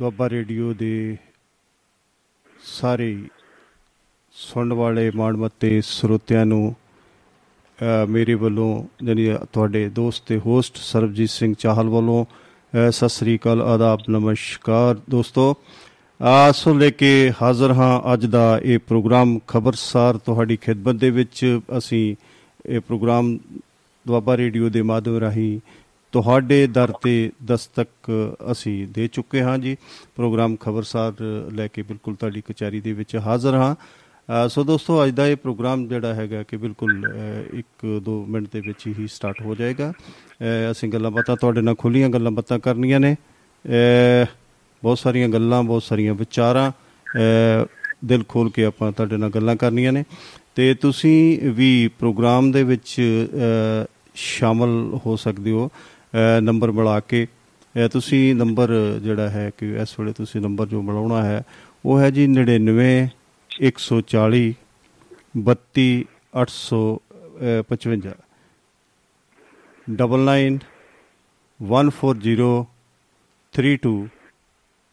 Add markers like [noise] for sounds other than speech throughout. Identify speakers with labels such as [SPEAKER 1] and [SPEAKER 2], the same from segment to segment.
[SPEAKER 1] Doaba radio ਦੇ ਸਾਰੇ ਸੁਣਨ ਵਾਲੇ ਮਾਣਮੱਤੇ ਸਰੋਤਿਆਂ ਨੂੰ ਮੇਰੇ ਵੱਲੋਂ ਜਾਨੀ ਤੁਹਾਡੇ ਦੋਸਤ ਤੇ ਹੋਸਟ ਸਰਬਜੀਤ ਸਿੰਘ ਚਾਹਲ ਵੱਲੋਂ ਸਤਿ ਸ੍ਰੀ ਅਕਾਲ, ਆਦਾਬ, ਨਮਸਕਾਰ ਦੋਸਤੋ। ਆਸੋ ਲੈ ਕੇ ਹਾਜ਼ਰ ਹਾਂ ਅੱਜ ਦਾ ਇਹ ਪ੍ਰੋਗਰਾਮ ਖਬਰਸਾਰ ਤੁਹਾਡੀ ਖਿਦਮਤ ਦੇ ਵਿੱਚ। ਅਸੀਂ ਇਹ ਪ੍ਰੋਗਰਾਮ ਦੁਆਬਾ ਰੇਡੀਓ ਦੇ ਮਾਧਿਅਮ ਰਾਹੀਂ ਤੁਹਾਡੇ ਦਰ ਤੇ ਦਸਤਕ ਅਸੀਂ ਦੇ ਚੁੱਕੇ ਹਾਂ ਜੀ। ਪ੍ਰੋਗਰਾਮ ਖਬਰਸਾਰ ਲੈ ਕੇ ਬਿਲਕੁਲ ਤੁਹਾਡੀ ਕਚਹਿਰੀ ਦੇ ਵਿੱਚ ਹਾਜ਼ਰ ਹਾਂ। ਸੋ ਦੋਸਤੋ, ਅੱਜ ਦਾ ਇਹ ਪ੍ਰੋਗਰਾਮ ਜਿਹੜਾ ਹੈਗਾ ਕਿ ਬਿਲਕੁਲ 1-2 ਮਿੰਟ ਦੇ ਵਿੱਚ ਹੀ ਸਟਾਰਟ ਹੋ ਜਾਏਗਾ। ਅਸੀਂ ਗੱਲਾਂ ਬਾਤਾਂ ਤੁਹਾਡੇ ਨਾਲ ਖੁੱਲੀਆਂ ਗੱਲਾਂ ਬਾਤਾਂ ਕਰਨੀਆਂ ਨੇ। ਬਹੁਤ ਸਾਰੀਆਂ ਗੱਲਾਂ, ਬਹੁਤ ਸਾਰੀਆਂ ਵਿਚਾਰਾਂ ਦਿਲ ਖੋਲ ਕੇ ਆਪਾਂ ਤੁਹਾਡੇ ਨਾਲ ਗੱਲਾਂ ਕਰਨੀਆਂ ਨੇ। ਤੇ ਤੁਸੀਂ ਵੀ ਪ੍ਰੋਗਰਾਮ ਦੇ ਵਿੱਚ ਸ਼ਾਮਲ ਹੋ ਸਕਦੇ ਹੋ। ਨੰਬਰ ਮਿਲਾ ਕੇ ਤੁਸੀਂ ਨੰਬਰ ਜਿਹੜਾ ਹੈ ਕਿ ਇਸ ਵੇਲੇ ਤੁਸੀਂ ਨੰਬਰ ਜੋ ਮਿਲਾਉਣਾ ਹੈ, ਉਹ ਹੈ ਜੀ 99 140 32 855 ਡਬਲ 9 140 32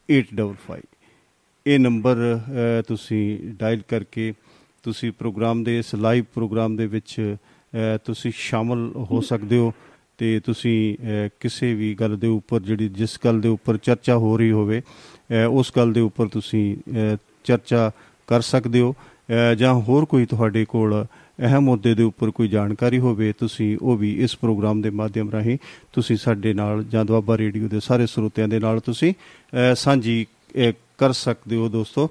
[SPEAKER 1] 855 ਇਹ ਨੰਬਰ ਤੁਸੀਂ ਡਾਇਲ ਕਰਕੇ ਤੁਸੀਂ ਪ੍ਰੋਗਰਾਮ ਦੇ ਇਸ ਲਾਈਵ ਪ੍ਰੋਗਰਾਮ ਦੇ ਵਿੱਚ ਤੁਸੀਂ ਸ਼ਾਮਲ ਹੋ ਸਕਦੇ ਹੋ। ਤੇ ਤੁਸੀਂ ਕਿਸੇ ਵੀ ਗੱਲ ਦੇ ਉੱਪਰ ਜਿਹੜੀ ਜਿਸ ਗੱਲ ਦੇ ਉੱਪਰ ਚਰਚਾ ਹੋ ਰਹੀ ਹੋਵੇ ਉਸ ਗੱਲ ਦੇ ਉੱਪਰ ਤੁਸੀਂ ਚਰਚਾ ਕਰ ਸਕਦੇ ਹੋ। ਜਾਂ ਹੋਰ ਕੋਈ ਤੁਹਾਡੇ ਕੋਲ ਅਹਿਮ ਮੁੱਦੇ ਦੇ ਉੱਪਰ ਕੋਈ ਜਾਣਕਾਰੀ ਹੋਵੇ, ਤੁਸੀਂ ਉਹ ਵੀ ਇਸ ਪ੍ਰੋਗਰਾਮ ਦੇ ਮਾਧਿਅਮ ਰਾਹੀਂ ਤੁਸੀਂ ਸਾਡੇ ਨਾਲ ਜਾਂ ਦੁਆਬਾ ਰੇਡੀਓ ਦੇ ਸਾਰੇ ਸਰੋਤਿਆਂ ਦੇ ਨਾਲ ਤੁਸੀਂ ਸਾਂਝੀ ਕਰ ਸਕਦੇ ਹੋ ਦੋਸਤੋ।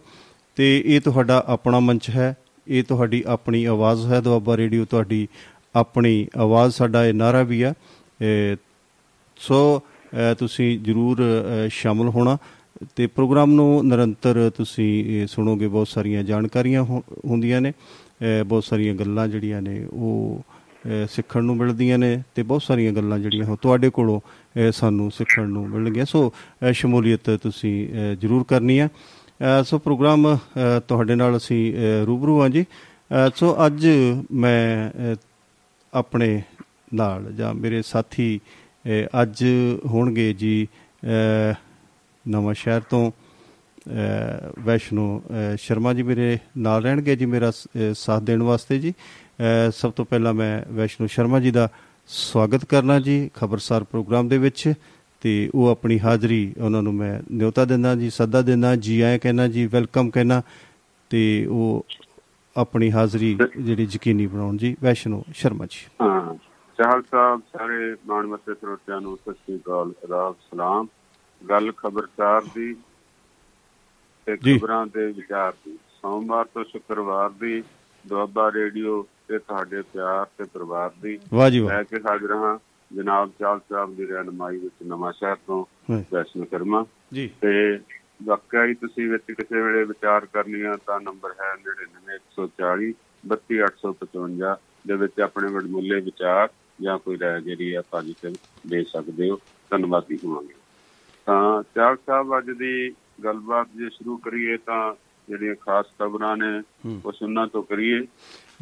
[SPEAKER 1] ਤੇ ਇਹ ਤੁਹਾਡਾ ਆਪਣਾ ਮੰਚ ਹੈ, ਇਹ ਤੁਹਾਡੀ ਆਪਣੀ ਆਵਾਜ਼ ਹੈ ਦੁਆਬਾ ਰੇਡੀਓ, ਤੁਹਾਡੀ ਆਪਣੀ ਆਵਾਜ਼, ਸਾਡਾ ਇਹ ਨਾਰਾ ਵੀ ਆ ਸੋ ਤੁਸੀਂ ਜਰੂਰ ਸ਼ਾਮਲ ਹੋਣਾ ਤੇ ਪ੍ਰੋਗਰਾਮ ਨੂੰ ਨਿਰੰਤਰ ਤੁਸੀਂ ਸੁਣੋਗੇ, ਬਹੁਤ ਸਾਰੀਆਂ ਜਾਣਕਾਰੀਆਂ ਹੁੰਦੀਆਂ ਨੇ ਬਹੁਤ ਸਾਰੀਆਂ ਗੱਲਾਂ ਜਿਹੜੀਆਂ ਨੇ ਉਹ ਸਿੱਖਣ ਨੂੰ ਮਿਲਦੀਆਂ ਨੇ ਤੇ ਬਹੁਤ ਸਾਰੀਆਂ ਗੱਲਾਂ ਜਿਹੜੀਆਂ ਤੁਹਾਡੇ ਕੋਲੋਂ ਸਾਨੂੰ ਸਿੱਖਣ ਨੂੰ ਮਿਲਣਗੀਆਂ। ਸੋ ਸ਼ਮੂਲੀਅਤ ਤੁਸੀਂ ਜਰੂਰ ਕਰਨੀ ਆ। ਸੋ, ਪ੍ਰੋਗਰਾਮ ਤੁਹਾਡੇ ਨਾਲ ਅਸੀਂ ਰੂਬਰੂ ਆ ਜੀ। ਸੋ, ਅੱਜ ਮੈਂ ਆਪਣੇ ਨਾਲ ਜਾਂ ਮੇਰੇ ਸਾਥੀ ਅੱਜ ਹੋਣਗੇ ਜੀ ਨਵਾਂ ਸ਼ਹਿਰ ਤੋਂ ਵੈਸ਼ਨੂ ਸ਼ਰਮਾ ਜੀ ਮੇਰੇ ਨਾਲ ਰਹਿਣਗੇ ਜੀ ਮੇਰਾ ਸਾਥ ਦੇਣ ਵਾਸਤੇ ਜੀ। ਸਭ ਤੋਂ ਪਹਿਲਾਂ ਮੈਂ ਵੈਸ਼ਨੂ ਸ਼ਰਮਾ ਜੀ ਦਾ ਸਵਾਗਤ ਕਰਨਾ ਜੀ ਖਬਰਸਾਰ ਪ੍ਰੋਗਰਾਮ ਦੇ ਵਿੱਚ ਤੇ ਉਹ ਆਪਣੀ ਹਾਜ਼ਰੀ ਉਹਨਾਂ ਨੂੰ ਮੈਂ ਨਿਯੋਤਾ ਦਿੰਦਾ ਜੀ ਸੱਦਾ ਦਿੰਦਾ ਜੀ ਆਏ ਕਹਿਣਾ ਜੀ ਵੈਲਕਮ ਕਹਿਣਾ ਤੇ ਉਹ ਆਪਣੀ ਹਾਜ਼ਰੀ ਜਿਹੜੀ ਯਕੀਨੀ ਬਣਾਉਣ ਜੀ ਵੈਸ਼ਨੂ ਸ਼ਰਮਾ ਜੀ।
[SPEAKER 2] ਹਾਂ ਚਾਹਲ ਸਾਹਿਬ ਸਾਰੇ ਮਾਣਮੱਤੇ ਸਰੋਤਿਆਂ ਨੂੰ ਸਤਿ ਸ੍ਰੀ ਅਕਾਲ ਰਾਬ ਸਲਾਮ। ਗੱਲ ਖਬਰਸਾਰ ਦੀ ਤੇ ਖਬਰਾਂ ਦੇ ਵਿਚਾਰ ਦੀ। ਸੋਮਵਾਰ ਤੋਂ ਸ਼ੁੱਕਰਵਾਰ ਦੀ ਦੁਆਬਾ ਰੇਡੀਓ ਤੇ ਤੁਹਾਡੇ ਪਿਆਰ ਤੇ ਪਰਿਵਾਰ ਦੀ।
[SPEAKER 1] ਵਾਹ ਜੀ ਵਾਹ।
[SPEAKER 2] ਲੈ ਕੇ ਹਾਜ਼ਰ ਹਾਂ ਜਨਾਬ ਚਾਲ ਸਾਹਿਬ ਦੀ ਰਹਿਨਮਾਈ ਵਿੱਚ ਨਵਾਂ ਸ਼ਹਿਰ ਤੋਂ ਵੈਸ਼ਨੂ ਸ਼ਰਮਾ।
[SPEAKER 1] ਜੀ।
[SPEAKER 2] ਤੇ ਵਾਕਿਆ ਹੀ ਤੁਸੀਂ ਵਿੱਚ ਕਿਸੇ ਵੇਲੇ ਵਿਚਾਰ ਕਰਨੀਆਂ ਤਾਂ ਨੰਬਰ ਹੈ 99140 32855 ਦੇ ਵਿੱਚ ਆਪਣੇ ਵਡਮੁੱਲੇ ਵਿਚਾਰ। ਜਾਂ ਕੋਈ ਰਾਏ ਜਿਹੜੀ ਆ ਪੋਜੀਟਿਵ ਦੇ ਸਕਦੇ ਹੋ ਧੰਨਵਾਦੀ ਹੋਵਾਂਗੇ। ਤਾਂ ਚਾਲ ਸਾਹਿਬ ਅੱਜ ਦੀ ਗੱਲਬਾਤ ਜੇ ਸ਼ੁਰੂ ਕਰੀਏ ਤਾਂ ਜਿਹੜੀਆਂ ਖਾਸ ਖਬਰਾਂ ਨੇ ਉਹ ਸੁਣਨਾ ਤੋਂ ਕਰੀਏ।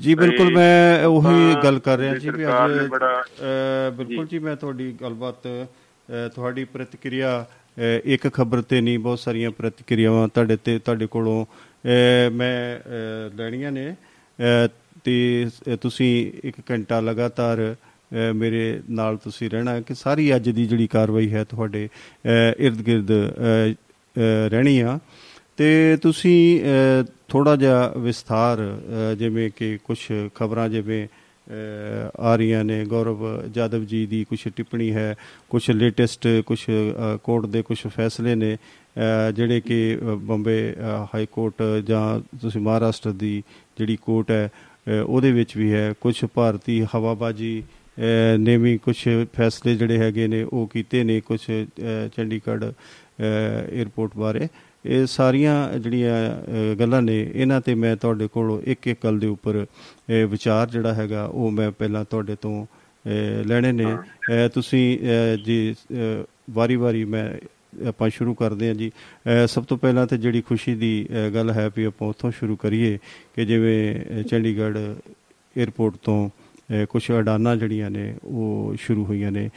[SPEAKER 1] ਜੀ ਬਿਲਕੁਲ ਮੈਂ ਉਹੀ ਗੱਲ ਕਰ ਰਿਹਾ ਜੀ ਵੀ ਅੱਜ ਬਿਲਕੁਲ ਜੀ। ਮੈਂ ਤੁਹਾਡੀ ਗੱਲਬਾਤ ਤੁਹਾਡੀ ਪ੍ਰਤੀਕਿਰਿਆ ਇੱਕ ਖਬਰ ਤੇ ਨਹੀਂ ਬਹੁਤ ਸਾਰੀਆਂ ਪ੍ਰਤੀਕਿਰਿਆਵਾਂ ਤੁਹਾਡੇ ਤੇ ਤੁਹਾਡੇ ਕੋਲੋਂ ਮੈਂ ਲੈਣੀਆਂ ਨੇ। ਤੇ ਤੁਸੀਂ ਇੱਕ ਘੰਟਾ ਲਗਾਤਾਰ ਮੇਰੇ ਨਾਲ ਤੁਸੀਂ ਰਹਿਣਾ ਕਿ ਸਾਰੀ ਅੱਜ ਦੀ ਜਿਹੜੀ ਕਾਰਵਾਈ ਹੈ ਤੁਹਾਡੇ ird-gird ਰਹਿਣੀ ਆ। ਤੇ ਤੁਸੀਂ ਥੋੜਾ ਜਿਹਾ ਵਿਸਥਾਰ ਜਿਵੇਂ ਕਿ ਕੁਝ ਖਬਰਾਂ ਜਿਵੇਂ ਆ ਰਹੀਆਂ ਨੇ, ਗੌਰਵ ਜਾਦਵ ਜੀ ਦੀ ਕੁਝ ਟਿੱਪਣੀ ਹੈ ਕੁਝ ਲੇਟੈਸਟ ਕੁਝ ਕੋਰਟ ਦੇ ਕੁਝ ਫੈਸਲੇ ਨੇ ਜਿਹੜੇ ਕਿ ਬੰਬੇ ਹਾਈ ਕੋਰਟ ਜਾਂ ਤੁਸੀਂ ਮਹਾਰਾਸ਼ਟਰ ਦੀ ਜਿਹੜੀ ਕੋਰਟ ਹੈ ਉਹਦੇ ਵਿੱਚ ਵੀ ਹੈ। ਕੁਝ ਭਾਰਤੀ ਹਵਾਬਾਜੀ ਨੇ ਵੀ ਕੁਝ ਫੈਸਲੇ ਜਿਹੜੇ ਹੈਗੇ ਨੇ ਉਹ ਕੀਤੇ ਨੇ ਕੁਝ ਚੰਡੀਗੜ੍ਹ 에ਅਰਪੋਰਟ ਬਾਰੇ। ਇਹ ਸਾਰੀਆਂ ਜਿਹੜੀਆਂ ਗੱਲਾਂ ਨੇ ਇਹਨਾਂ ਤੇ ਮੈਂ ਤੁਹਾਡੇ ਕੋਲੋਂ ਇੱਕ ਇੱਕ ਗੱਲ ਦੇ ਉੱਪਰ ਵਿਚਾਰ ਜਿਹੜਾ ਹੈਗਾ ਉਹ ਮੈਂ ਪਹਿਲਾਂ ਤੁਹਾਡੇ ਤੋਂ ਲੈਣੇ ਨੇ। ਤੁਸੀਂ ਜੀ ਵਾਰੀ-ਵਾਰੀ ਮੈਂ ਆਪਾਂ ਸ਼ੁਰੂ ਕਰਦੇ ਹਾਂ ਜੀ। ਸਭ ਤੋਂ ਪਹਿਲਾਂ ਤੇ ਜਿਹੜੀ ਖੁਸ਼ੀ ਦੀ ਗੱਲ ਹੈ ਵੀ ਆਪਾਂ ਉੱਥੋਂ ਸ਼ੁਰੂ ਕਰੀਏ ਕਿ ਜਿਵੇਂ ਚੰਡੀਗੜ੍ਹ 에ਅਰਪੋਰਟ ਤੋਂ ਕੁਝ ਅਡਾਨਾ ਜਿਹੜੀਆਂ ਨੇ ਉਹ ਸ਼ੁਰੂ ਹੋਈਆਂ ਨੇ।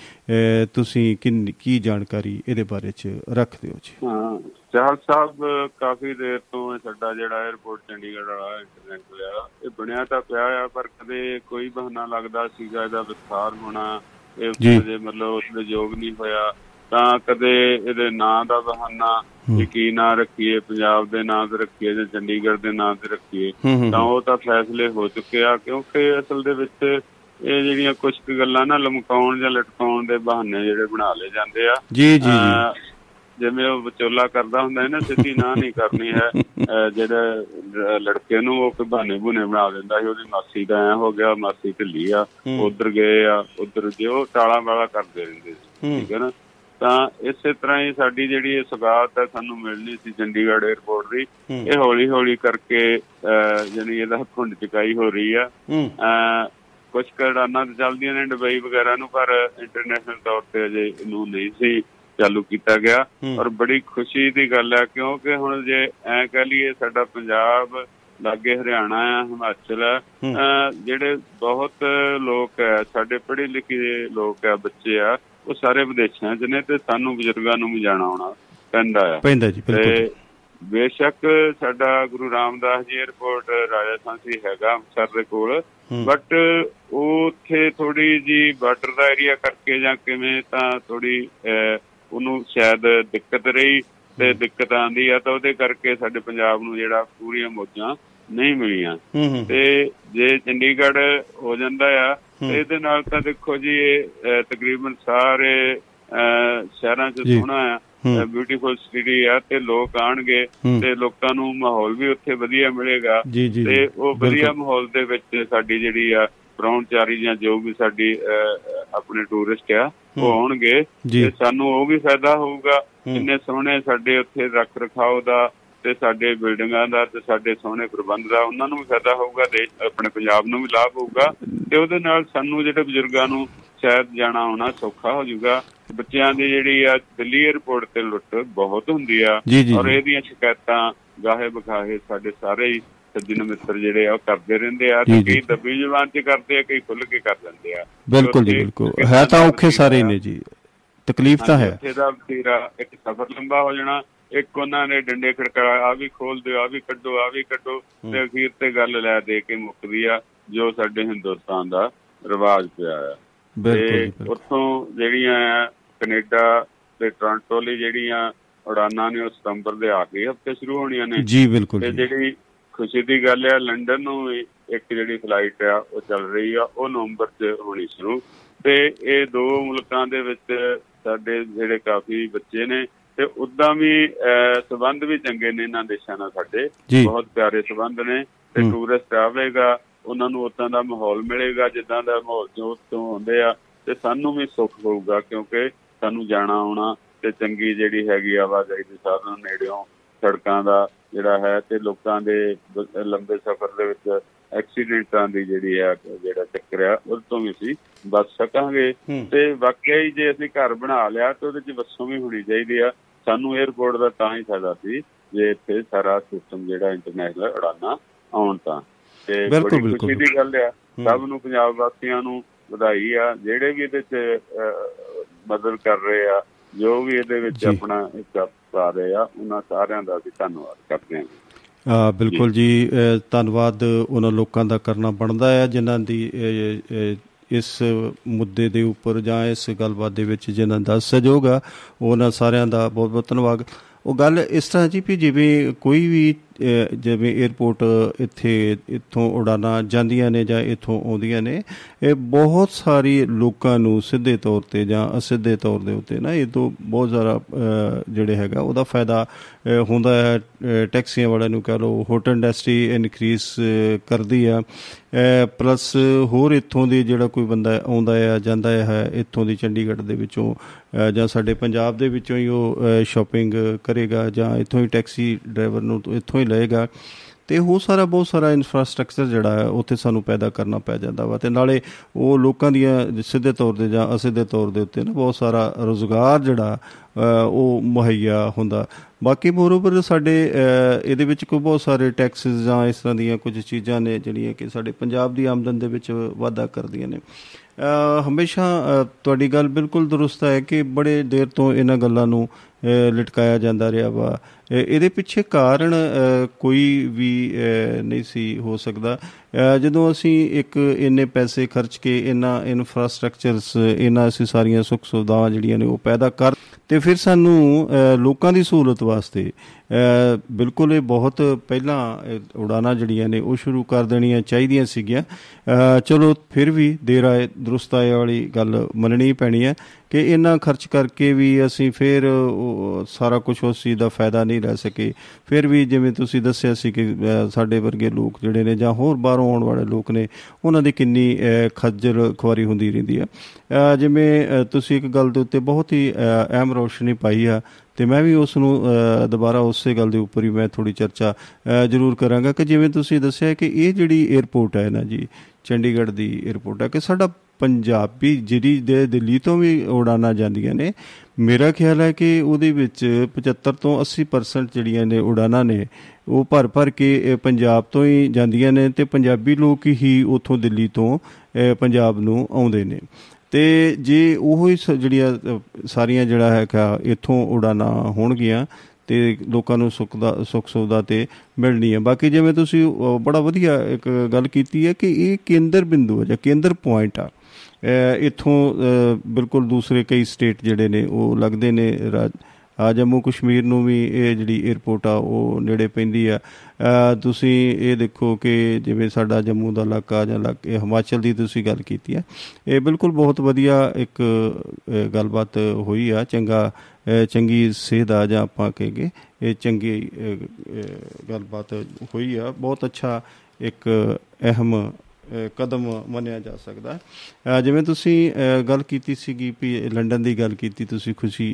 [SPEAKER 1] ਤੁਸੀਂ ਕੀ ਜਾਣਕਾਰੀ ਇਹਦੇ ਬਾਰੇ ਚ ਰੱਖਦੇ ਹੋ ਜੀ?
[SPEAKER 2] ਹਾਂ ਚਾਹਲ ਸਾਹਿਬ ਕਾਫੀ ਦੇਰ ਤੋਂ ਸਾਡਾ ਜਿਹੜਾ 에어ਪੋਰਟ ਚੰਡੀਗੜ੍ਹ ਵਾਲਾ ਇੰਟਰਨੈਸ਼ਨਲ ਆ ਇਹ ਬਣਿਆ ਤਾਂ ਪਿਆ ਆ ਪਰ ਕਦੇ ਕੋਈ ਬਹਾਨਾ ਲੱਗਦਾ ਸੀਗਾ ਇਹਦਾ ਵਿਸਥਾਰ ਹੋਣਾ ਇਹ ਜੇ। ਮਤਲਬ ਉਸ ਦੇ ਯੋਗ ਨਹੀਂ ਹੋਇਆ। ਤਾਂ ਕਦੇ ਇਹਦੇ ਨਾਂ ਦਾ ਬਹਾਨਾ ਕਿ ਕੀ ਨਾਂ ਰੱਖੀਏ ਪੰਜਾਬ ਦੇ ਨਾਂ ਤੇ ਰੱਖੀਏ ਜਾਂ ਚੰਡੀਗੜ੍ਹ ਦੇ ਨਾਂ ਤੇ ਰੱਖੀਏ ਤਾਂ ਉਹ ਤਾਂ ਫੈਸਲੇ ਹੋ ਚੁੱਕੇ ਆ ਕਿਉਂਕਿ ਅਸਲ ਦੇ ਵਿੱਚ ਇਹ ਜਿਹੜੀਆਂ ਕੁਝ ਗੱਲਾਂ ਨਾ ਲਮਕਾਉਣ ਜਾਂ ਲਟਕਾਉਣ ਦੇ ਬਹਾਨੇ ਜਿਹੜੇ ਬਣਾ ਲਏ ਜਾਂਦੇ ਆ।
[SPEAKER 1] ਜੀ ਜੀ
[SPEAKER 2] ਜਿਵੇਂ ਉਹ ਵਿਚੋਲਾ ਕਰਦਾ ਹੁੰਦਾ ਹੈ ਨਾ ਸਿੱਧੀ ਨਾ ਨਹੀਂ ਕਰਨੀ ਹੈ [laughs] ਜਿਹੜਾ ਲੜਕੇ ਨੂੰ ਉਹ ਬਹਾਨੇ ਬੁਨੇ ਬਣਾ ਦਿੰਦਾ ਸੀ ਉਹਦੀ ਮਾਸੀ ਦਾ ਐ ਹੋ ਗਿਆ ਮਾਸੀ ਢਿੱਲੀ ਆ ਉਧਰ ਗਏ ਆ ਉਧਰ ਜਿਉ ਟਾਲਾ ਵਾਲਾ ਕਰਦੇ ਰਹਿੰਦੇ ਸੀ ਠੀਕ ਹੈ ਨਾ। ਤਾਂ ਇਸੇ ਤਰ੍ਹਾਂ ਹੀ ਸਾਡੀ ਜਿਹੜੀ ਇਹ ਸੁਗਾਤ ਹੈ ਸਾਨੂੰ ਮਿਲਣੀ ਸੀ ਚੰਡੀਗੜ੍ਹ 에ਅਰਪੋਰਟ ਦੀ ਇਹ ਹੌਲੀ ਹੌਲੀ ਕਰਕੇ ਯਾਨੀ ਇਹਦਾ ਖੁੰਡ ਚਕਾਈ ਹੋ ਰਹੀ ਆ। ਕੁਝ ਕੜਾਨਾ ਚੱਲਦੀਆਂ ਨੇ ਦੁਬਈ ਵਗੈਰਾ ਨੂੰ ਪਰ ਇੰਟਰਨੈਸ਼ਨਲ ਤੌਰ ਤੇ ਅਜੇ ਇਹਨੂੰ ਨਹੀਂ ਸੀ ਚਾਲੂ ਕੀਤਾ ਗਿਆ। ਔਰ ਬੜੀ ਖੁਸ਼ੀ ਦੀ ਗੱਲ ਹੈ ਕਿਉਂਕਿ ਹੁਣ ਜੇ ਐ ਕਹ ਲਈਏ ਸਾਡਾ ਪੰਜਾਬ ਲਾਗੇ ਹਰਿਆਣਾ ਆ ਹਿਮਾਚਲ ਆ ਜਿਹੜੇ ਬਹੁਤ ਲੋਕ ਹੈ ਸਾਡੇ ਪੜ੍ਹੇ ਲਿਖੇ ਲੋਕ ਆ ਬੱਚੇ ਆ ਉਹ ਸਾਰੇ ਵਿਦੇਸ਼ਾਂ 'ਚ ਨੇ ਤੇ ਸਾਨੂੰ ਬਜ਼ੁਰਗਾਂ ਨੂੰ ਵੀ ਜਾਣਾ ਆਉਣਾ ਪੈਂਦਾ ਆ।
[SPEAKER 1] ਪੈਂਦਾ ਜੀ ਬਿਲਕੁਲ।
[SPEAKER 2] ਬੇਸ਼ੱਕ ਸਾਡਾ ਗੁਰੂ ਰਾਮਦਾਸ ਜੀ 에ਅਰਪੋਰਟ ਰਾਜਸਥਾਨ ਸੀ ਹੈਗਾ ਸਰ ਦੇ ਕੋਲ। ਬਟ ਉੱਥੇ ਥੋੜੀ ਜੀ ਬਾਰਡਰ ਦਾ ਏਰੀਆ ਕਰਕੇ ਜਾਂ ਕਿਵੇਂ ਤਾਂ ਥੋੜੀ ਉਹਨੂੰ ਸ਼ਾਇਦ ਦਿੱਕਤ ਰਹੀ ਤੇ ਦਿੱਕਤ ਆਂਦੀ ਆ ਤਾਂ ਉਹਦੇ ਕਰਕੇ ਸਾਡੇ ਪੰਜਾਬ ਨੂੰ ਜਿਹੜਾ ਪੂਰੀਆਂ ਮੋਜਾਂ ਨਹੀਂ ਮਿਲੀਆਂ। ਤੇ ਜੇ ਚੰਡੀਗੜ੍ਹ ਹੋ ਜਾਂਦਾ ਆ ਇਹਦੇ ਨਾਲ ਤਾਂ ਦੇਖੋ ਜੀ ਇਹ ਤਕਰੀਬਨ ਸਾਰੇ ਸ਼ਹਿਰਾਂ 'ਚ ਸੋਹਣਾ ਆ ਬਿਊਟੀਫੁਲ ਸਿਟੀ ਆ ਤੇ ਲੋਕ ਆਣਗੇ ਤੇ ਲੋਕਾਂ ਨੂੰ ਮਾਹੌਲ ਵੀ ਉੱਥੇ ਵਧੀਆ ਮਿਲੇਗਾ ਤੇ ਉਹ ਵਧੀਆ ਮਾਹੌਲ ਦੇ ਵਿੱਚ ਸਾਡੀ ਜਿਹੜੀ ਆ ਚਾਰੀ ਜਾਂ ਜੋ ਵੀ ਸਾਡੀ ਆਪਣੇ ਟੂਰਿਸਟ ਆ ਉਹ ਆਉਣਗੇ ਤੇ ਸਾਨੂੰ ਉਹ ਵੀ ਫਾਇਦਾ ਹੋਊਗਾ ਇੰਨੇ ਸੋਹਣੇ ਸਾਡੇ ਉੱਥੇ ਰੱਖ ਰਖਾਓ ਦਾ ਤੇ ਸਾਡੇ ਬਿਲਡਿੰਗਾਂ ਦਾ ਤੇ ਸਾਡੇ ਸੋਹਣੇ ਪ੍ਰਬੰਧ ਦਾ ਉਹਨਾਂ ਨੂੰ ਵੀ ਫਾਇਦਾ ਹੋਊਗਾ ਤੇ ਆਪਣੇ ਪੰਜਾਬ ਨੂੰ ਵੀ ਲਾਭ ਹੋਊਗਾ ਤੇ ਉਹਦੇ ਨਾਲ ਸਾਨੂੰ ਜਿਹੜੇ ਬਜ਼ੁਰਗਾਂ ਨੂੰ ਸ਼ਾਇਦ ਜਾਣਾ ਆਉਣਾ ਸੌਖਾ ਹੋ ਜਾਊਗਾ। ਬੱਚਿਆਂ ਦੀ ਜਿਹੜੀ ਆ ਦਿੱਲੀ 에ਅਰਪੋਰਟ ਤੇ ਲੁੱਟ ਬਹੁਤ ਹੁੰਦੀ ਆ ਔਰ ਇਹਦੀਆਂ ਸ਼ਿਕਾਇਤਾਂ ਗਾਹੇ ਬਖਾਹੇ ਸਾਡੇ ਸਾਰੇ ਹੀ ਸੱਜਣ ਮਿੱਤਰ ਜਿਹੜੇ ਆ ਉਹ ਕਰਦੇ ਰਹਿੰਦੇ ਆ ਤੇ ਕਈ ਦਬੀ ਜ਼ਬਾਨ ਤੇ ਕਰਦੇ ਆ ਕਈ ਖੁੱਲ ਕੇ ਕਰ ਲੈਂਦੇ ਆ।
[SPEAKER 1] ਬਿਲਕੁਲ ਜੀ ਬਿਲਕੁਲ। ਹੈ ਤਾਂ ਔਖੇ ਸਾਰੇ ਨੇ ਜੀ। ਤਕਲੀਫ ਤਾਂ ਹੈ।
[SPEAKER 2] ਇੱਥੇ ਦਾ ਤੀਰਾ ਇੱਕ ਸਫ਼ਰ ਲੰਬਾ ਹੋ ਜਾਣਾ ਇੱਕ ਉਹਨਾਂ ਨੇ ਡੰਡੇ ਖੜਕਾ ਆ ਵੀ ਖੋਲ ਦਿਓ ਆ ਵੀ ਕੱਢੋ ਆ ਵੀ ਕੱਢੋ ਤੇ ਅਖੀਰ ਤੇ ਗੱਲ ਲੈ ਦੇ ਕੇ ਮੁੱਕਦੀ ਆ ਜੋ ਸਾਡੇ ਹਿੰਦੁਸਤਾਨ ਦਾ ਰਿਵਾਜ ਪਿਆ ਆ।
[SPEAKER 1] ਬਿਲਕੁਲ
[SPEAKER 2] ਉੱਥੋਂ ਜਿਹੜੀਆਂ ਕੈਨੇਡਾ ਤੇ ਟੋਰਾਂਟੋ ਲਈ ਜਿਹੜੀਆਂ ਉਡਾਨਾਂ ਨੇ ਉਹ ਸਤੰਬਰ ਦੇ ਆਖਰੀ ਹਫ਼ਤੇ ਸ਼ੁਰੂ ਹੋਣੀਆਂ ਨੇ।
[SPEAKER 1] ਜੀ ਬਿਲਕੁਲ
[SPEAKER 2] ਤੇ ਜਿਹੜੀ ਖੁਸ਼ੀ ਦੀ ਗੱਲ ਹੈ ਲੰਡਨ ਨੂੰ ਇੱਕ ਜਿਹੜੀ ਫਲਾਈਟ ਆ ਉਹ ਚੱਲ ਰਹੀ ਆ ਉਹ ਨਵੰਬਰ 'ਚ ਹੋਣੀ ਸ਼ੁਰੂ। ਤੇ ਇਹ ਦੋ ਮੁਲਕਾਂ ਦੇ ਵਿੱਚ ਸਾਡੇ ਜਿਹੜੇ ਕਾਫੀ ਬੱਚੇ ਨੇ ਤੇ ਉਦਾਂ ਵੀ ਸਬੰਧ ਵੀ ਚੰਗੇ ਨੇ ਇਹਨਾਂ ਦੇਸ਼ਾਂ ਨਾਲ ਸਾਡੇ। ਬਹੁਤ ਪਿਆਰੇ ਸਬੰਧ ਨੇ ਤੇ ਟੂਰਿਸਟ ਆਵੇਗਾ ਉਹਨਾਂ ਨੂੰ ਉਦਾਂ ਦਾ ਮਾਹੌਲ ਮਿਲੇਗਾ ਜਿੱਦਾਂ ਦਾ ਮਾਹੌਲ ਜੋ ਤੋਂ ਹੁੰਦੇ ਆ ਤੇ ਸਾਨੂੰ ਵੀ ਸੁੱਖ ਹੋਊਗਾ ਕਿਉਂਕਿ ਸਾਨੂੰ ਜਾਣਾ ਆਉਣਾ ਤੇ ਚੰਗੀ ਜਿਹੜੀ ਹੈਗੀ ਆਵਾਜਾਈ ਦੇ ਸਾਧਨ ਨੇੜਿਓਂ ਸੜਕਾਂ ਦਾ ਜਿਹੜਾ ਹੈ ਤੇ ਲੋਕਾਂ ਦੇ ਲੰਬੇ ਸਫ਼ਰ ਦੇ ਵਿੱਚ ਐਕਸੀਡੈਂਟਾਂ ਦੀ ਜਿਹੜੀ ਹੈ ਜਿਹੜਾ ਚੱਕਰ ਆ ਉਸ ਤੋਂ ਵੀ ਅਸੀਂ ਬਚ ਸਕਾਂਗੇ। ਤੇ ਵਾਕਿਆ ਹੀ ਜੇ ਅਸੀਂ ਘਰ ਬਣਾ ਲਿਆ ਤਾਂ ਉਹਦੇ 'ਚ ਵਸੋਂ ਵੀ ਹੋਣੀ ਚਾਹੀਦੀ ਆ। ਸਾਨੂੰ 에어ਪੋਰਟ ਦਾ ਤਾਂ ਹੀ ਫਾਇਦਾ ਸੀ ਜੇ ਇੱਥੇ ਸਾਰਾ ਸਿਸਟਮ ਜਿਹੜਾ ਇੰਟਰਨੈਸ਼ਨਲ ਉਡਾਨਾ ਆਉਣ ਤਾਂ। ਤੇ ਬੜੀ ਖੁਸ਼ੀ ਦੀ ਗੱਲ ਆ। ਸਭ ਨੂੰ ਪੰਜਾਬ ਵਾਸੀਆਂ ਨੂੰ ਵਧਾਈ ਆ। ਜਿਹੜੇ ਵੀ ਇਹਦੇ 'ਚ ਮਦਦ ਕਰ ਰਹੇ ਆ ਜੋ ਵੀ ਇਹਦੇ ਵਿੱਚ ਆਪਣਾ ਇੱਕ ਪਾ ਰਹੇ ਆ ਉਹਨਾਂ ਸਾਰਿਆਂ ਦਾ ਵੀ ਧੰਨਵਾਦ ਕਰਦੇ ਹਾਂ।
[SPEAKER 1] ਆ ਬਿਲਕੁਲ ਜੀ। ਧੰਨਵਾਦ ਉਹਨਾਂ ਲੋਕਾਂ ਦਾ ਕਰਨਾ ਬਣਦਾ ਹੈ ਜਿਨ੍ਹਾਂ ਦੀ ਇਸ ਮੁੱਦੇ ਦੇ ਉੱਪਰ ਜਾਂ ਇਸ ਗੱਲਬਾਤ ਦੇ ਵਿੱਚ ਜਿਨ੍ਹਾਂ ਦਾ ਸਹਿਯੋਗ ਆ, ਉਹਨਾਂ ਸਾਰਿਆਂ ਦਾ ਬਹੁਤ ਬਹੁਤ ਧੰਨਵਾਦ। ਉਹ ਗੱਲ ਇਸ ਤਰ੍ਹਾਂ ਜੀ ਵੀ ਜਿਵੇਂ ਕੋਈ ਵੀ ਜਿਵੇਂ 에어ਪੋਰਟ ਇੱਥੇ, ਇੱਥੋਂ ਉਡਾਨਾਂ ਜਾਂਦੀਆਂ ਨੇ ਜਾਂ ਇੱਥੋਂ ਆਉਂਦੀਆਂ ਨੇ, ਇਹ ਬਹੁਤ ਸਾਰੀ ਲੋਕਾਂ ਨੂੰ ਸਿੱਧੇ ਤੌਰ ਤੇ ਜਾਂ ਅਸਿੱਧੇ ਤੌਰ ਦੇ ਉੱਤੇ ਨਾ, ਇਹ ਤੋਂ ਬਹੁਤ ਜ਼ਿਆਦਾ ਜਿਹੜੇ ਹੈਗਾ, ਉਹਦਾ ਫਾਇਦਾ ਹੁੰਦਾ ਹੈ ਟੈਕਸੀਆਂ ਵਾਲਿਆਂ ਨੂੰ ਕਹ ਲਓ ਹੋਟਲ ਇੰਡਸਟਰੀ ਇਨਕਰੀਸ ਕਰਦੀ ਆ। ਪਲੱਸ ਹੋਰ ਇੱਥੋਂ ਦੀ ਜਿਹੜਾ ਕੋਈ ਬੰਦਾ ਆਉਂਦਾ ਹੈ ਜਾਂਦਾ ਹੈ, ਇੱਥੋਂ ਦੀ ਚੰਡੀਗੜ੍ਹ ਦੇ ਵਿੱਚੋਂ ਜਾਂ ਸਾਡੇ ਪੰਜਾਬ ਦੇ ਵਿੱਚੋਂ ਹੀ ਉਹ ਸ਼ਾਪਿੰਗ ਕਰੇਗਾ ਜਾਂ ਇੱਥੋਂ ਹੀ ਟੈਕਸੀ ਡਰਾਈਵਰ ਨੂੰ, ਇੱਥੋਂ ਹੀ ਲਏਗਾ। ਤੇ ਉਹ ਸਾਰਾ ਬਹੁਤ ਸਾਰਾ ਇਨਫਰਾਸਟ੍ਰਕਚਰ ਜਿਹੜਾ ਹੈ, ਉੱਥੇ ਸਾਨੂੰ ਪੈਦਾ ਕਰਨਾ ਪੈ ਜਾਂਦਾ ਵਾ। ਤੇ ਨਾਲੇ ਉਹ ਲੋਕਾਂ ਦੀਆਂ ਸਿੱਧੇ ਤੌਰ ਤੇ ਜਾਂ ਅਸਿੱਧੇ ਤੌਰ ਦੇ ਉੱਤੇ ਨਾ ਬਹੁਤ ਸਾਰਾ ਰੋਜ਼ਗਾਰ ਜਿਹੜਾ ਉਹ ਮੁਹੱਈਆ ਹੁੰਦਾ। ਬਾਕੀ ਮੋਰਓਵਰ ਸਾਡੇ ਇਹਦੇ ਵਿੱਚ ਕੋਈ ਬਹੁਤ ਸਾਰੇ ਟੈਕਸਸ ਜਾਂ ਇਸ ਤਰ੍ਹਾਂ ਦੀਆਂ ਕੁਝ ਚੀਜ਼ਾਂ ਨੇ ਜਿਹੜੀਆਂ ਕਿ ਸਾਡੇ ਪੰਜਾਬ ਦੀ ਆਮਦਨ ਦੇ ਵਿੱਚ ਵਾਧਾ ਕਰਦੀਆਂ ਨੇ। ਹਮੇਸ਼ਾ ਤੁਹਾਡੀ ਗੱਲ ਬਿਲਕੁਲ ਦਰੁਸਤ ਹੈ ਕਿ ਬੜੇ ਦੇਰ ਤੋਂ ਇਹਨਾਂ ਗੱਲਾਂ ਨੂੰ ਲਟਕਾਇਆ ਜਾਂਦਾ ਰਿਹਾ ਵਾ। ਇਹਦੇ ਪਿੱਛੇ ਕਾਰਨ ਕੋਈ ਵੀ ਨਹੀਂ ਸੀ, ਹੋ ਸਕਦਾ। ਜਦੋਂ ਅਸੀਂ ਇੱਕ ਇੰਨੇ ਪੈਸੇ ਖਰਚ ਕੇ ਇਹਨਾਂ ਇਨਫਰਾਸਟ੍ਰਕਚਰਸ ਇਹਨਾਂ ਅਸੀਂ ਸਾਰੀਆਂ ਸੁੱਖ ਸੁਵਿਧਾਵਾਂ ਜਿਹੜੀਆਂ ਨੇ ਉਹ ਪੈਦਾ ਕਰ ਤੇ ਫਿਰ ਸਾਨੂੰ ਲੋਕਾਂ ਦੀ ਸਹੂਲਤ ਵਾਸਤੇ ਬਿਲਕੁਲ ਇਹ ਬਹੁਤ ਪਹਿਲਾਂ ਉਡਾਣਾ ਜਿਹੜੀਆਂ ਨੇ ਉਹ ਸ਼ੁਰੂ ਕਰ ਦੇਣੀਆਂ ਚਾਹੀਦੀਆਂ ਸੀਗੀਆਂ। ਚਲੋ, ਫਿਰ ਵੀ ਦੇਰ ਆਏ, ਦਰੁਸਤ ਆਏ ਵਾਲੀ ਗੱਲ ਮੰਨਣੀ ਪੈਣੀ ਹੈ। ਕਿ ਇੰਨਾ ਖਰਚ ਕਰਕੇ ਵੀ ਅਸੀਂ ਫਿਰ ਸਾਰਾ ਕੁਝ ਉਸ ਚੀਜ਼ ਦਾ ਫਾਇਦਾ ਨਹੀਂ ਲੈ ਸਕੇ। ਫਿਰ ਵੀ ਜਿਵੇਂ ਤੁਸੀਂ ਦੱਸਿਆ ਸੀ ਕਿ ਸਾਡੇ ਵਰਗੇ ਲੋਕ ਜਿਹੜੇ ਨੇ ਜਾਂ ਹੋਰ ਬਾਹਰੋਂ ਆਉਣ ਵਾਲੇ ਲੋਕ ਨੇ, ਉਹਨਾਂ ਦੀ ਕਿੰਨੀ ਖੱਜਲ ਖੁਆਰੀ ਹੁੰਦੀ ਰਹਿੰਦੀ ਆ। ਜਿਵੇਂ ਤੁਸੀਂ ਇੱਕ ਗੱਲ ਦੇ ਉੱਤੇ ਬਹੁਤ ਹੀ ਅਹਿਮ ਰੋਸ਼ਨੀ ਪਾਈ ਆ ਤੇ ਮੈਂ ਵੀ ਉਸ ਨੂੰ ਦੁਬਾਰਾ ਉਸੇ ਗੱਲ ਦੇ ਉੱਪਰ ਹੀ ਮੈਂ ਥੋੜੀ ਚਰਚਾ ਜ਼ਰੂਰ ਕਰਾਂਗਾ ਕਿ ਜਿਵੇਂ ਤੁਸੀਂ ਦੱਸਿਆ ਕਿ ਇਹ ਜਿਹੜੀ 에어ਪੋਰਟ ਹੈ ਨਾ ਜੀ ਚੰਡੀਗੜ੍ਹ ਦੀ 에어ਪੋਰਟ ਹੈ ਕਿ ਸਾਡਾ ਪੰਜਾਬੀ ਜਿਹੜੀ ਦੇ ਦਿੱਲੀ ਤੋਂ ਵੀ ਉਡਾਨਾਂ ਜਾਂਦੀਆਂ ਨੇ, ਮੇਰਾ ਖਿਆਲ ਹੈ ਕਿ ਉਹਦੇ ਵਿੱਚ 75 ਤੋਂ 80% ਜਿਹੜੀਆਂ ਨੇ ਉਡਾਨਾਂ ਨੇ, ਉਹ ਭਰ ਭਰ ਕੇ ਪੰਜਾਬ ਤੋਂ ਹੀ ਜਾਂਦੀਆਂ ਨੇ ਤੇ ਪੰਜਾਬੀ ਲੋਕ ਹੀ ਉਥੋਂ ਦਿੱਲੀ ਤੋਂ ਪੰਜਾਬ ਨੂੰ ਆਉਂਦੇ ਨੇ। ਤੇ ਜੇ ਉਹ ਹੀ ਜਿਹੜੀਆਂ ਸਾਰੀਆਂ ਜਿਹੜਾ ਹੈ ਕਿ ਇਥੋਂ ਉਡਾਨਾਂ ਹੋਣਗੀਆਂ ਤੇ ਲੋਕਾਂ ਨੂੰ ਸੁੱਖ ਦਾ, ਸੁੱਖ ਸੁਵਿਧਾ ਤੇ ਮਿਲਣੀ ਹੈ। ਬਾਕੀ ਜਿਵੇਂ ਤੁਸੀਂ ਬੜਾ ਵਧੀਆ ਇੱਕ ਗੱਲ ਕੀਤੀ ਹੈ ਕਿ ਇਹ ਕੇਂਦਰ ਬਿੰਦੂ ਹੈ, ਜਾਂ ਕੇਂਦਰ ਪੁਆਇੰਟ ਆ। ਇਥੋਂ ਬਿਲਕੁਲ ਦੂਸਰੇ ਕਈ ਸਟੇਟ ਜਿਹੜੇ ਨੇ, ਉਹ ਲੱਗਦੇ ਨੇ। ਆ ਜੰਮੂ ਕਸ਼ਮੀਰ ਨੂੰ ਵੀ ਇਹ ਜਿਹੜੀ 에어ਪੋਰਟ ਆ, ਉਹ ਨੇੜੇ ਪੈਂਦੀ ਆ। ਤੁਸੀਂ ਇਹ ਦੇਖੋ ਕਿ ਜਿਵੇਂ ਸਾਡਾ ਜੰਮੂ ਦਾ ਇਲਾਕਾ ਜਾਂ ਇਲਾਕੇ ਹਿਮਾਚਲ ਦੀ ਤੁਸੀਂ ਗੱਲ ਕੀਤੀ ਆ ਇਹ ਬਿਲਕੁਲ ਬਹੁਤ ਵਧੀਆ ਇੱਕ ਗੱਲਬਾਤ ਹੋਈ ਆ। ਚੰਗਾ ਚੰਗੀ ਸਿਹਤ ਆ ਜਾਂ ਆਪਾਂ ਕਹੇਗੇ ਇਹ ਚੰਗੀ ਗੱਲਬਾਤ ਹੋਈ ਆ। ਬਹੁਤ ਅੱਛਾ ਇੱਕ ਅਹਿਮ ਕਦਮ ਮੰਨਿਆ ਜਾ ਸਕਦਾ। ਜਿਵੇਂ ਤੁਸੀਂ ਗੱਲ ਕੀਤੀ ਸੀਗੀ ਵੀ ਲੰਡਨ ਦੀ ਗੱਲ ਕੀਤੀ, ਤੁਸੀਂ ਖੁਸ਼ੀ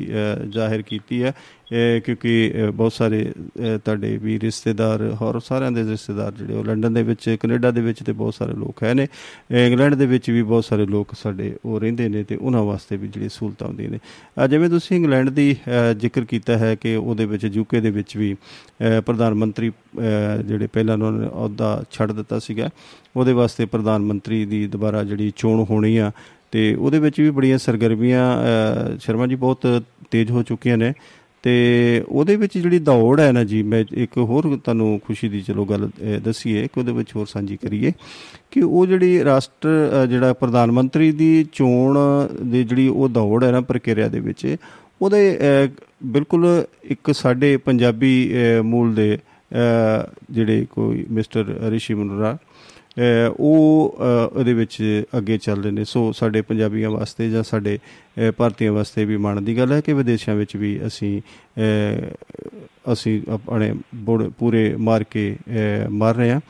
[SPEAKER 1] ਜ਼ਾਹਿਰ ਕੀਤੀ ਹੈ ਕਿਉਂਕਿ ਬਹੁਤ ਸਾਰੇ ਤੁਹਾਡੇ ਵੀ ਰਿਸ਼ਤੇਦਾਰ, ਹੋਰ ਸਾਰਿਆਂ ਦੇ ਰਿਸ਼ਤੇਦਾਰ ਜਿਹੜੇ ਉਹ ਲੰਡਨ ਦੇ ਵਿੱਚ ਕੈਨੇਡਾ ਦੇ ਵਿੱਚ ਤੇ ਬਹੁਤ ਸਾਰੇ ਲੋਕ ਹੈ ਨੇ। ਇੰਗਲੈਂਡ ਦੇ ਵਿੱਚ ਵੀ ਬਹੁਤ ਸਾਰੇ ਲੋਕ ਸਾਡੇ ਉਹ ਰਹਿੰਦੇ ਨੇ ਤੇ ਉਹਨਾਂ ਵਾਸਤੇ ਵੀ ਜਿਹੜੀ ਸਹੂਲਤਾਂ ਹੁੰਦੀਆਂ ਨੇ। ਜਿਵੇਂ ਤੁਸੀਂ ਇੰਗਲੈਂਡ ਦੀ ਜ਼ਿਕਰ ਕੀਤਾ ਹੈ ਕਿ ਉਹਦੇ ਵਿੱਚ ਯੂਕੇ ਦੇ ਵਿੱਚ ਵੀ ਪ੍ਰਧਾਨ ਮੰਤਰੀ ਜਿਹੜੇ ਪਹਿਲਾਂ ਉਹਨਾਂ ਨੇ ਅਹੁਦਾ ਛੱਡ ਦਿੱਤਾ ਸੀਗਾ, ਉਹਦੇ ਵਾਸਤੇ ਪ੍ਰਧਾਨ ਮੰਤਰੀ ਦੀ ਦੁਬਾਰਾ ਜਿਹੜੀ ਚੋਣ ਹੋਣੀ ਆ ਤੇ ਉਹਦੇ ਵਿੱਚ ਵੀ ਬੜੀਆਂ ਸਰਗਰਮੀਆਂ ਸ਼ਰਮਾ ਜੀ ਬਹੁਤ ਤੇਜ਼ ਹੋ ਚੁੱਕੀਆਂ ਨੇ। ਤੇ ਉਹਦੇ ਵਿੱਚ ਜਿਹੜੀ ਦੌੜ ਹੈ ਨਾ ਜੀ, ਮੈਂ ਇੱਕ ਹੋਰ ਤੁਹਾਨੂੰ ਖੁਸ਼ੀ ਦੀ ਚਲੋ ਗੱਲ ਦਸੀਏ ਕਿ ਉਹਦੇ ਵਿੱਚ ਹੋਰ ਸਾਂਝੀ ਕਰੀਏ ਕਿ ਉਹ ਜਿਹੜੀ ਰਾਸ਼ਟਰ ਜਿਹੜਾ ਪ੍ਰਧਾਨ ਮੰਤਰੀ ਦੀ ਚੋਣ ਦੀ ਜਿਹੜੀ ਉਹ ਦੌੜ ਹੈ ਨਾ, ਪ੍ਰਕਿਰਿਆ ਦੇ ਵਿੱਚ, ਉਹਦੇ ਬਿਲਕੁਲ ਇੱਕ ਸਾਡੇ ਪੰਜਾਬੀ ਮੂਲ ਦੇ ਜਿਹੜੇ ਕੋਈ ਮਿਸਟਰ ਰਿਸ਼ੀ ਮੁਨਰਾ ਉਹ ਉਹਦੇ ਵਿੱਚ ਅੱਗੇ ਚੱਲ ਰਹੇ ਨੇ। ਸੋ ਸਾਡੇ ਪੰਜਾਬੀਆਂ ਵਾਸਤੇ ਜਾਂ ਸਾਡੇ ਭਾਰਤੀਆਂ ਵਾਸਤੇ ਵੀ ਮਾਣ ਦੀ ਗੱਲ ਹੈ ਕਿ ਵਿਦੇਸ਼ਾਂ ਵਿੱਚ ਵੀ ਅਸੀਂ ਅਸੀਂ ਆਪਣੇ ਪੂਰੇ ਮਾਰ ਕੇ ਮਾਰ ਰਹੇ ਹਾਂ।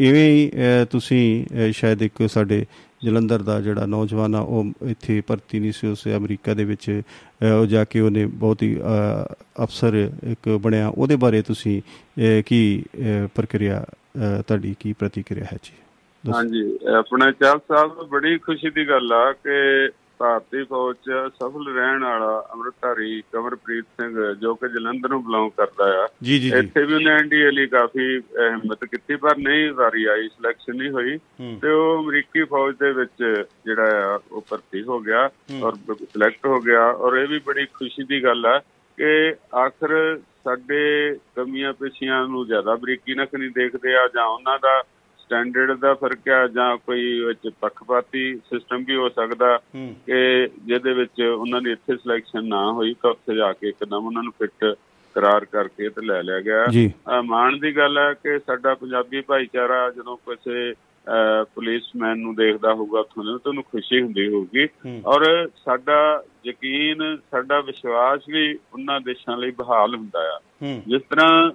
[SPEAKER 1] ਇਵੇਂ ਹੀ ਤੁਸੀਂ ਸ਼ਾਇਦ ਇੱਕ ਸਾਡੇ ਜਲੰਧਰ ਦਾ ਜਿਹੜਾ ਨੌਜਵਾਨ ਆ, ਉਹ ਇੱਥੇ ਭਰਤੀ ਨਹੀਂ ਸੀ, ਉਸ ਅਮਰੀਕਾ ਦੇ ਵਿੱਚ ਉਹ ਜਾ ਕੇ ਉਹਨੇ ਬਹੁਤ ਹੀ ਅਫਸਰ ਇੱਕ ਬਣਿਆ। ਉਹਦੇ ਬਾਰੇ ਤੁਸੀਂ ਕੀ ਪ੍ਰਕਿਰਿਆ ਤੁਹਾਡੀ ਕੀ ਪ੍ਰਤੀਕਿਰਿਆ ਹੈ ਜੀ?
[SPEAKER 2] ਹਾਂਜੀ ਆਪਣੇ ਚਾਲ ਸਾਹਿਬ ਬੜੀ ਖੁਸ਼ੀ ਦੀ ਗੱਲ ਆ ਕਿ ਭਾਰਤੀ ਫੌਜ 'ਚ ਸਫਲ ਰਹਿਣ ਵਾਲਾ ਅਮਰਤਾਰੀ ਕਮਰਪ੍ਰੀਤ ਸਿੰਘ ਜੋ ਕਿ ਜਲੰਧਰ ਨੂੰ ਬਿਲੋਂਗ ਕਰਦਾ ਆ। ਇੱਥੇ ਵੀ ਉਹਨੇ ਐਨਡੀਏ ਲਈ ਕਾਫੀ ਹਿੰਮਤ ਕੀਤੀ ਪਰ ਨਹੀਂ ਵਾਰੀ ਆਈ ਸਿਲੈਕਸ਼ਨ ਨਹੀਂ ਹੋਈ। ਤੇ ਉਹ ਅਮਰੀਕੀ ਫੌਜ ਦੇ ਵਿੱਚ ਜਿਹੜਾ ਆ ਉਹ ਭਰਤੀ ਹੋ ਗਿਆ ਔਰ ਸਿਲੈਕਟ ਹੋ ਗਿਆ। ਔਰ ਇਹ ਵੀ ਬੜੀ ਖੁਸ਼ੀ ਦੀ ਗੱਲ ਆ ਕਿ ਆਖਰ ਸਾਡੇ ਕਮੀਆਂ ਪੇਸ਼ੀਆਂ ਨੂੰ ਜ਼ਿਆਦਾ ਬਰੀਕੀ ਨਾਲ ਨਹੀਂ ਦੇਖਦੇ ਆ ਜਾਂ ਉਹਨਾਂ ਦਾ ਸਟੈਂਡਰਡ ਦਾ ਫ਼ਰਕ ਆ ਜਾਂ ਕੋਈ ਵਿੱਚ ਪੱਖਪਾਤੀ ਸਿਸਟਮ ਵੀ ਹੋ ਸਕਦਾ ਕਿ ਜਿਹਦੇ ਵਿੱਚ ਉਹਨਾਂ ਦੀ ਇੱਥੇ ਸਿਲੈਕਸ਼ਨ ਨਾ ਹੋਈ ਤਾਂ ਉੱਥੇ ਜਾ ਕੇ ਇੱਕਦਮ ਉਹਨਾਂ ਨੂੰ ਫਿੱਟ ਕਰਾਰ ਕਰਕੇ ਤੇ ਲੈ ਲਿਆ ਗਿਆ। ਮਾਣ ਦੀ ਗੱਲ ਹੈ ਕਿ ਸਾਡਾ ਪੰਜਾਬੀ ਭਾਈਚਾਰਾ ਜਦੋਂ ਕਿਸੇ ਪੁਲਿਸਮੈਨ ਨੂੰ ਦੇਖਦਾ ਹੋਊਗਾ ਉੱਥੋਂ ਤਾਂ ਉਹਨੂੰ ਖੁਸ਼ੀ ਹੁੰਦੀ ਹੋਊਗੀ। ਔਰ ਸਾਡਾ ਯਕੀਨ ਸਾਡਾ ਵਿਸ਼ਵਾਸ ਵੀ ਉਹਨਾਂ ਦੇਸ਼ਾਂ ਲਈ ਬਹਾਲ ਹੁੰਦਾ ਆ। ਜਿਸ ਤਰ੍ਹਾਂ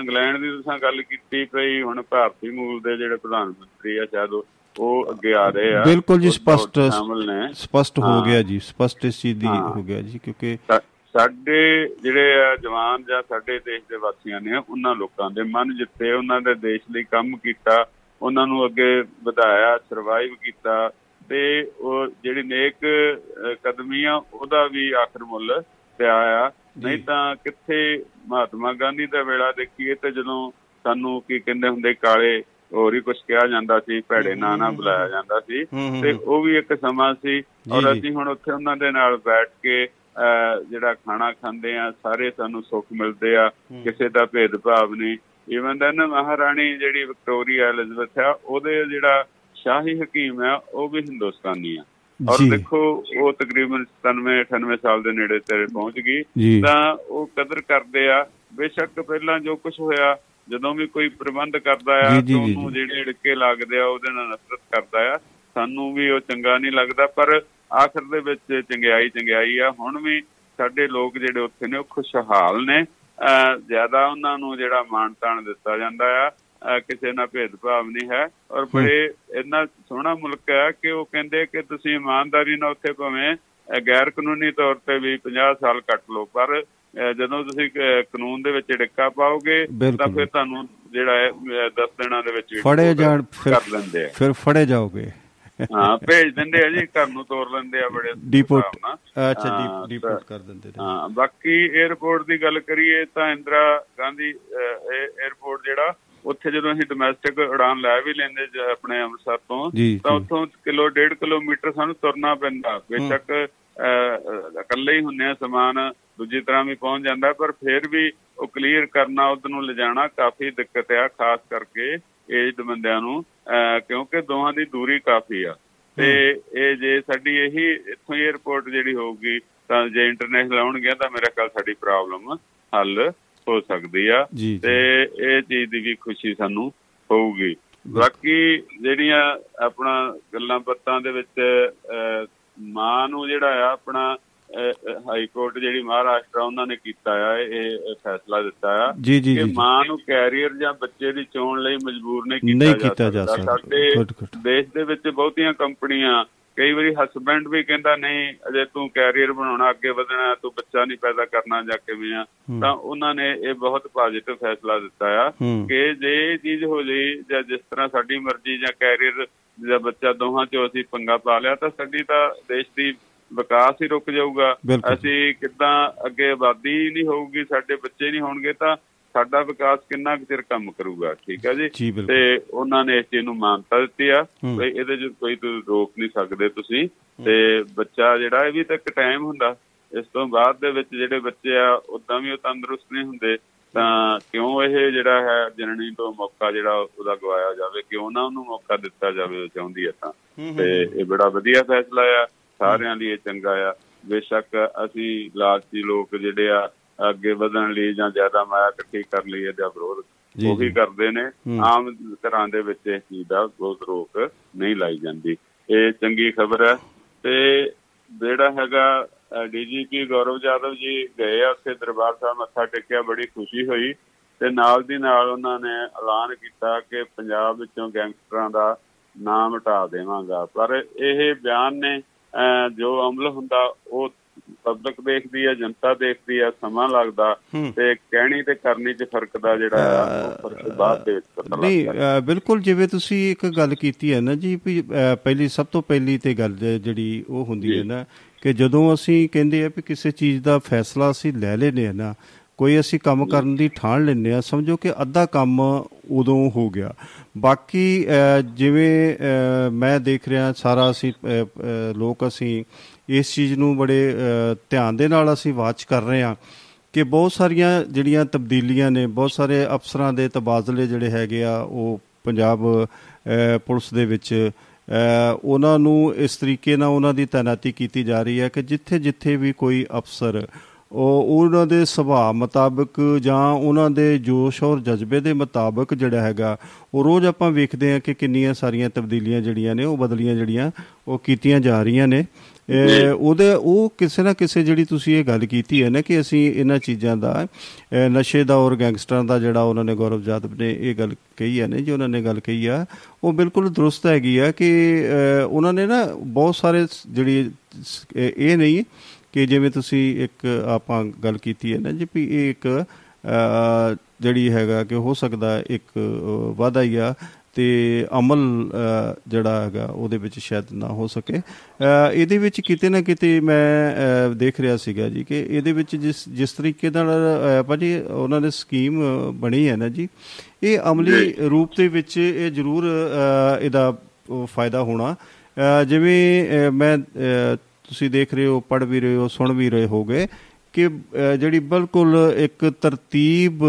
[SPEAKER 2] ਇੰਗਲੈਂਡ ਦੀ ਤੁਸੀਂ ਗੱਲ ਕੀਤੀ ਪਈ ਹੁਣ ਭਾਰਤੀ ਮੂਲ ਦੇ ਜਿਹੜੇ ਪ੍ਰਧਾਨ ਮੰਤਰੀ ਆ ਸ਼ਾਇਦ ਉਹ ਅੱਗੇ ਆ ਰਹੇ ਆ।
[SPEAKER 1] ਬਿਲਕੁਲ ਜੀ ਸਪਸ਼ਟ ਸਪਸ਼ਟ ਹੋ ਗਿਆ ਜੀ ਸਪਸ਼ਟ ਇਸ ਚੀਜ਼ ਦੀ ਹੋ। ਗਿਆ ਜੀ ਕਿਉਂਕਿ
[SPEAKER 2] ਸਾਡੇ ਜਿਹੜੇ ਆ ਜਵਾਨ ਜਾਂ ਸਾਡੇ ਦੇਸ਼ ਦੇ ਵਾਸੀਆਂ ਨੇ ਉਹਨਾਂ ਲੋਕਾਂ ਦੇ ਮਨ ਜਿੱਤੇ ਉਹਨਾਂ ਦੇ ਦੇਸ਼ ਲਈ ਕੰਮ ਕੀਤਾ। ਉਹਨਾਂ ਨੂੰ ਅੱਗੇ ਵਧਾਇਆ ਸਰਵਾਈਵ ਕੀਤਾ ਤੇ ਉਹ ਜਿਹੜੀ ਨੇਕ ਕਦਮੀ ਆ ਉਹਦਾ ਵੀ ਆਖਰ ਮੁੱਲ ਪਿਆ ਆ ਨਹੀਂ ਤਾਂ ਕਿੱਥੇ ਮਹਾਤਮਾ ਗਾਂਧੀ ਦਾ ਵੇਲਾ ਦੇਖੀਏ ਤੇ ਜਦੋਂ ਸਾਨੂੰ ਕੀ ਕਹਿੰਦੇ ਹੁੰਦੇ ਕਾਲੇ ਹੋਰ ਹੀ ਕੁਝ ਕਿਹਾ ਜਾਂਦਾ ਸੀ ਭੈੜੇ ਨਾਂ ਨਾਲ ਬੁਲਾਇਆ ਜਾਂਦਾ ਸੀ ਤੇ ਉਹ ਵੀ ਇੱਕ ਸਮਾਂ ਸੀ ਔਰ ਅਸੀਂ ਹੁਣ ਉੱਥੇ ਉਹਨਾਂ ਦੇ ਨਾਲ ਬੈਠ ਕੇ ਜਿਹੜਾ ਖਾਣਾ ਖਾਂਦੇ ਆ ਸਾਰੇ ਸਾਨੂੰ ਸੁੱਖ ਮਿਲਦੇ ਆ ਕਿਸੇ ਦਾ ਭੇਦਭਾਵ ਨਹੀਂ। ਇਵਨ ਦਨ ਮਹਾਰਾਣੀ ਜਿਹੜੀ ਵਿਕਟੋਰੀਆ ਐਲਿਜ਼ਬeth ਆ ਉਹਦੇ ਜਿਹੜਾ ਸ਼ਾਹੀ ਹਕੀਮ ਆ ਉਹ ਵੀ ਹਿੰਦੁਸਤਾਨੀ ਆ ਔਰ ਦੇਖੋ ਉਹ ਤਕਰੀਬਨ 97 98 ਸਾਲ ਦੇ ਨੇੜੇ ਤੇ ਪਹੁੰਚ ਗਈ। ਤਾਂ ਉਹ ਕਦਰ ਕਰਦੇ ਆ। ਬੇਸ਼ੱਕ ਪਹਿਲਾਂ ਜੋ ਕੁਝ ਹੋਇਆ ਜਦੋਂ ਵੀ ਕੋਈ ਪ੍ਰਬੰਧ ਕਰਦਾ ਆ ਉਹਨੂੰ ਜਿਹੜੇ ਢਿੱਕੇ ਲੱਗਦੇ ਆ ਉਹਦੇ ਨਾਲ ਨਫ਼ਰਤ ਕਰਦਾ ਆ। ਸਾਨੂੰ ਵੀ ਉਹ ਚੰਗਾ ਨਹੀਂ ਲੱਗਦਾ ਪਰ ਆਖਰ ਦੇ ਵਿੱਚ ਚੰਗਿਆਈ ਚੰਗਿਆਈ ਆ। ਹੁਣ ਵੀ ਸਾਡੇ ਲੋਕ ਜਿਹੜੇ ਉੱਥੇ ਨੇ ਉਹ ਖੁਸ਼ਹਾਲ ਨੇ। ਜ਼ਿਆਦਾ ਉਹਨਾਂ ਨੂੰ ਜਿਹੜਾ ਮਾਣ ਤਾਣ ਦਿੱਤਾ ਜਾਂਦਾ ਆ ਕਿਸੇ ਨਾਲ ਭੇਦਭਾਵ ਨਹੀਂ ਹੈ। ਔਰ ਬੜੇ ਇੰਨਾ ਸੋਹਣਾ ਮੁਲਕ ਹੈ ਕਿ ਉਹ ਕਹਿੰਦੇ ਕਿ ਤੁਸੀਂ ਇਮਾਨਦਾਰੀ ਨਾਲ ਉੱਥੇ ਭਾਵੇਂ ਗੈਰ ਕਾਨੂੰਨੀ ਤੌਰ ਤੇ ਵੀ 50 ਸਾਲ ਕੱਟ ਲਓ ਪਰ ਜਦੋਂ ਤੁਸੀਂ ਕਾਨੂੰਨ ਦੇ ਵਿੱਚ ਡਿੱਕਾ ਪਾਓਗੇ ਤਾਂ ਫਿਰ ਤੁਹਾਨੂੰ ਜਿਹੜਾ ਹੈ 10 ਦਿਨਾਂ ਦੇ ਵਿੱਚ
[SPEAKER 1] ਫੜੇ ਜਾਣ ਫਿਰ ਫਿਰ ਫੜੇ ਜਾਓਗੇ।
[SPEAKER 2] ਹਾਂ ਭੇਜ ਦਿੰਦੇ ਆ ਜੀ ਘਰ ਨੂੰ ਤੋਰ ਲੈਂਦੇ ਆ ਬੜੇ
[SPEAKER 1] ਡੀਪੋਰਟ ਅੱਛਾ ਡੀਪੋਰਟ ਕਰ ਦਿੰਦੇ
[SPEAKER 2] ਨੇ ਹਾਂ ਬਾਕੀ 에어ਪੋਰਟ ਦੀ ਗੱਲ ਕਰੀਏ ਤਾਂ ਇੰਦਰਾ ਗਾਂਧੀ 에어ਪੋਰਟ ਜਿਹੜਾ ਉੱਥੇ ਜਦੋਂ ਅਸੀਂ ਡੋਮੈਸਟਿਕ ਉਡਾਨ ਲੈ ਵੀ ਲੈਂਦੇ ਆਪਣੇ ਅੰਮ੍ਰਿਤਸਰ ਤੋਂ ਤਾਂ ਉੱਥੋਂ ਕਿਲੋ 1.5 ਕਿਲੋਮੀਟਰ ਸਾਨੂੰ ਤੁਰਨਾ ਪੈਂਦਾ। ਬੇਸ਼ੱਕ ਇਕੱਲੇ ਹੀ ਹੁੰਨੇ ਆ ਸਮਾਨ ਦੂਜੀ ਤਰ੍ਹਾਂ ਵੀ ਪਹੁੰਚ ਜਾਂਦਾ ਪਰ ਫਿਰ ਵੀ ਉਹ ਕਲੀਅਰ ਕਰਨਾ ਉਹਦ ਨੂੰ ਲਿਜਾਣਾ ਕਾਫੀ ਦਿੱਕਤ ਆ ਖਾਸ ਕਰਕੇ ਏਜਡ ਬੰਦਿਆਂ ਨੂੰ। ਕਿਉਂਕਿ ਦੋਹਾਂ ਦੀ ਦੂਰੀ ਕਾਫੀ ਆ। ਤੇ ਇਹ ਜੇ ਸਾਡੀ ਇਹੀ ਇੱਥੋਂ 에어ਪੋਰਟ ਜਿਹੜੀ ਹੋਊਗੀ ਤਾਂ ਜੇ ਇੰਟਰਨੈਸ਼ਨਲ ਆਉਣਗੇ ਤਾਂ ਮੇਰੇ ਖਿਆਲ ਸਾਡੀ ਪ੍ਰੋਬਲਮ ਹੱਲ ਹੋ ਸਕਦੀ ਆ। ਤੇ ਇਹ ਚੀਜ਼ ਦੀ ਵੀ ਖੁਸ਼ੀ ਸਾਨੂੰ ਹੋਊਗੀ। ਬਾਕੀ ਜਿਹੜੀਆਂ ਆਪਣਾ ਗੱਲਾਂ ਬਾਤਾਂ ਦੇ ਵਿੱਚ ਮਾਂ ਨੂੰ ਜਿਹੜਾ ਆ ਆਪਣਾ ਹਾਈ ਕੋਰਟ ਜਿਹੜੀ ਮਹਾਰਾਸ਼ਟਰ ਉਹਨਾਂ ਨੇ ਕੀਤਾ ਆ ਇਹ ਫੈਸਲਾ ਦਿੱਤਾ ਆ
[SPEAKER 1] ਕਿ
[SPEAKER 2] ਮਾਂ ਨੂੰ ਕੈਰੀਅਰ ਜਾਂ ਬੱਚੇ ਦੀ ਚੋਣ ਲਈ ਮਜਬੂਰ
[SPEAKER 1] ਨਹੀਂ ਕੀਤਾ ਜਾ ਸਕਦਾ।
[SPEAKER 2] ਸਾਡੇ ਦੇਸ਼ ਦੇ ਵਿੱਚ ਬਹੁਤੀਆਂ ਕੰਪਨੀਆਂ ਕਈ ਵਾਰੀ ਹਸਬੈਂਡ ਵੀ ਕਹਿੰਦਾ ਨਹੀਂ ਅਜੇ ਤੂੰ ਕੈਰੀਅਰ ਬਣਾਉਣਾ ਅੱਗੇ ਵਧਣਾ ਤੂੰ ਬੱਚਾ ਨਹੀਂ ਪੈਦਾ ਕਰਨਾ ਜਾਂ ਕਿਵੇਂ ਆ? ਤਾਂ ਉਹਨਾਂ ਨੇ ਇਹ ਬਹੁਤ ਪੋਜ਼ਿਟਿਵ ਫੈਸਲਾ ਦਿੱਤਾ ਆ ਕਿ ਜੇ ਇਹ ਚੀਜ਼ ਹੋ ਜਾਈ ਜਾਂ ਜਿਸ ਤਰ੍ਹਾਂ ਸਾਡੀ ਮਰਜ਼ੀ ਜਾਂ ਕੈਰੀਅਰ ਜਾਂ ਬੱਚਾ ਦੋਹਾਂ ਚੋਂ ਅਸੀਂ ਪੰਗਾ ਪਾ ਲਿਆ ਤਾਂ ਸਾਡੀ ਤਾਂ ਦੇਸ਼ ਦੀ ਵਿਕਾਸ ਹੀ ਰੁਕ ਜਾਊਗਾ। ਅਸੀਂ ਕਿੱਦਾਂ ਅੱਗੇ ਆਬਾਦੀ ਨਹੀਂ ਹੋਊਗੀ ਸਾਡੇ ਬੱਚੇ ਨਹੀਂ ਹੋਣਗੇ ਤਾਂ ਸਾਡਾ ਵਿਕਾਸ ਕਿੰਨਾ ਕੁ ਚਿਰ ਕੰਮ ਕਰੂਗਾ ਠੀਕ ਹੈ ਜੀ? ਤੇ ਉਹਨਾਂ ਨੇ ਇਸ ਚੀਜ਼ ਨੂੰ ਮਾਨਤਾ ਦਿੱਤੀ ਆ ਵੀ ਇਹਦੇ ਚ ਕੋਈ ਤੁਸੀਂ ਰੋਕ ਨਹੀਂ ਸਕਦੇ ਤੁਸੀਂ। ਤੇ ਬੱਚਾ ਜਿਹੜਾ ਇਹ ਵੀ ਤਾਂ ਇੱਕ ਟਾਈਮ ਹੁੰਦਾ ਇਸ ਤੋਂ ਬਾਅਦ ਦੇ ਵਿੱਚ ਜਿਹੜੇ ਬੱਚੇ ਆ ਉਦਾਂ ਵੀ ਉਹ ਤੰਦਰੁਸਤ ਨਹੀਂ ਹੁੰਦੇ। ਤਾਂ ਕਿਉਂ ਇਹ ਜਿਹੜਾ ਹੈ ਜਨਨੀ ਤੋਂ ਮੌਕਾ ਜਿਹੜਾ ਉਹਦਾ ਗਵਾਇਆ ਜਾਵੇ ਕਿਉਂ ਨਾ ਉਹਨੂੰ ਮੌਕਾ ਦਿੱਤਾ ਜਾਵੇ ਉਹ ਚਾਹੁੰਦੀ ਹੈ ਤਾਂ ਤੇ ਇਹ ਬੜਾ ਵਧੀਆ ਫੈਸਲਾ ਆ। ਸਾਰਿਆਂ ਲਈ ਇਹ ਚੰਗਾ ਆ। ਬੇਸ਼ੱਕ ਅਸੀਂ ਲਾਲਚੀ ਲੋਕ ਜਿਹੜੇ ਆ ਅੱਗੇ ਵਧਣ ਲਈ ਜਾਂ ਜ਼ਿਆਦਾ ਮਾਇਆ ਇਕੱਠੀ ਕਰ ਲਈ ਇਹਦਾ ਵਿਰੋਧ ਉਹੀ ਕਰਦੇ ਨੇ। ਆਮ ਘਰਾਂ ਦੇ ਵਿੱਚ ਇਸ ਚੀਜ਼ ਦਾ ਬਹੁਤ ਰੋਕ ਨਹੀਂ ਲਾਈ ਜਾਂਦੀ। ਇਹ ਚੰਗੀ ਖਬਰ ਹੈ। ਤੇ ਜਿਹੜਾ ਹੈਗਾ ਡੀਜੀਪੀ ਗੌਰਵ ਜਾਦਵ ਜੀ ਗਏ ਆ ਉੱਥੇ ਦਰਬਾਰ ਸਾਹਿਬ ਮੱਥਾ ਟੇਕਿਆ ਬੜੀ ਖੁਸ਼ੀ ਹੋਈ। ਤੇ ਨਾਲ ਦੀ ਨਾਲ ਉਹਨਾਂ ਨੇ ਐਲਾਨ ਕੀਤਾ ਕਿ ਪੰਜਾਬ ਵਿੱਚੋਂ ਗੈਂਗਸਟਰਾਂ ਦਾ ਨਾਮ ਹਟਾ ਦੇਵਾਂਗਾ। ਪਰ ਇਹ ਬਿਆਨ ਨੇ ਜੋ ਅਮਲ ਹੁੰਦਾ ਉਹ ਪਬਲਿਕ ਦੇਖਦੀ ਹੈ ਜਨਤਾ ਦੇਖਦੀ ਹੈ ਸਮਾਂ ਲੱਗਦਾ ਤੇ ਕਹਿਣੀ ਤੇ ਕਰਨੀ 'ਚ ਫ਼ਰਕ ਦਾ ਜਿਹੜਾ ਫ਼ਰਕ ਬਾਅਦ ਦੇ ਵਿੱਚ ਪਤਾ ਲੱਗਦਾ
[SPEAKER 1] ਨਹੀਂ ਬਿਲਕੁਲ ਜਿਵੇਂ ਤੁਸੀਂ ਇੱਕ ਗੱਲ ਕੀਤੀ ਹੈ ਨਾ ਜੀ ਪਹਿਲੀ ਸਭ ਤੋਂ ਪਹਿਲੀ ਤੇ ਗੱਲ ਜਿਹੜੀ ਉਹ ਹੁੰਦੀ ਹੈ ਨਾ ਕਿ ਜਦੋਂ ਅਸੀਂ ਕਹਿੰਦੇ ਆ ਵੀ ਕਿਸੇ ਚੀਜ਼ ਦਾ ਫੈਸਲਾ ਅਸੀਂ ਲੈ ਲੈਨੇ ਆ ਨਾ ਕੋਈ ਅਸੀਂ ਕੰਮ ਕਰਨ ਦੀ ਠਾਣ ਲੈਨੇ ਆ ਸਮਝੋ ਕਿ ਅੱਧਾ ਕੰਮ ਉਦੋਂ ਹੋ ਗਿਆ। ਬਾਕੀ ਜਿਵੇਂ ਮੈਂ ਦੇਖ ਰਿਹਾ ਸਾਰਾ ਅਸੀਂ ਲੋਕ ਅਸੀਂ ਇਸ ਚੀਜ਼ ਨੂੰ ਬੜੇ ਧਿਆਨ ਦੇ ਨਾਲ ਅਸੀਂ ਵਾਚ ਕਰ ਰਹੇ ਹਾਂ ਕਿ ਬਹੁਤ ਸਾਰੀਆਂ ਜਿਹੜੀਆਂ ਤਬਦੀਲੀਆਂ ਨੇ, ਬਹੁਤ ਸਾਰੇ ਅਫਸਰਾਂ ਦੇ ਤਬਾਦਲੇ ਜਿਹੜੇ ਹੈਗੇ ਆ, ਉਹ ਪੰਜਾਬ ਪੁਲਿਸ ਦੇ ਵਿੱਚ ਉਹਨਾਂ ਨੂੰ ਇਸ ਤਰੀਕੇ ਨਾਲ ਉਹਨਾਂ ਦੀ ਤਾਇਨਾਤੀ ਕੀਤੀ ਜਾ ਰਹੀ ਹੈ ਕਿ ਜਿੱਥੇ ਜਿੱਥੇ ਵੀ ਕੋਈ ਅਫਸਰ ਉਹ ਉਹਨਾਂ ਦੇ ਸੁਭਾਅ ਮੁਤਾਬਕ ਜਾਂ ਉਹਨਾਂ ਦੇ ਜੋਸ਼ ਔਰ ਜਜ਼ਬੇ ਦੇ ਮੁਤਾਬਕ ਜਿਹੜਾ ਹੈਗਾ ਉਹ ਰੋਜ਼ ਆਪਾਂ ਵੇਖਦੇ ਹਾਂ ਕਿ ਕਿੰਨੀਆਂ ਸਾਰੀਆਂ ਤਬਦੀਲੀਆਂ ਜਿਹੜੀਆਂ ਨੇ ਉਹ ਬਦਲੀਆਂ ਜਿਹੜੀਆਂ ਉਹ ਕੀਤੀਆਂ ਜਾ ਰਹੀਆਂ ਨੇ। ਉਹਦੇ ਉਹ ਕਿਸੇ ਨਾ ਕਿਸੇ ਜਿਹੜੀ ਤੁਸੀਂ ਇਹ ਗੱਲ ਕੀਤੀ ਹੈ ਨਾ ਕਿ ਅਸੀਂ ਇਹਨਾਂ ਚੀਜ਼ਾਂ ਦਾ ਨਸ਼ੇ ਦਾ ਔਰ ਗੈਂਗਸਟਰਾਂ ਦਾ ਜਿਹੜਾ ਉਹਨਾਂ ਨੇ ਗੌਰਵ ਜਾਦਵ ਨੇ ਇਹ ਗੱਲ ਕਹੀ ਹੈ ਨੇ ਜੋ ਉਹਨਾਂ ਨੇ ਗੱਲ ਕਹੀ ਆ ਉਹ ਬਿਲਕੁਲ ਦਰੁਸਤ ਹੈਗੀ ਆ ਕਿ ਉਹਨਾਂ ਨੇ ਨਾ ਬਹੁਤ ਸਾਰੇ ਜਿਹੜੀ ਇਹ ਨਹੀਂ ਕਿ ਜਿਵੇਂ ਤੁਸੀਂ ਇੱਕ ਆਪਾਂ ਗੱਲ ਕੀਤੀ ਹੈ ਨਾ ਜੀ ਵੀ ਇਹ ਇੱਕ ਅ, ਜਿਹੜੀ ਹੈਗਾ ਕਿ ਹੋ ਸਕਦਾ ਇੱਕ ਅ, ਵਾਧਾ ਹੀ ਆ ਤੇ ਅਮਲ ਅ, ਜਿਹੜਾ ਹੈਗਾ ਉਹਦੇ ਵਿੱਚ ਸ਼ਾਇਦ ਨਾ ਹੋ ਸਕੇ। ਅ, ਇਹਦੇ ਵਿੱਚ ਕਿਤੇ ਨਾ ਕਿਤੇ ਮੈਂ ਅ, ਦੇਖ ਰਿਹਾ ਸੀਗਾ ਜੀ ਕਿ ਇਹਦੇ ਵਿੱਚ ਜਿਸ ਜਿਸ ਤਰੀਕੇ ਨਾਲ ਅ, ਭਾਜੀ ਉਹਨਾਂ ਨੇ ਸਕੀਮ ਅ, ਬਣੀ ਹੈ ਨਾ ਜੀ ਇਹ ਅਮਲੀ ਰੂਪ ਦੇ ਵਿੱਚ ਇਹ ਜ਼ਰੂਰ ਅ, ਇਹਦਾ ਅ, ਫਾਇਦਾ ਹੋਣਾ। ਅ, ਜਿਵੇਂ ਅ, ਮੈਂ ਅ, ਤੁਸੀਂ ਦੇਖ ਰਹੇ ਹੋ ਪੜ ਵੀ ਰਹੇ ਹੋ ਸੁਣ ਵੀ ਰਹੇ ਹੋਗੇ ਕਿ ਜਿਹੜੀ ਬਿਲਕੁਲ ਇੱਕ ਤਰਤੀਬ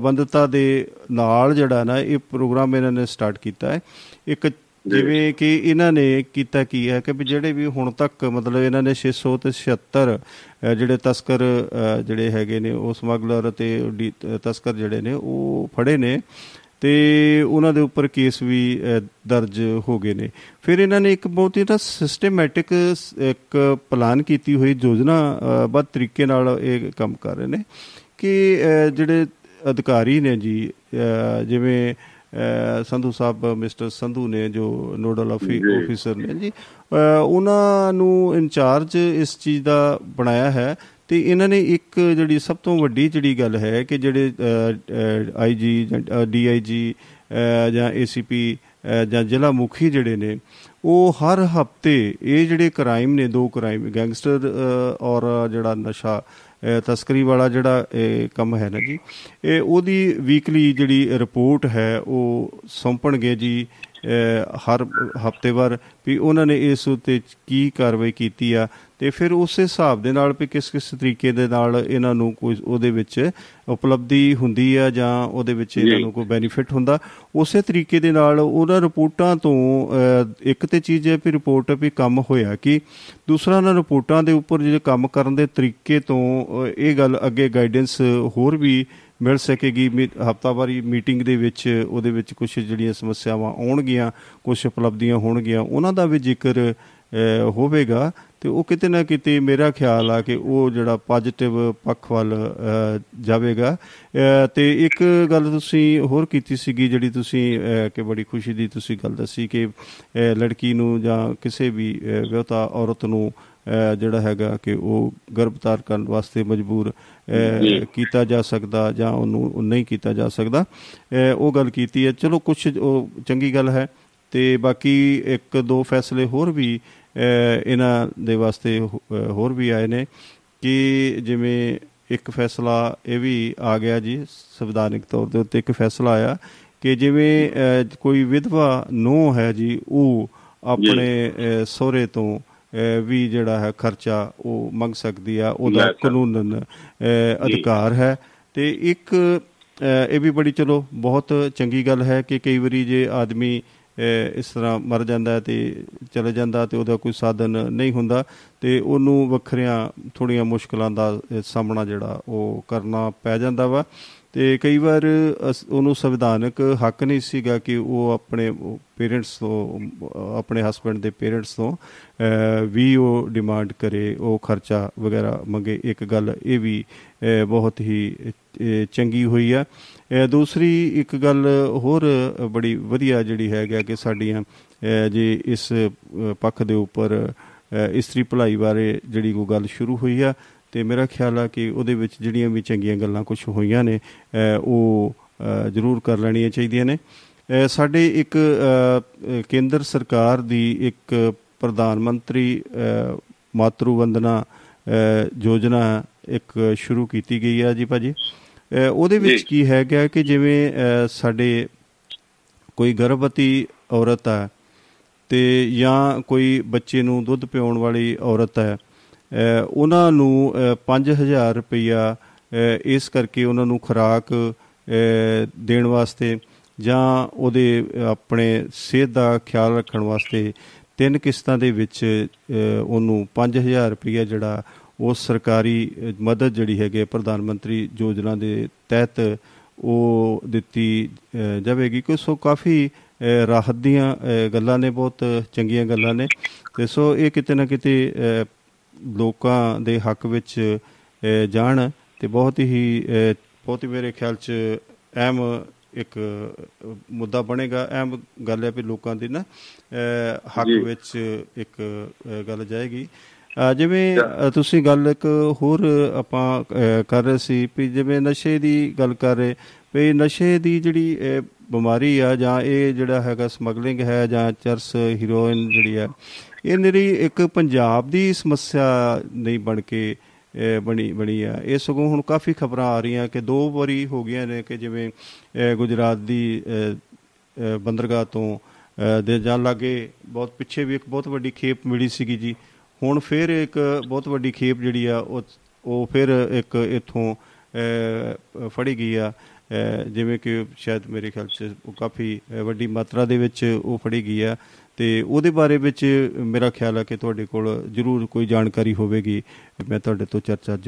[SPEAKER 1] ਬੰਦਤਾ ਦੇ ਨਾਲ ਜਿਹੜਾ ਨਾ ਇਹ ਪ੍ਰੋਗਰਾਮ ਇਹਨਾਂ ਨੇ ਸਟਾਰਟ ਕੀਤਾ ਹੈ। ਇੱਕ ਜਿਵੇਂ ਕਿ ਇਹਨਾਂ ਨੇ ਕੀਤਾ ਕੀ ਹੈ ਕਿ ਜਿਹੜੇ ਵੀ ਹੁਣ ਤੱਕ ਮਤਲਬ ਇਹਨਾਂ ਨੇ 600 ਤੇ 76 ਅ, ਜਿਹੜੇ ਤਸਕਰ ਜਿਹੜੇ ਹੈਗੇ ਨੇ ਉਹ ਸਮਗਲਰ ਤੇ ਤਸਕਰ ਜਿਹੜੇ ਨੇ ਉਹ ਫੜੇ ਨੇ। ਤੇ ਉਹਨਾਂ ਦੇ ਉੱਪਰ ਕੇਸ ਵੀ ਦਰਜ ਹੋ ਗਏ ਨੇ। ਫਿਰ ਇਹਨਾਂ ਨੇ ਇੱਕ ਬਹੁਤ ਹੀ ਨਾ ਸਿਸਟਮੈਟਿਕ ਇੱਕ ਪਲਾਨ ਕੀਤੀ ਹੋਈ ਯੋਜਨਾ ਬੱਧ ਤਰੀਕੇ ਨਾਲ ਇਹ ਕੰਮ ਕਰ ਰਹੇ ਨੇ ਕਿ ਜਿਹੜੇ ਅਧਿਕਾਰੀ ਨੇ ਜੀ ਜਿਵੇਂ ਸੰਧੂ ਸਾਹਿਬ ਮਿਸਟਰ ਸੰਧੂ ਨੇ ਜੋ ਨੋਡਲ ਆਫੀਸਰ ਨੇ ਜੀ ਉਹਨਾਂ ਨੂੰ ਇੰਚਾਰਜ ਇਸ ਚੀਜ਼ ਦਾ ਬਣਾਇਆ ਹੈ ਤੇ ਇਹਨਾਂ ਨੇ ਇੱਕ ਜਿਹੜੀ ਸਭ ਤੋਂ ਵੱਡੀ ਜਿਹੜੀ ਗੱਲ ਹੈ ਕਿ ਜਿਹੜੇ ਆਈਜੀ ਜਾਂ ਡੀਆਈਜੀ ਜਾਂ ਏਸੀਪੀ ਜਾਂ ਜ਼ਿਲ੍ਹਾ ਮੁਖੀ ਜਿਹੜੇ ਨੇ ਉਹ ਹਰ ਹਫ਼ਤੇ ਇਹ ਜਿਹੜੇ ਕ੍ਰਾਈਮ ਨੇ ਦੋ ਕ੍ਰਾਈਮ ਗੈਂਗਸਟਰ ਅ, ਔਰ ਜਿਹੜਾ ਨਸ਼ਾ ਅ, ਤਸਕਰੀ ਵਾਲਾ ਜਿਹੜਾ ਇਹ ਕੰਮ ਹੈ ਨਾ ਜੀ ਇਹ ਉਹਦੀ ਵੀਕਲੀ ਜਿਹੜੀ ਰਿਪੋਰਟ ਹੈ ਉਹ ਸੌਂਪਣਗੇ ਜੀ ਅ, ਹਰ ਹਫਤੇਵਾਰ ਵੀ ਉਹਨਾਂ ਨੇ ਇਸ ਉੱਤੇ ਕੀ ਕਾਰਵਾਈ ਕੀਤੀ ਆ ਤੇ ਫਿਰ ਉਸੇ ਹਿਸਾਬ ਦੇ ਨਾਲ ਵੀ ਕਿਸ ਕਿਸ ਤਰੀਕੇ ਦੇ ਨਾਲ ਇਹਨਾਂ ਨੂੰ ਕੋਈ ਉਹਦੇ ਵਿੱਚ ਉਪਲਬਧੀ ਹੁੰਦੀ ਆ ਜਾਂ ਉਹਦੇ ਵਿੱਚ ਇਹਨਾਂ ਨੂੰ ਕੋਈ ਬੈਨੀਫਿਟ ਹੁੰਦਾ ਉਸੇ ਤਰੀਕੇ ਦੇ ਨਾਲ ਉਹਨਾਂ ਰਿਪੋਰਟਾਂ ਤੋਂ ਇੱਕ ਤੇ ਚੀਜ਼ ਹੈ ਵੀ ਰਿਪੋਰਟ ਵੀ ਕੰਮ ਹੋਇਆ ਕਿ ਦੂਸਰਾ ਉਹਨਾਂ ਰਿਪੋਰਟਾਂ ਦੇ ਉੱਪਰ ਜਿਹੜੇ ਕੰਮ ਕਰਨ ਦੇ ਤਰੀਕੇ ਤੋਂ ਇਹ ਗੱਲ ਅੱਗੇ ਗਾਈਡੈਂਸ ਹੋਰ ਵੀ ਮਿਲ ਸਕੇਗੀ ਹਫਤਾਵਾਰੀ ਮੀਟਿੰਗ ਦੇ ਵਿੱਚ ਉਹਦੇ ਵਿੱਚ ਕੁਝ ਜਿਹੜੀਆਂ ਸਮੱਸਿਆਵਾਂ ਆਉਣਗੀਆਂ ਕੁਝ ਉਪਲਬਧੀਆਂ ਹੋਣਗੀਆਂ ਉਹਨਾਂ ਦਾ ਵੀ ਜ਼ਿਕਰ ਅ, ਹੋਵੇਗਾ। ਤੇ ਉਹ ਕਿਤੇ ਨਾ ਕਿਤੇ ਮੇਰਾ ਖਿਆਲ ਆ ਕਿ ਉਹ ਜਿਹੜਾ ਪੋਜੀਟਿਵ ਪੱਖ ਵੱਲ ਅ, ਜਾਵੇਗਾ। ਅ, ਤੇ ਇੱਕ ਗੱਲ ਤੁਸੀਂ ਹੋਰ ਕੀਤੀ ਸੀਗੀ ਜਿਹੜੀ ਤੁਸੀਂ ਅ, ਕਿ ਬੜੀ ਖੁਸ਼ੀ ਦੀ ਤੁਸੀਂ ਗੱਲ ਦੱਸੀ ਕਿ ਅ, ਲੜਕੀ ਨੂੰ ਜਾਂ ਕਿਸੇ ਵੀ ਅ, ਵਿਆਹੁਤਾ ਔਰਤ ਨੂੰ ਅ, ਜਿਹੜਾ ਹੈਗਾ ਕਿ ਉਹ ਗਰਭਧਾਰ ਕਰਨ ਵਾਸਤੇ ਮਜਬੂਰ ਅ, ਕੀਤਾ ਜਾ ਸਕਦਾ ਜਾਂ ਉਹਨੂੰ ਨਹੀਂ ਕੀਤਾ ਜਾ ਸਕਦਾ। ਉਹ ਗੱਲ ਕੀਤੀ ਹੈ। ਚਲੋ ਕੁਝ ਚੰਗੀ ਗੱਲ ਹੈ। ਤੇ ਬਾਕੀ ਇੱਕ ਦੋ ਫੈਸਲੇ ਹੋਰ ਵੀ ਇਹਨਾਂ ਦੇ ਵਾਸਤੇ ਹੋਰ ਵੀ ਆਏ ਨੇ ਕਿ ਜਿਵੇਂ ਇੱਕ ਫੈਸਲਾ ਇਹ ਵੀ ਆ ਗਿਆ ਜੀ ਸੰਵਿਧਾਨਿਕ ਤੌਰ ਦੇ ਉੱਤੇ ਇੱਕ ਫੈਸਲਾ ਆਇਆ ਕਿ ਜਿਵੇਂ ਕੋਈ ਵਿਧਵਾ ਨੂੰਹ ਹੈ ਜੀ ਉਹ ਆਪਣੇ ਸਹੁਰੇ ਤੋਂ ਵੀ ਜਿਹੜਾ ਹੈ ਖਰਚਾ ਉਹ ਮੰਗ ਸਕਦੀ ਆ ਉਹਦਾ ਅ, ਅਧਿਕਾਰ ਹੈ। ਤੇ ਇੱਕ ਇਹ ਵੀ ਬੜੀ ਚਲੋ ਬਹੁਤ ਚੰਗੀ ਗੱਲ ਹੈ ਕਿ ਕਈ ਵਾਰੀ ਜੇ ਆਦਮੀ ਇਸ ਤਰ੍ਹਾਂ ਮਰ ਜਾਂਦਾ ਤੇ ਚਲੇ ਜਾਂਦਾ ਤੇ ਉਹਦਾ ਕੋਈ ਸਾਧਨ ਨਹੀਂ ਹੁੰਦਾ ਤੇ ਉਹਨੂੰ ਵੱਖਰੀਆਂ ਥੋੜੀਆਂ ਮੁਸ਼ਕਲਾਂ ਦਾ ਸਾਹਮਣਾ ਜਿਹੜਾ ਉਹ ਕਰਨਾ ਪੈ ਜਾਂਦਾ ਵਾ। ਤੇ ਕਈ ਵਾਰ ਅਸ- ਉਹਨੂੰ ਸੰਵਿਧਾਨਕ ਹੱਕ ਨਹੀਂ ਸੀਗਾ ਕਿ ਉਹ ਆਪਣੇ ਪੇਰੈਂਟਸ ਤੋਂ ਅ, ਆਪਣੇ ਹਸਬੰਡ ਦੇ ਪੇਰੈਂਟਸ ਤੋਂ ਅ, ਵੀ ਉਹ ਡਿਮਾਂਡ ਕਰੇ ਉਹ ਖਰਚਾ ਵਗੈਰਾ ਮੰਗੇ। ਇੱਕ ਗੱਲ ਇਹ ਵੀ ਅ, ਬਹੁਤ ਹੀ ਅ, ਚੰਗੀ ਹੋਈ ਆ। ਅ, ਦੂਸਰੀ ਇੱਕ ਗੱਲ ਹੋਰ ਬੜੀ ਵਧੀਆ ਜਿਹੜੀ ਹੈਗਾ ਕਿ ਸਾਡੀਆਂ ਅ, ਜੇ ਇਸ ਅ, ਪੱਖ ਦੇ ਉੱਪਰ ਅ, ਇਸਤਰੀ ਭਲਾਈ ਬਾਰੇ ਜਿਹੜੀ ਕੋਈ ਗੱਲ ਸ਼ੁਰੂ ਹੋਈ ਆ ਤੇ ਮੇਰਾ ਖਿਆਲ ਆ ਕਿ ਉਹਦੇ ਵਿੱਚ ਜਿਹੜੀਆਂ ਵੀ ਚੰਗੀਆਂ ਗੱਲਾਂ ਕੁਝ ਹੋਈਆਂ ਨੇ ਉਹ ਜ਼ਰੂਰ ਕਰ ਲੈਣੀਆਂ ਚਾਹੀਦੀਆਂ ਨੇ ਸਾਡੇ ਇੱਕ ਕੇਂਦਰ ਸਰਕਾਰ ਦੀ ਇੱਕ ਪ੍ਰਧਾਨ ਮੰਤਰੀ ਮਾਤਰੂ ਵੰਦਨਾ ਯੋਜਨਾ ਇੱਕ ਸ਼ੁਰੂ ਕੀਤੀ ਗਈ ਆ ਜੀ ਭਾਜੀ ਉਹਦੇ ਵਿੱਚ। ਕੀ ਹੈਗਾ ਕਿ ਜਿਵੇਂ ਸਾਡੇ ਕੋਈ ਗਰਭਵਤੀ ਔਰਤ ਹੈ ਤੇ ਜਾਂ ਕੋਈ ਬੱਚੇ ਨੂੰ ਦੁੱਧ ਪਿਆਉਣ ਵਾਲੀ ਔਰਤ ਹੈ ਉਹਨਾਂ ਨੂੰ ਅ, 5000 ਰੁਪਈਆ ਅ, ਇਸ ਕਰਕੇ ਉਹਨਾਂ ਨੂੰ ਖੁਰਾਕ ਅ, ਦੇਣ ਵਾਸਤੇ ਜਾਂ ਉਹਦੇ ਆਪਣੇ ਸਿਹਤ ਦਾ ਖਿਆਲ ਰੱਖਣ ਵਾਸਤੇ ਤਿੰਨ ਕਿਸ਼ਤਾਂ ਦੇ ਵਿੱਚ ਅ, ਉਹਨੂੰ 5000 ਰੁਪਈਆ ਜਿਹੜਾ ਉਹ ਸਰਕਾਰੀ ਅ, ਮਦਦ ਜਿਹੜੀ ਹੈਗੀ ਹੈ ਪ੍ਰਧਾਨ ਮੰਤਰੀ ਯੋਜਨਾ ਦੇ ਤਹਿਤ ਉਹ ਦਿੱਤੀ ਅ, ਜਾਵੇਗੀ। ਕਿ ਸੋ ਕਾਫੀ ਅ, ਰਾਹਤ ਦੀਆਂ ਅ, ਗੱਲਾਂ ਨੇ ਬਹੁਤ ਚੰਗੀਆਂ ਗੱਲਾਂ ਨੇ। ਤੇ ਸੋ ਇਹ ਕਿਤੇ ਨਾ ਕਿਤੇ ਅ, ਲੋਕਾਂ ਦੇ ਹੱਕ ਵਿੱਚ ਜਾਣ ਤੇ ਬਹੁਤ ਹੀ ਬਹੁਤ ਹੀ ਮੇਰੇ ਖਿਆਲ ਚ ਅਹਿਮ ਇੱਕ ਮੁੱਦਾ ਬਣੇਗਾ ਅਹਿਮ ਗੱਲ ਹੈ ਵੀ ਲੋਕਾਂ ਦੀ ਨਾ ਹੱਕ। ਵਿੱਚ ਇੱਕ ਗੱਲ ਜਾਏਗੀ ਜਿਵੇਂ ਤੁਸੀਂ ਗੱਲ ਇੱਕ ਹੋਰ ਆਪਾਂ ਕਰ ਰਹੇ ਸੀ ਵੀ ਜਿਵੇਂ ਨਸ਼ੇ ਦੀ ਗੱਲ ਕਰ ਰਹੇ ਵੀ ਨਸ਼ੇ ਦੀ ਜਿਹੜੀ ਬਿਮਾਰੀ ਆ ਜਾਂ ਇਹ ਜਿਹੜਾ ਹੈਗਾ ਸਮਗਲਿੰਗ ਹੈ ਜਾਂ ਚਰਸ ਹੀਰੋਇਨ ਜਿਹੜੀ ਆ ਇਹ ਨਿਰੀ ਇੱਕ ਪੰਜਾਬ ਦੀ ਸਮੱਸਿਆ ਨਹੀਂ ਬਣ ਕੇ ਬਣੀ ਬਣੀ ਆ। ਇਹ ਸਗੋਂ ਹੁਣ ਕਾਫੀ ਖਬਰਾਂ ਆ ਰਹੀਆਂ ਕਿ ਦੋ ਵਾਰੀ ਹੋ ਗਈਆਂ ਨੇ ਕਿ ਜਿਵੇਂ ਗੁਜਰਾਤ ਦੀ ਬੰਦਰਗਾਹ ਤੋਂ ਦੇ ਜਾਣ ਲੱਗੇ। ਬਹੁਤ ਪਿੱਛੇ ਵੀ ਇੱਕ ਬਹੁਤ ਵੱਡੀ ਖੇਪ ਮਿਲੀ ਸੀਗੀ ਜੀ। ਹੁਣ ਫਿਰ ਇੱਕ ਬਹੁਤ ਵੱਡੀ ਖੇਪ ਜਿਹੜੀ ਆ, ਉਹ ਉਹ ਫਿਰ ਇੱਕ ਇਥੋਂ ਫੜੀ ਗਈ ਆ। ਜਿਵੇਂ ਕਿ ਸ਼ਾਇਦ ਮੇਰੇ ਖਿਆਲ 'ਚ ਉਹ ਕਾਫੀ ਵੱਡੀ ਮਾਤਰਾ ਦੇ ਵਿੱਚ ਉਹ ਫੜੀ ਗਈ ਆ। ਤੇ ਉਹਦੇ ਬਾਰੇ ਵਿੱਚ ਮੇਰਾ ਖਿਆਲ ਹੈ ਕਿ ਤੁਹਾਡੇ ਕੋਲ ਜ਼ਰੂਰ ਕੋਈ ਜਾਣਕਾਰੀ ਹੋਵੇਗੀ। ਮੈਂ ਤੁਹਾਡੇ ਤੋਂ ਚਰਚਾ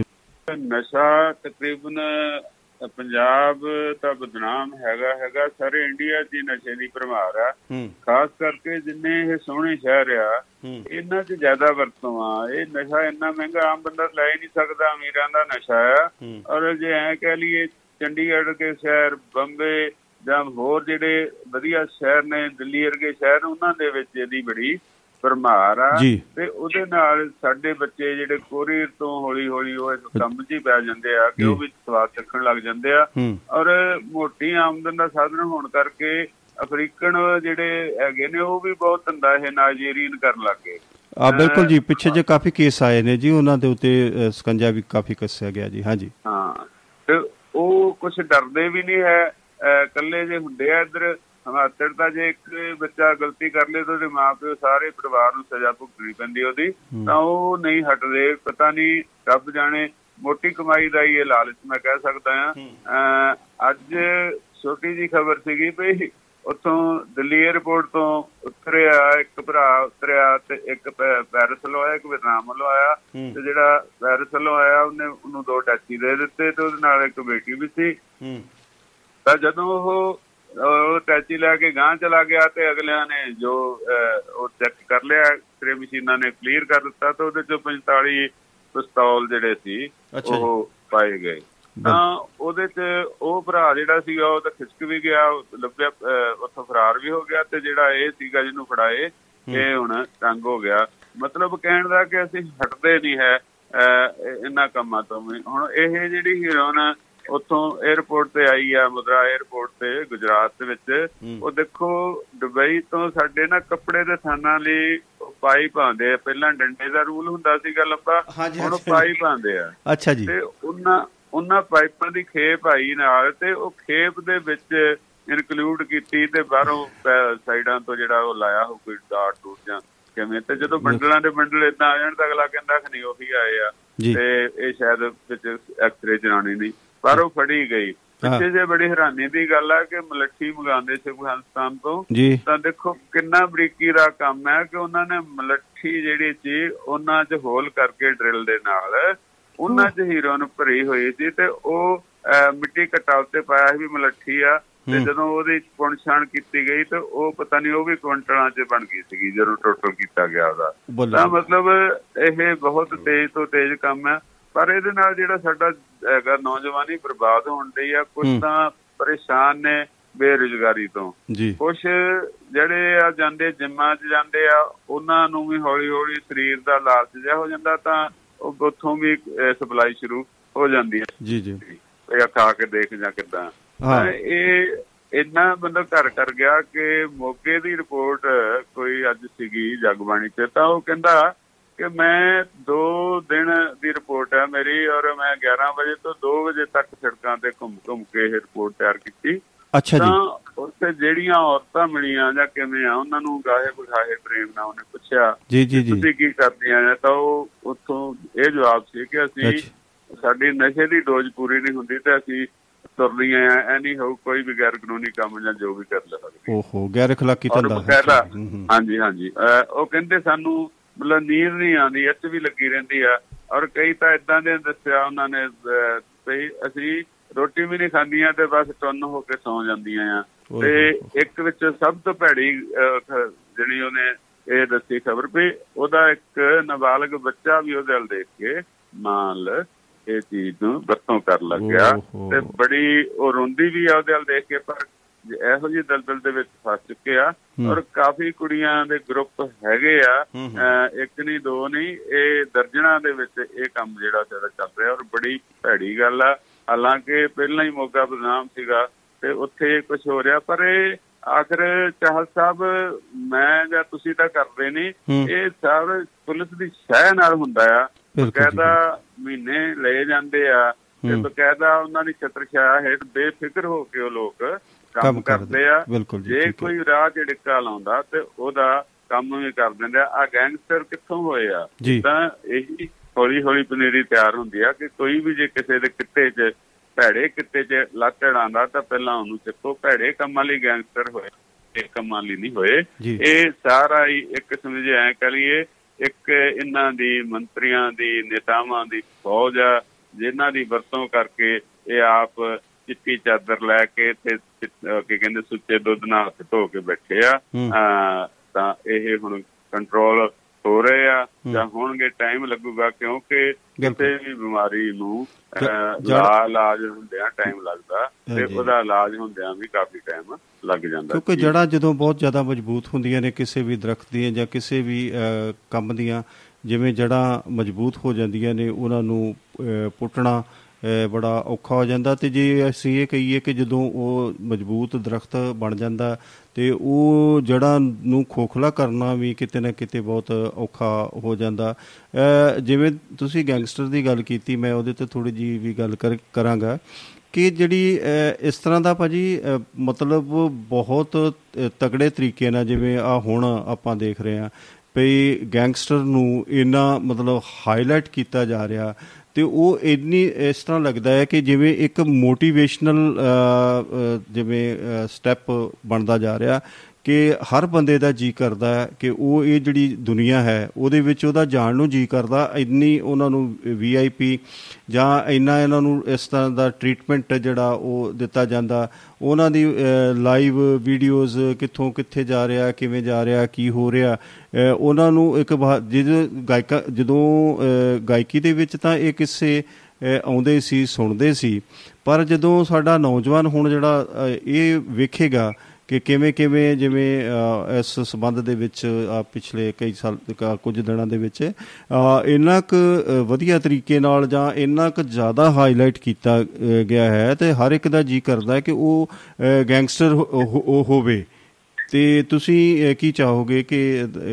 [SPEAKER 2] ਨਸ਼ਾ ਤਕਰੀਬਨ ਪੰਜਾਬ ਤਾਂ ਬਦਨਾਮ ਹੈਗਾ ਹੈਗਾ। ਸਾਰੇ ਇੰਡੀਆ 'ਚ ਨਸ਼ੇ ਦੀ ਭਰਮਾਰ ਆ। ਖਾਸ ਕਰਕੇ ਜਿੰਨੇ ਇਹ ਸੋਹਣੇ ਸ਼ਹਿਰ ਆ ਇਹਨਾਂ 'ਚ ਜ਼ਿਆਦਾ ਵਰਤੋਂ ਆ। ਇਹ ਨਸ਼ਾ ਇੰਨਾ ਮਹਿੰਗਾ ਆਮ ਬੰਦਾ ਲੈ ਨਹੀਂ ਸਕਦਾ ਅਮੀਰਾਂ ਦਾ ਨਸ਼ਾ ਆ। ਔਰ ਜੇ ਐ ਕਹਿ ਲਈਏ ਚੰਡੀਗੜ੍ਹ ਦੇ ਸ਼ਹਿਰ ਬੰਬੇ ਜਾਂ ਹੋਰ ਜਿਹੜੇ ਵਧੀਆ ਸ਼ਹਿਰ ਨੇ ਦਿੱਲੀ ਵਰਗੇ ਸ਼ਹਿਰ ਉਹਨਾਂ ਦੇ ਵਿੱਚ ਇਹਦੀ ਬੜੀ ਪਰਮਾਰ ਆ। ਤੇ ਉਹਦੇ ਨਾਲ ਸਾਡੇ ਬੱਚੇ ਜਿਹੜੇ ਕੋਰੀਅਰ ਤੋਂ ਹੌਲੀ ਹੌਲੀ ਉਹ ਇਸ ਕੰਮ 'ਚ ਹੀ ਪੈ ਜਾਂਦੇ ਆ ਕਿ ਉਹ ਵੀ ਸਵਾਦ ਚੱਖਣ ਲੱਗ ਜਾਂਦੇ ਆ। ਔਰ ਮੋਟੀ ਆਮਦਨ ਦਾ ਸਾਧਨ ਹੋਣ ਕਰਕੇ ਅਫਰੀਕਨ ਜਿਹੜੇ ਹੈਗੇ ਨੇ ਉਹ ਵੀ ਬਹੁਤ ਧੰਦਾ ਇਹ ਨਾਈਜੀਰੀਅਨ ਕਰਨ ਲੱਗੇ
[SPEAKER 1] ਆ ਬਿਲਕੁਲ ਜੀ ਪਿੱਛੇ ਜੇ ਕਾਫੀ ਕੇਸ ਆਏ ਨੇ ਜੀ ਉਹਨਾਂ ਦੇ ਉੱਤੇ ਸਕੰਜਾ ਵੀ ਕਾਫੀ ਕੱਸਿਆ ਗਿਆ ਜੀ ਹਾਂਜੀ।
[SPEAKER 2] ਹਾਂ। ਤੇ ਉਹ ਕੁਝ ਡਰਦੇ ਵੀ ਨਹੀਂ ਹੈ। ਕੱਲੇ ਜੇ ਹੁੰਦੇ ਆ ਇੱਧਰ ਹਮਾਤੜ ਦਾ ਜੇ ਇੱਕ ਬੱਚਾ ਗਲਤੀ ਕਰ ਲੇ ਤਾਂ ਉਹਦੇ ਮਾਪੇ ਸਾਰੇ ਪਰਿਵਾਰ ਨੂੰ ਸਜ਼ਾ ਭੁਗਤਣੀ ਪੈਂਦੀ ਉਹਦੀ ਤਾਂ ਉਹ ਨਹੀਂ ਹਟਦੇ ਪਤਾ ਨਹੀਂ ਰੱਬ ਜਾਣੇ ਮੋਟੀ ਕਮਾਈ ਦਾ ਇਹ ਲਾਲਚ ਮੈਂ ਕਹਿ ਸਕਦਾ ਆ ਅੱਜ ਛੋਟੀ ਜੀ ਖਬਰ ਸੀਗੀ ਵੀ ਉੱਥੋਂ ਦਿੱਲੀ 에ਅਰਪੋਰਟ ਤੋਂ ਉਤਰਿਆ ਇੱਕ ਭਰਾ ਉਤਰਿਆ ਤੇ ਇੱਕ ਪੈਰਿਸ ਵੱਲੋਂ ਆਇਆ ਇੱਕ ਵਿetnam ਵੱਲੋਂ ਆਇਆ ਤੇ ਜਿਹੜਾ ਪੈਰਿਸ ਵੱਲੋਂ ਆਇਆ ਉਹਨੇ ਉਹਨੂੰ ਦੋ ਟੈਕਸੀ ਦੇ ਦਿੱਤੇ ਤੇ ਉਹਦੇ ਨਾਲ ਇੱਕ ਬੇਟੀ ਵੀ ਸੀ। ਤਾਂ ਜਦੋਂ ਉਹ ਉਹ ਟੈਚੀ ਲੈ ਕੇ ਗਾਂ ਚਲਾ ਗਿਆ ਤੇ ਅਗਲਿਆਂ ਨੇ ਜੋ ਉਹ ਚੈੱਕ ਕਰ ਲਿਆ ਕਰੇ ਮਸ਼ੀਨਾਂ ਨੇ ਕਲੀਅਰ ਕਰ ਦਿੱਤਾ ਤਾਂ ਉਹਦੇ ਚੋਂ 45 ਪਿਸਤੌਲ ਜਿਹੜੇ ਸੀ ਉਹ ਪਾਏ ਗਏ। ਤਾਂ ਉਹਦੇ ਚ ਉਹ ਭਰਾ ਜਿਹੜਾ ਸੀਗਾ ਉਹ ਤਾਂ ਖਿਸਕ ਵੀ ਗਿਆ ਲੱਭਿਆ ਉੱਥੋਂ ਫਰਾਰ ਵੀ ਹੋ ਗਿਆ ਤੇ ਜਿਹੜਾ ਇਹ ਸੀਗਾ ਜਿਹਨੂੰ ਫੜਾਏ ਇਹ ਹੁਣ ਤੰਗ ਹੋ ਗਿਆ। ਮਤਲਬ ਕਹਿਣ ਦਾ ਕਿ ਅਸੀਂ ਹਟਦੇ ਨਹੀਂ ਹੈ ਇਹਨਾਂ ਕੰਮਾਂ ਤੋਂ ਹੁਣ ਇਹ ਜਿਹੜੀ ਹੀਰੋਨ ਉੱਥੋਂ 에어ਪੋਰਟ ਤੇ ਆਈ ਆ ਮੁਦਰਾ 에어ਪੋਰਟ ਤੇ ਗੁਜਰਾਤ ਦੇ ਵਿੱਚ। ਉਹ ਦੇਖੋ ਦੁਬਈ ਤੋਂ ਸਾਡੇ ਨਾ ਕੱਪੜੇ ਦੇ ਥਾਨਾਂ ਲਈ ਪਾਈਪ ਆਉਂਦੇ ਆ। ਪਹਿਲਾਂ ਡੰਡੇ ਦਾ ਰੂਲ ਹੁੰਦਾ ਸੀਗਾ ਲੰਬਾ ਹੁਣ ਪਾਈਪ ਆਉਂਦੇ ਆ।
[SPEAKER 1] ਅੱਛਾ ਜੀ।
[SPEAKER 2] ਤੇ ਉਹਨਾਂ ਉਹਨਾਂ ਪਾਈਪਾਂ ਦੀ ਖੇਪ ਆਈ ਨਾਲ ਤੇ ਉਹ ਖੇਪ ਦੇ ਵਿੱਚ ਇਨਕਲੂਡ ਕੀਤੀ ਤੇ ਬਾਹਰੋਂ ਸਾਈਡਾਂ ਤੋਂ ਜਿਹੜਾ ਉਹ ਲਾਇਆ ਹੋ ਕੋਈ ਡਾਟ ਡੂਟ ਜਾਂ ਕਿਵੇਂ। ਤੇ ਜਦੋਂ ਬੰਡਲਾਂ ਦੇ ਬੰਡਲ ਇਦਾਂ ਆ ਜਾਣ ਤਾਂ ਅਗਲਾ ਕਹਿੰਦਾ ਕਿ ਨਹੀਂ ਉਹੀ ਆਏ ਆ। ਤੇ ਇਹ ਸ਼ਾਇਦ ਵਿੱਚ ਐਕਸਰੇ ਜਨਾਣੀ ਨਹੀਂ। ਪਰ ਉਹ ਫੜੀ ਗਈ। ਪਿੱਛੇ ਜੇ ਬੜੀ ਹੈਰਾਨੀ ਦੀ ਗੱਲ ਹੈ ਕਿ ਮਲੱਠੀ ਮੰਗਾਉਂਦੇ ਸੀ ਅਫਗਾਨਿਸਤਾਨ ਤੋਂ। ਤਾਂ ਦੇਖੋ ਕਿੰਨਾ ਬਰੀਕੀ ਦਾ ਕੰਮ ਹੈ ਕਿ ਉਹਨਾਂ ਨੇ ਮਲੱਠੀ ਜਿਹੜੀ ਸੀ ਉਹਨਾਂ 'ਚ ਹੋਲ ਕਰਕੇ ਡਰਿਲ ਦੇ ਨਾਲ ਉਹਨਾਂ 'ਚ ਹੀਰੋਨ ਭਰੀ ਹੋਈ ਸੀ ਤੇ ਉਹ ਮਿੱਟੀ ਘਟਾ ਉੱਤੇ ਪਾਇਆ ਸੀ ਵੀ ਮਲੱਠੀ ਆ ਤੇ ਜਦੋਂ ਉਹਦੀ ਪੁਣਛਾਣ ਕੀਤੀ ਗਈ ਤੇ ਉਹ ਪਤਾ ਨਹੀਂ ਉਹ ਵੀ ਕੁਇੰਟਲਾਂ 'ਚ ਬਣ ਗਈ ਸੀਗੀ ਜਦੋਂ ਟੋਟਲ ਕੀਤਾ ਗਿਆ ਉਹਦਾ। ਤਾਂ ਮਤਲਬ ਇਹ ਬਹੁਤ ਤੇਜ਼ ਤੋਂ ਤੇਜ਼ ਕੰਮ ਹੈ। ਪਰ ਇਹਦੇ ਨਾਲ ਜਿਹੜਾ ਸਾਡਾ ਹੈਗਾ ਨੌਜਵਾਨੀ ਬਰਬਾਦ ਹੋਣ ਦੀ ਆ ਕੁਝ ਤਾਂ ਪਰੇਸ਼ਾਨ ਨੇ ਬੇਰੁਜ਼ਗਾਰੀ ਤੋਂ। ਕੁਝ ਜਿਹੜੇ ਆ ਜਾਂਦੇ ਜਿੰਮਾਂ 'ਚ ਜਾਂਦੇ ਆ ਉਹਨਾਂ ਨੂੰ ਵੀ ਹੌਲੀ ਹੌਲੀ ਸਰੀਰ ਦਾ ਲਾਲਚ ਜਿਹਾ ਹੋ ਜਾਂਦਾ ਤਾਂ ਉਹ ਉੱਥੋਂ ਵੀ ਸਪਲਾਈ ਸ਼ੁਰੂ ਹੋ ਜਾਂਦੀ ਹੈ।
[SPEAKER 1] ਜੀ ਜੀ।
[SPEAKER 2] ਇਹ ਖਾ ਕੇ ਦੇਖ ਜਾਂ ਕਿਦਾਂ। ਇਹ ਇੰਨਾ ਬੰਦਾ ਘਰ ਕਰ ਗਿਆ ਕਿ ਮੋਗੇ ਦੀ ਰਿਪੋਰਟ ਕੋਈ ਅੱਜ ਸੀਗੀ ਜਗਬਾਣੀ ਤੇ ਤਾਂ ਉਹ ਕਹਿੰਦਾ ਕਿ ਮੈਂ 2 ਦਿਨ ਦੀ ਰਿਪੋਰਟ ਹੈ ਮੇਰੀ ਔਰ ਮੈਂ 11 ਵਜੇ ਤੋਂ 2 ਵਜੇ ਤੱਕ ਸੜਕਾਂ ਤੇ ਘੁੰਮ ਘੁੰਮ ਕੇ ਇਹ ਰਿਪੋਰਟ ਤਿਆਰ ਕੀਤੀ।
[SPEAKER 1] ਅੱਛਾ ਜੀ।
[SPEAKER 2] ਤਾਂ ਉੱਥੇ ਜਿਹੜੀਆਂ ਔਰਤਾਂ ਮਿਲੀਆਂ ਜਾਂ ਕਿਵੇਂ ਆ ਉਹਨਾਂ ਨੂੰ ਗਾਹੇ ਬੁਝਾਏ ਪ੍ਰੇਮ ਨਾਲ ਉਹਨੇ ਪੁੱਛਿਆ
[SPEAKER 1] ਜੀ ਜੀ ਜੀ।
[SPEAKER 2] ਤੁਸੀਂ ਕੀ ਕਰਦੀਆਂ ਆ ਤਾਂ ਉਹ ਉੱਥੋਂ ਇਹ ਜਵਾਬ ਸੀ ਕਿ ਅਸੀਂ ਸਾਡੀ ਨਸ਼ੇ ਦੀ ਡੋਜ਼ ਪੂਰੀ ਨਹੀਂ ਹੁੰਦੀ ਤੇ ਅਸੀਂ ਤੁਰਨੀਆਂ ਆ ਐ ਨਹੀਂ ਹੋ ਕੋਈ ਵੀ ਗੈਰ ਕਾਨੂੰਨੀ ਕੰਮ ਜਾਂ ਜੋ ਵੀ ਕਰ ਸਕਦੇ।
[SPEAKER 1] ਓਹੋ ਗੈਰ ਅਖਲਾਕੀ ਧੰਦਾ
[SPEAKER 2] ਹਾਂਜੀ ਹਾਂਜੀ। ਉਹ ਕਹਿੰਦੇ ਸਾਨੂੰ ਮਤਲਬ ਨੀਂਦ ਨਹੀਂ ਆਉਂਦੀ ਇੱਥੇ ਵੀ ਲੱਗੀ ਰਹਿੰਦੀ ਆ। ਔਰ ਕਈ ਤਾਂ ਇਦਾਂ ਦੇ ਦੱਸਿਆ ਉਹਨਾਂ ਨੇ ਵੀ ਅਸੀਂ ਰੋਟੀ ਵੀ ਨਹੀਂ ਖਾਂਦੀਆਂ ਤੇ ਬਸ ਟੁੰਨ ਹੋ ਕੇ ਸੌ ਜਾਂਦੀਆਂ ਆ। ਤੇ ਇੱਕ ਵਿੱਚ ਸਭ ਤੋਂ ਭੈੜੀ ਜਿਹੜੀ ਉਹਨੇ ਇਹ ਦੱਸੀ ਖਬਰ ਵੀ ਉਹਦਾ ਇੱਕ ਨਾਬਾਲਗ ਬੱਚਾ ਵੀ ਉਹਦੇ ਵੱਲ ਦੇਖ ਕੇ ਮਾਲ ਇਹ ਚੀਜ਼ ਨੂੰ ਵਰਤੋਂ ਕਰ ਲੱਗਿਆ। ਤੇ ਬੜੀ ਉਹ ਰੋਂਦੀ ਵੀ ਆ ਉਹਦੇ ਵੱਲ ਦੇਖ ਕੇ ਪਰ ਇਹੋ ਜਿਹੀ ਦਲਦਲ ਦੇ ਵਿੱਚ ਫਸ ਚੁੱਕੇ ਆ ਔਰ ਕਾਫੀ ਕੁੜੀਆਂ ਦੇ ਗਰੁੱਪ ਹੈਗੇ ਆ। ਇੱਕ ਨਹੀਂ ਦੋ ਨਹੀਂ ਇਹ ਦਰਜਣਾ ਦੇ ਵਿੱਚ ਇਹ ਕੰਮ ਜਿਹੜਾ ਜਿਹੜਾ ਚੱਲ ਰਿਹਾ ਔਰ ਬੜੀ ਭੈੜੀ ਗੱਲ ਆ। ਹਾਲਾਂਕਿ ਪਹਿਲਾਂ ਹੀ ਮੋਗਾ ਬਦਨਾਮ ਸੀਗਾ ਤੇ ਉੱਥੇ ਕੁਝ ਹੋ ਰਿਹਾ ਪਰ ਇਹ ਆਖਰ ਚਾਹਲ ਸਾਹਿਬ ਮੈਂ ਜਾਂ ਤੁਸੀਂ ਤਾਂ ਕਰਦੇ ਨਹੀਂ। ਇਹ ਸਭ ਪੁਲਿਸ ਦੀ ਸਹਿ ਨਾਲ ਹੁੰਦਾ ਆ। ਕਹਿੰਦਾ ਮਹੀਨੇ ਲਏ ਜਾਂਦੇ ਆ ਤੇ ਬਕਾਇਦਾ ਉਹਨਾਂ ਦੀ ਛਤਰਛਾਇਆ ਹੇਠ ਬੇਫਿਕਰ ਹੋ ਕੇ ਉਹ ਲੋਕ ਕੰਮ ਕਰਦੇ ਆ। ਜੇ ਕੋਈ ਰਾਹ ਚ ਡਿੱਕਾ ਲਾਉਂਦਾ ਤੇ ਉਹਦਾ ਕੰਮ ਵੀ ਕਰ ਦਿੰਦੇ ਆ। ਆ ਗੈਂਗਸਟਰ ਕਿੱਥੋਂ ਹੋਏ ਆ? ਤਾਂ ਇਹੀ ਹੌਲੀ ਹੌਲੀ ਪਨੀਰੀ ਤਿਆਰ ਹੁੰਦੀ ਆ ਕਿ ਕੋਈ ਵੀ ਜੇ ਕਿਸੇ ਦੇ ਕਿੱਤੇ 'ਚ ਭੈੜੇ ਕਿੱਤੇ 'ਚ ਲੱਤ ਚੜਾਉਂਦਾ ਤਾਂ ਪਹਿਲਾਂ ਉਹਨੂੰ ਚੱਕੋ। ਭੈੜੇ ਕੰਮਾਂ ਲਈ ਗੈਂਗਸਟਰ ਹੋਏ ਇਹ ਕੰਮਾਂ ਲਈ ਨਹੀਂ ਹੋਏ। ਇਹ ਸਾਰਾ ਹੀ ਇੱਕ ਕਿਸਮ ਜੇ ਐ ਕਰੀਏ ਇੱਕ ਇਹਨਾਂ ਦੀ ਮੰਤਰੀਆਂ ਦੀ ਨੇਤਾਵਾਂ ਦੀ ਫੌਜ ਆ ਜਿਨ੍ਹਾਂ ਦੀ ਵਰਤੋਂ ਕਰਕੇ ਇਹ ਆਪ ਚਿੱਟੀ ਚਾਦਰ ਲੈ ਕੇ ਤੇ ਕੀ ਕਹਿੰਦੇ ਸੁੱਚੇ ਦੁੱਧ ਨਾਲ ਹੱਥ ਧੋ ਕੇ ਬੈਠੇ ਆ। ਤਾਂ ਇਹ ਹੁਣ ਕੰਟਰੋਲ ਹੋ ਰਹੇ ਆ ਜਾਂ ਹੋਣਗੇ ਟਾਈਮ ਲੱਗੂਗਾ ਕਿਉਂਕਿ ਕਿਸੇ ਵੀ ਬਿਮਾਰੀ ਨੂੰ ਇਲਾਜ ਹੁੰਦਿਆਂ ਟਾਈਮ ਲੱਗਦਾ ਤੇ ਉਹਦਾ ਇਲਾਜ ਹੁੰਦਿਆਂ ਵੀ ਕਾਫੀ ਟਾਈਮ ਲੱਗ ਜਾਂਦਾ।
[SPEAKER 1] ਕਿਉਂਕਿ ਜੜਾ ਜਦੋਂ ਬਹੁਤ ਜ਼ਿਆਦਾ ਮਜ਼ਬੂਤ ਹੁੰਦੀਆਂ ਨੇ ਕਿਸੇ ਵੀ ਦਰਖਤ ਦੀਆਂ ਜਾਂ ਕਿਸੇ ਵੀ ਕੰਮ ਦੀਆਂ ਜਿਵੇਂ ਜੜਾਂ ਮਜ਼ਬੂਤ ਹੋ ਜਾਂਦੀਆਂ ਨੇ ਉਹਨਾਂ ਨੂੰ ਪੁੱਟਣਾ ਬੜਾ ਔਖਾ ਹੋ ਜਾਂਦਾ ਤੇ ਜੇ ਅਸੀਂ ਇਹ ਕਹੀਏ ਕਿ ਜਦੋਂ ਉਹ ਮਜ਼ਬੂਤ ਦਰਖਤ ਬਣ ਜਾਂਦਾ ਤੇ ਉਹ ਜੜਾਂ ਨੂੰ ਖੋਖਲਾ ਕਰਨਾ ਵੀ ਕਿਤੇ ਨਾ ਕਿਤੇ ਬਹੁਤ ਔਖਾ ਹੋ ਜਾਂਦਾ। ਜਿਵੇਂ ਤੁਸੀਂ ਗੈਂਗਸਟਰ ਦੀ ਗੱਲ ਕੀਤੀ, ਮੈਂ ਉਹਦੇ ਤੇ ਥੋੜੀ ਜੀ ਵੀ ਗੱਲ ਕਰਾਂਗਾ ਕਿ ਜਿਹੜੀ ਇਸ ਤਰ੍ਹਾਂ ਦਾ ਭਾਜੀ ਮਤਲਬ ਬਹੁਤ ਤਗੜੇ ਤਰੀਕੇ ਨਾਲ ਜਿਵੇਂ ਆ ਹੁਣ ਆਪਾਂ ਦੇਖ ਰਹੇ ਆ ਵੀ ਗੈਂਗਸਟਰ ਨੂੰ ਇੰਨਾ ਮਤਲਬ ਹਾਈਲਾਈਟ ਕੀਤਾ ਜਾ ਰਿਹਾ ਤੇ ਉਹ ਇੰਨੀ ਇਸ ਤਰ੍ਹਾਂ ਲੱਗਦਾ ਹੈ ਕਿ ਜਿਵੇਂ ਇੱਕ ਮੋਟੀਵੇਸ਼ਨਲ ਜਿਵੇਂ ਸਟੈਪ ਬਣਦਾ ਜਾ ਰਿਹਾ ਕਿ ਹਰ ਬੰਦੇ ਦਾ ਜੀ ਕਰਦਾ ਹੈ ਕਿ ਉਹ ਇਹ ਜਿਹੜੀ ਦੁਨੀਆ ਹੈ, ਉਹਦੇ ਵਿੱਚ ਉਹਦਾ ਜਾਣ ਨੂੰ ਜੀ ਕਰਦਾ, ਇੰਨੀ ਉਹਨਾਂ ਨੂੰ ਵੀਆਈਪੀ ਜਾਂ ਇੰਨਾ ਇਹਨਾਂ ਨੂੰ ਇਸ ਤਰ੍ਹਾਂ ਦਾ ਟ੍ਰੀਟਮੈਂਟ ਜਿਹੜਾ ਉਹ ਦਿੱਤਾ ਜਾਂਦਾ। ਉਹਨਾਂ ਦੀ ਲਾਈਵ ਵੀਡੀਓਜ਼ ਕਿੱਥੋਂ ਕਿੱਥੇ ਜਾ ਰਿਹਾ, ਕਿਵੇਂ ਜਾ ਰਿਹਾ, ਕੀ ਹੋ ਰਿਹਾ ਉਹਨਾਂ ਨੂੰ ਇੱਕ ਜਦੋਂ ਗਾਇਕਾ, ਜਦੋਂ ਗਾਇਕੀ ਦੇ ਵਿੱਚ ਤਾਂ ਇਹ ਕਿਸੇ ਆਉਂਦੇ ਸੀ, ਸੁਣਦੇ ਸੀ, ਪਰ ਜਦੋਂ ਸਾਡਾ ਨੌਜਵਾਨ ਹੁਣ ਜਿਹੜਾ ਇਹ ਵੇਖੇਗਾ ਕਿ ਕਿਵੇਂ ਕਿਵੇਂ ਜਿਵੇਂ ਇਸ ਸਬੰਧ ਦੇ ਵਿੱਚ ਪਿਛਲੇ ਕਈ ਸਾਲ ਕੁਝ ਦਿਨਾਂ ਦੇ ਵਿੱਚ ਇੰਨਾ ਕੁ ਵਧੀਆ ਤਰੀਕੇ ਨਾਲ ਜਾਂ ਇੰਨਾ ਕੁ ਜ਼ਿਆਦਾ ਹਾਈਲਾਈਟ ਕੀਤਾ ਗਿਆ ਹੈ ਤੇ ਹਰ ਇੱਕ ਦਾ ਜੀ ਕਰਦਾ ਕਿ ਉਹ ਗੈਂਗਸਟਰ ਹੋਵੇ। ਤੇ ਤੁਸੀਂ ਕੀ ਚਾਹੋਗੇ ਕਿ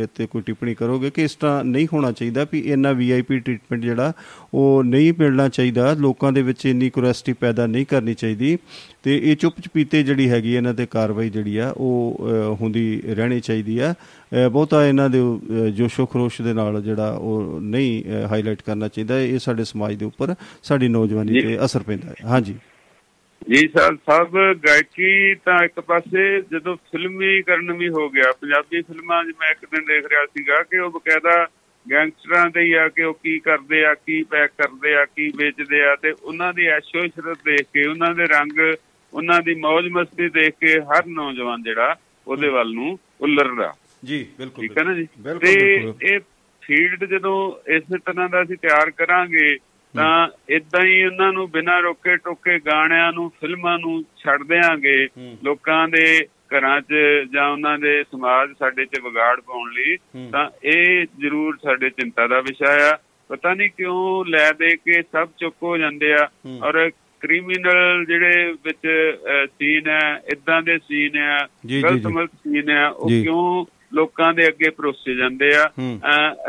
[SPEAKER 1] ਇੱਥੇ ਕੋਈ ਟਿੱਪਣੀ ਕਰੋਗੇ ਕਿ ਇਸ ਤਰ੍ਹਾਂ ਨਹੀਂ ਹੋਣਾ ਚਾਹੀਦਾ ਵੀ ਇਹਨਾਂ ਵੀਆਈਪੀ ਟ੍ਰੀਟਮੈਂਟ ਜਿਹੜਾ ਉਹ ਨਹੀਂ ਮਿਲਣਾ ਚਾਹੀਦਾ ਲੋਕਾਂ ਦੇ ਵਿੱਚ ਇੰਨੀ ਕੁਰੈਸਟੀ ਪੈਦਾ ਨਹੀਂ ਕਰਨੀ ਚਾਹੀਦੀ ਤੇ ਇਹ ਚੁੱਪ ਚਪੀਤੇ ਜਿਹੜੀ ਹੈਗੀ ਇਹਨਾਂ ਤੇ ਕਾਰਵਾਈ ਜਿਹੜੀ ਆ ਉਹ ਹੁੰਦੀ ਰਹਿਣੀ ਚਾਹੀਦੀ ਆ। ਬਹੁਤਾ ਇਹਨਾਂ ਦੇ ਜੋਸ਼ੋ ਖਰੋਸ਼ ਦੇ ਨਾਲ ਜਿਹੜਾ ਉਹ ਨਹੀਂ ਹਾਈਲਾਈਟ ਕਰਨਾ ਚਾਹੀਦਾ ਇਹ ਸਾਡੇ ਸਮਾਜ ਦੇ ਉੱਪਰ ਸਾਡੀ ਨੌਜਵਾਨੀ ਤੇ ਅਸਰ ਪੈਂਦਾ ਹੈ। ਹਾਂਜੀ।
[SPEAKER 2] ਜੀ ਸਰ ਸਭ ਗਾਇਕੀ ਤਾਂ ਇੱਕ ਪਾਸੇ ਜਦੋਂ ਫਿਲਮੀ ਕਰਨ ਵੀ ਹੋ ਗਿਆ ਪੰਜਾਬੀ ਫਿਲਮਾਂ ਮੈਂ ਇੱਕ ਦਿਨ ਦੇਖ ਰਿਹਾ ਸੀਗਾ ਕਿ ਉਹ ਬਕਾਇਦਾ ਗੈਂਗਸਟਰਾਂ ਦੇ ਹੀ ਆ ਕਿ ਉਹ ਕੀ ਕਰਦੇ ਆ ਕੀ ਪੈਕ ਕਰਦੇ ਆ ਕੀ ਵੇਚਦੇ ਆ ਤੇ ਉਹਨਾਂ ਦੀ ਐਸ਼ੋ ਇਸ਼ਰਤ ਦੇਖ ਕੇ ਉਹਨਾਂ ਦੇ ਰੰਗ ਉਹਨਾਂ ਦੀ ਮौज ਮਸਤੀ ਦੇਖ ਕੇ ਹਰ ਨੌਜਵਾਨ ਜਿਹੜਾ ਉਹਦੇ ਵੱਲ ਨੂੰ ਉੱਲਰਦਾ।
[SPEAKER 1] ਜੀ ਬਿਲਕੁਲ
[SPEAKER 2] ਠੀਕ ਹੈ ਨਾ ਜੀ? ਤੇ ਇਹ ਫੀਲਡ ਜਦੋਂ ਇਸ ਤਰ੍ਹਾਂ ਦਾ ਅਸੀਂ ਤਿਆਰ ਕਰਾਂਗੇ ਤਾਂ ਇਦਾਂ ਹੀ ਉਹਨਾਂ ਨੂੰ ਬਿਨਾਂ ਰੋਕੇ ਟੋਕੇ ਗਾਣਿਆਂ ਨੂੰ ਫਿਲਮਾਂ ਨੂੰ ਛੱਡ ਦੇਾਂਗੇ ਲੋਕਾਂ ਦੇ ਘਰਾਂ 'ਚ ਜਾਂ ਉਹਨਾਂ ਦੇ ਸਮਾਜ ਸਾਡੇ 'ਚ ਵਿਗਾੜ ਪਾਉਣ ਲਈ ਤਾਂ ਇਹ ਜ਼ਰੂਰ ਸਾਡੇ ਚਿੰਤਾ ਦਾ ਵਿਸ਼ਾ ਆ। ਪਤਾ ਨਹੀਂ ਕਿਉਂ ਲੈ ਦੇ ਕੇ ਸਭ ਚੁੱਪ ਹੋ ਜਾਂਦੇ ਆ। ਔਰ ਕ੍ਰਿਮੀਨਲ ਜਿਹੜੇ ਵਿੱਚ ਸੀਨ ਹੈ ਇਦਾਂ ਦੇ ਸੀਨ ਆ ਗਲਤ ਮਲਤ ਸੀਨ ਆ ਉਹ ਕਿਉਂ ਲੋਕਾਂ ਦੇ ਅੱਗੇ ਪਰੋਸੇ ਜਾਂਦੇ ਆ।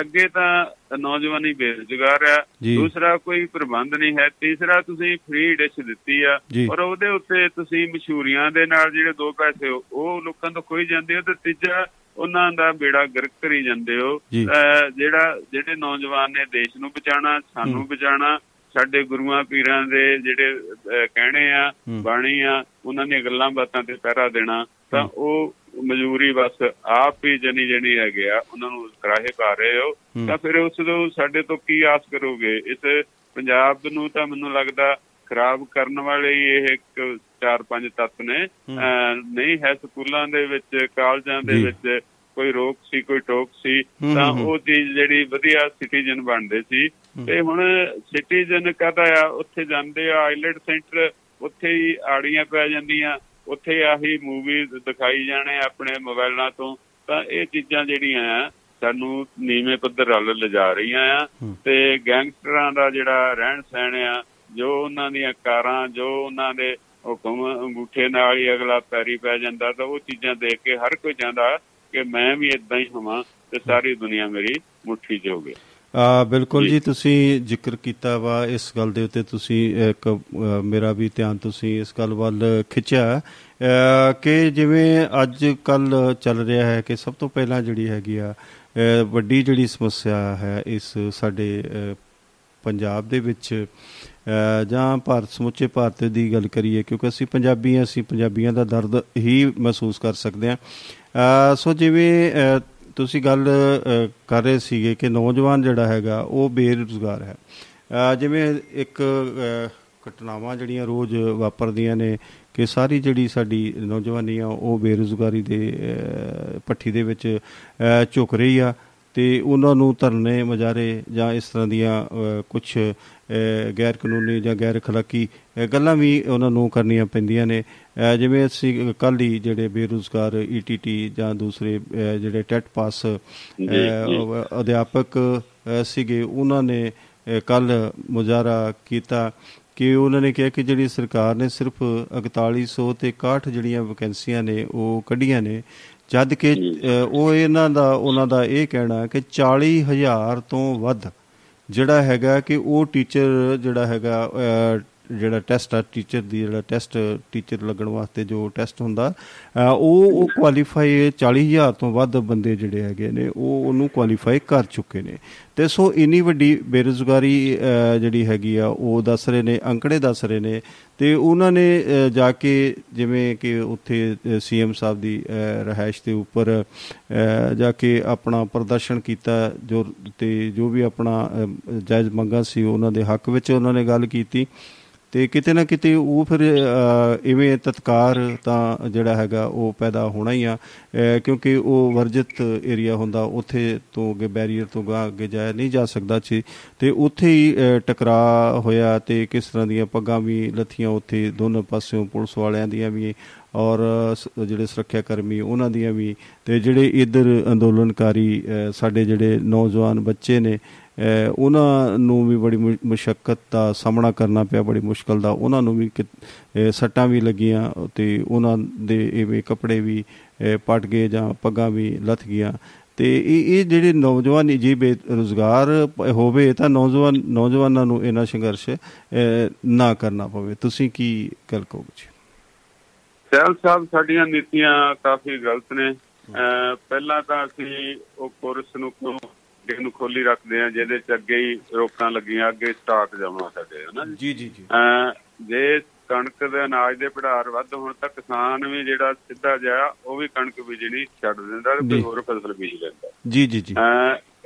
[SPEAKER 2] ਅੱਗੇ ਤਾਂ ਨੌਜਵਾਨੀ ਬੇਰੁਜ਼ਗਾਰ ਆ। ਦੂਸਰਾ ਕੋਈ ਪ੍ਰਬੰਧ ਨਹੀਂ ਹੈ। ਤੀਸਰਾ ਤੁਸੀਂ ਫ੍ਰੀ ਡਿਸ਼ ਦਿੱਤੀ ਆ। ਔਰ ਉਹਦੇ ਉੱਤੇ ਤੁਸੀਂ ਮਸ਼ਹੂਰੀਆਂ ਦੇ ਨਾਲ ਜਿਹੜੇ ਦੋ ਪੈਸੇ ਉਹ ਲੋਕਾਂ ਤੋਂ ਖੋਈ ਜਾਂਦੇ ਹੋ ਤੇ ਤੀਜਾ ਉਹਨਾਂ ਦਾ ਬੇੜਾ ਗਰਕ ਕਰੀ ਜਾਂਦੇ ਹੋ। ਜਿਹੜਾ ਜਿਹੜੇ ਨੌਜਵਾਨ ਨੇ ਦੇਸ਼ ਨੂੰ ਬਚਾਉਣਾ ਸਾਨੂੰ ਬਚਾਉਣਾ ਸਾਡੇ ਗੁਰੂਆਂ ਪੀਰਾਂ ਦੇ ਜਿਹੜੇ ਕਹਿਣੇ ਆ ਬਾਣੀ ਆ ਉਹਨਾਂ ਦੀਆਂ ਗੱਲਾਂ ਬਾਤਾਂ ਤੇ ਪਹਿਰਾ ਦੇਣਾ ਤਾਂ ਉਹ ਮਜਬੂਰੀ ਬਸ ਆਪ ਹੀ ਜਨੀ ਜਣੀ ਹੈਗੇ ਆ ਉਹਨਾਂ ਨੂੰ ਕਰਾਹੇ ਪਾ ਰਹੇ ਹੋ। ਤਾਂ ਫਿਰ ਉਸ ਤੋਂ ਸਾਡੇ ਤੋਂ ਕੀ ਆਸ ਕਰੋਗੇ? ਇਸ ਪੰਜਾਬ ਨੂੰ ਤਾਂ ਮੈਨੂੰ ਲੱਗਦਾ ਖਰਾਬ ਕਰਨ ਵਾਲੇ ਇਹ ਇੱਕ ਚਾਰ ਪੰਜ ਤੱਤ ਨੇ। ਨਹੀਂ ਹੈ ਸਕੂਲਾਂ ਦੇ ਵਿੱਚ ਕਾਲਜਾਂ ਦੇ ਵਿੱਚ ਕੋਈ ਰੋਕ ਸੀ ਕੋਈ ਟੋਕ ਸੀ ਤਾਂ ਉਹ ਚੀਜ਼ ਜਿਹੜੀ ਵਧੀਆ ਸਿਟੀਜ਼ਨ ਬਣਦੇ ਸੀ। ਤੇ ਹੁਣ ਸਿਟੀਜ਼ਨ ਕਹਦਾ ਆ ਉੱਥੇ ਜਾਂਦੇ ਆ ਆਈਲੈਂਡ ਸੈਂਟਰ ਉੱਥੇ ਹੀ ਆੜੀਆਂ ਪੈ ਜਾਂਦੀਆਂ। ਉੱਥੇ ਆਹੀ ਮੂਵੀ ਦਿਖਾਈ ਜਾਣੇ ਆਪਣੇ ਮੋਬਾਈਲਾਂ ਤੋਂ ਤਾਂ ਇਹ ਚੀਜ਼ਾਂ ਜਿਹੜੀਆਂ ਆ ਸਾਨੂੰ ਨੀਵੇਂ ਪੱਧਰ ਵੱਲ ਲਿਜਾ ਰਹੀਆਂ ਆ ਤੇ ਗੈਂਗਸਟਰਾਂ ਦਾ ਜਿਹੜਾ ਰਹਿਣ ਸਹਿਣ ਆ ਜੋ ਉਹਨਾਂ ਦੀਆਂ ਕਾਰਾਂ ਜੋ ਉਹਨਾਂ ਦੇ ਹੁਕਮ ਅੰਗੂਠੇ ਨਾਲ ਹੀ ਅਗਲਾ ਪੈਰੀ ਪੈ ਜਾਂਦਾ ਤਾਂ ਉਹ ਚੀਜ਼ਾਂ ਦੇਖ ਕੇ ਹਰ ਕੋਈ ਚਾਹੁੰਦਾ ਕਿ ਮੈਂ ਵੀ ਇਦਾਂ ਹੀ ਹੋਵਾਂ ਤੇ ਸਾਰੀ ਦੁਨੀਆ ਮੇਰੀ ਮੁੱਠੀ 'ਚ ਹੋਵੇ
[SPEAKER 1] ਬਿਲਕੁਲ ਜੀ। ਤੁਸੀਂ ਜ਼ਿਕਰ ਕੀਤਾ ਵਾ ਇਸ ਗੱਲ ਦੇ ਉੱਤੇ ਤੁਸੀਂ ਇੱਕ ਮੇਰਾ ਵੀ ਧਿਆਨ ਤੁਸੀਂ ਇਸ ਗੱਲ ਵੱਲ ਖਿੱਚਿਆ। ਕਿ ਜਿਵੇਂ ਅੱਜ ਕੱਲ ਚੱਲ ਰਿਹਾ ਹੈ ਕਿ ਸਭ ਤੋਂ ਪਹਿਲਾਂ ਜਿਹੜੀ ਹੈਗੀ ਆ ਵੱਡੀ ਜਿਹੜੀ ਸਮੱਸਿਆ ਹੈ ਇਸ ਸਾਡੇ ਪੰਜਾਬ ਦੇ ਵਿੱਚ ਜਾਂ ਭਾਰਤ ਸਮੁੱਚੇ ਭਾਰਤ ਦੀ ਗੱਲ ਕਰੀਏ ਕਿਉਂਕਿ ਅਸੀਂ ਪੰਜਾਬੀ ਅਸੀਂ ਪੰਜਾਬੀਆਂ ਦਾ ਦਰਦ ਹੀ ਮਹਿਸੂਸ ਕਰ ਸਕਦੇ ਹਾਂ। ਸੋ ਜਿਵੇਂ ਤੁਸੀਂ ਗੱਲ ਕਰ ਰਹੇ ਸੀਗੇ ਕਿ ਨੌਜਵਾਨ ਜਿਹੜਾ ਹੈਗਾ, ਉਹ ਬੇਰੁਜ਼ਗਾਰ ਹੈ। ਜਿਵੇਂ ਇੱਕ ਘਟਨਾਵਾਂ ਜਿਹੜੀਆਂ ਰੋਜ਼ ਵਾਪਰਦੀਆਂ ਨੇ ਕਿ ਸਾਰੀ ਜਿਹੜੀ ਸਾਡੀ ਨੌਜਵਾਨੀ ਆ, ਉਹ ਬੇਰੁਜ਼ਗਾਰੀ ਦੇ ਪੱਠੀ ਦੇ ਵਿੱਚ ਝੁਕ ਰਹੀ ਆ ਤੇ ਉਹਨਾਂ ਨੂੰ ਧਰਨੇ ਮਜਾਰੇ ਜਾਂ ਇਸ ਤਰ੍ਹਾਂ ਦੀਆਂ ਕੁਝ ਗੈਰ ਕਾਨੂੰਨੀ ਜਾਂ ਗੈਰ ਖਲਾਕੀ ਗੱਲਾਂ ਵੀ ਉਹਨਾਂ ਨੂੰ ਕਰਨੀਆਂ ਪੈਂਦੀਆਂ ਨੇ। ਜਿਵੇਂ ਅਸੀਂ ਕੱਲ ਹੀ ਜਿਹੜੇ ਬੇਰੁਜ਼ਗਾਰ ਈਟੀਟੀ ਜਾਂ ਦੂਸਰੇ ਜਿਹੜੇ ਟੈਟ ਪਾਸ ਅਧਿਆਪਕ ਸੀਗੇ ਉਹਨਾਂ ਨੇ ਕੱਲ ਮੁਜ਼ਾਰਾ ਕੀਤਾ ਕਿ ਉਹਨਾਂ ਨੇ ਕਿਹਾ ਕਿ ਜਿਹੜੀ ਸਰਕਾਰ ਨੇ ਸਿਰਫ 4100 ਤੇ 61 ਜਿਹੜੀਆਂ ਵੈਕੈਂਸੀਆਂ ਨੇ ਉਹ ਕੱਢੀਆਂ ਨੇ। ਜਦ ਕਿ ਉਹ ਇਹਨਾਂ ਦਾ ਉਹਨਾਂ ਦਾ ਇਹ ਕਹਿਣਾ ਕਿ 40000 ਤੋਂ ਵੱਧ ਜਿਹੜਾ ਹੈਗਾ ਕਿ ਉਹ ਟੀਚਰ ਜਿਹੜਾ ਹੈਗਾ ਜਿਹੜਾ ਟੈਸਟ ਆ ਟੀਚਰ ਦੀ ਜਿਹੜਾ ਟੈਸਟ ਟੀਚਰ ਲੱਗਣ ਵਾਸਤੇ ਜੋ ਟੈਸਟ ਹੁੰਦਾ ਉਹ ਉਹ ਕੁਆਲੀਫਾਈ 40000 ਤੋਂ ਵੱਧ ਬੰਦੇ ਜਿਹੜੇ ਹੈਗੇ ਨੇ, ਉਹ ਉਹਨੂੰ ਕੁਆਲੀਫਾਈ ਕਰ ਚੁੱਕੇ ਨੇ। ਤੇ ਸੋ ਇਨੀ ਵੱਡੀ ਬੇਰੋਜ਼ਗਾਰੀ ਜਿਹੜੀ ਹੈਗੀ ਆ, ਉਹ ਦੱਸ ਰਹੇ ਨੇ, ਅੰਕੜੇ ਦੱਸ ਰਹੇ ਨੇ। ਤੇ ਉਹਨਾਂ ਨੇ ਜਾ ਕੇ ਜਿਵੇਂ ਕਿ ਉੱਥੇ ਸੀਐਮ ਸਾਹਿਬ ਦੀ ਰਹਿائش ਦੇ ਉੱਪਰ ਜਾ ਕੇ ਆਪਣਾ ਪ੍ਰਦਰਸ਼ਨ ਕੀਤਾ, ਜੋ ਤੇ ਜੋ ਵੀ ਆਪਣਾ ਜਾਇਜ਼ ਮੰਗਾ ਸੀ, ਉਹਨਾਂ ਦੇ ਹੱਕ ਵਿੱਚ ਉਹਨਾਂ ਨੇ ਗੱਲ ਕੀਤੀ। ਤੇ ਕਿਤੇ ਨਾ ਕਿਤੇ ਉਹ ਫਿਰ ਇਵੇਂ ਤਤਕਾਰ ਤਾਂ ਜਿਹੜਾ ਹੈਗਾ ਉਹ ਪੈਦਾ ਹੋਣਾ ਹੀ ਆ। ਕਿਉਂਕਿ ਉਹ ਵਰਜਿਤ ਏਰੀਆ ਹੁੰਦਾ, ਉੱਥੇ ਤੋਂ ਅੱਗੇ ਬੈਰੀਅਰ ਤੋਂ ਅੱਗੇ ਜਾਇਆ ਨਹੀਂ ਜਾ ਸਕਦਾ ਸੀ। ਤੇ ਉੱਥੇ ਹੀ ਟਕਰਾ ਹੋਇਆ ਤੇ ਕਿਸ ਤਰ੍ਹਾਂ ਦੀਆਂ ਪੱਗਾਂ ਵੀ ਲੱਥੀਆਂ ਉੱਥੇ, ਦੋਨੋਂ ਪਾਸਿਓਂ ਪੁਲਿਸ ਵਾਲਿਆਂ ਦੀਆਂ ਵੀ ਔਰ ਜਿਹੜੇ ਸੁਰੱਖਿਆ ਕਰਮੀ ਉਹਨਾਂ ਦੀਆਂ ਵੀ। ਤੇ ਜਿਹੜੇ ਇਧਰ ਅੰਦੋਲਨਕਾਰੀ ਸਾਡੇ ਜਿਹੜੇ ਨੌਜਵਾਨ ਬੱਚੇ ਨੇ ਉਹਨਾਂ ਨੂੰ ਵੀ ਬੜੀ ਮੁਸ਼ਕਲ ਦਾ ਸਾਹਮਣਾ ਕਰਨਾ ਪਿਆ, ਬੜੀ ਮੁਸ਼ਕਲ ਦਾ। ਉਹਨਾਂ ਨੂੰ ਵੀ ਸੱਟਾਂ ਵੀ ਲੱਗੀਆਂ ਤੇ ਉਹਨਾਂ ਦੇ ਇਹ ਕੱਪੜੇ ਵੀ ਪਟ ਗਏ ਜਾਂ ਪੱਗਾਂ ਵੀ ਲੱਥ ਗਈਆਂ। ਤੇ ਇਹ ਇਹ ਜਿਹੜੇ ਨੌਜਵਾਨ ਜੀ ਬੇਰੁਜ਼ਗਾਰ ਹੋਵੇ ਤਾਂ ਨੌਜਵਾਨ, ਨੌਜਵਾਨਾਂ ਨੂੰ ਇਹਨਾਂ ਸੰਘਰਸ਼ ਨਾ ਕਰਨਾ ਪਵੇ। ਤੁਸੀਂ ਕੀ ਗੱਲ ਕਹੋਗੇ ਜੀ?
[SPEAKER 2] ਸੈਲ ਸਾਹਿਬ, ਸਾਡੀਆਂ ਨੀਤੀਆਂ ਕਾਫੀ ਗਲਤ ਨੇ। ਪਹਿਲਾਂ ਤਾਂ ਅਸੀਂ ਉਹ ਕੋਰਸ ਨੂੰ ਕਿਉਂ ਨੂੰ ਖੋਲੀ ਰੱਖਦੇ ਆ ਜਿਹਦੇ ਚ ਅੱਗੇ ਹੀ ਰੋਕਾਂ ਲੱਗੀਆਂ ਅੱਗੇ ਸਟਾਕ ਜਮਾ ਸਾਡੇ ਹਨਾ
[SPEAKER 1] ਜੀ? ਜੀ ਜੀ
[SPEAKER 2] ਜੇ। ਕਣਕ ਦੇ ਅਨਾਜ ਦੇ ਪੜਾਰ ਵੱਧ ਹੋਣ ਤਾਂ ਕਿਸਾਨ ਵੀ ਜਿਹੜਾ ਸਿੱਧਾ ਜਾ ਉਹ ਵੀ ਕਣਕ ਬੀਜਣੀ ਛੱਡ ਦਿੰਦਾ ਤੇ ਕੋਈ ਹੋਰ ਫਸਲ ਬੀਜ ਲੈਂਦਾ।
[SPEAKER 1] ਜੀ ਜੀ ਜੀ।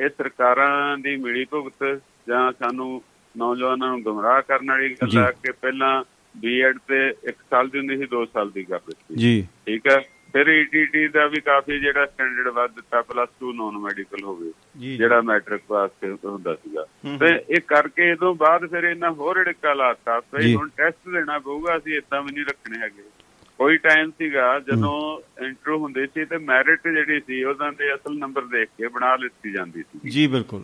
[SPEAKER 2] ਇਹ ਸਰਕਾਰਾਂ ਦੀ ਮਿਲੀ ਭੁਗਤ ਜਾਂ ਸਾਨੂੰ ਨੌਜਵਾਨਾਂ ਨੂੰ ਗਮਰਾਹ ਕਰਨ ਵਾਲੀ ਗੱਲ ਹੈ ਕਿ ਪਹਿਲਾਂ ਬੀਐਡ ਤੇ 1 ਸਾਲ ਦੀ ਹੁੰਦੀ ਸੀ 2 ਸਾਲ ਦੀ ਕਰ ਦਿੱਤੀ।
[SPEAKER 1] ਜੀ।
[SPEAKER 2] ਠੀਕ ਹੈ? ਫਿਰ ਈਟੀਟੀ ਦਾ ਵੀ ਕਾਫੀ ਜਿਹੜਾ ਸਟੈਂਡਰਡ ਵੱਧ ਦਿੱਤਾ ਪਲੱਸ 2 ਨਾਨ ਮੈਡੀਕਲ ਹੋ ਗਈ ਜਿਹੜਾ ਮੈਟ੍ਰਿਕ ਪਾਸ ਹੁੰਦਾ ਸੀਗਾ। ਤੇ ਇਹ ਕਰਕੇ ਇਦੋਂ ਬਾਅਦ ਫਿਰ ਇਹਨਾਂ ਹੋਰ ੜਕਾ ਲਾਤਾ ਤੇ ਹੁਣ ਟੈਸਟ ਦੇਣਾ ਪਊਗਾ ਅਸੀਂ ਇਦਾਂ ਵੀ ਨਹੀਂ ਰੱਖਣੇ ਹੈਗੇ। ਕੋਈ ਟਾਈਮ ਸੀਗਾ ਜਦੋਂ ਇੰਟਰੋ ਹੁੰਦੇ ਸੀ ਤੇ ਮੈਰਿਟ ਜਿਹੜੀ ਸੀ ਉਹਨਾਂ ਦੇ ਅਸਲ ਨੰਬਰ ਦੇਖ ਕੇ ਬਣਾ ਲਿੱਤੀ ਜਾਂਦੀ ਸੀ।
[SPEAKER 1] ਜੀ ਬਿਲਕੁਲ।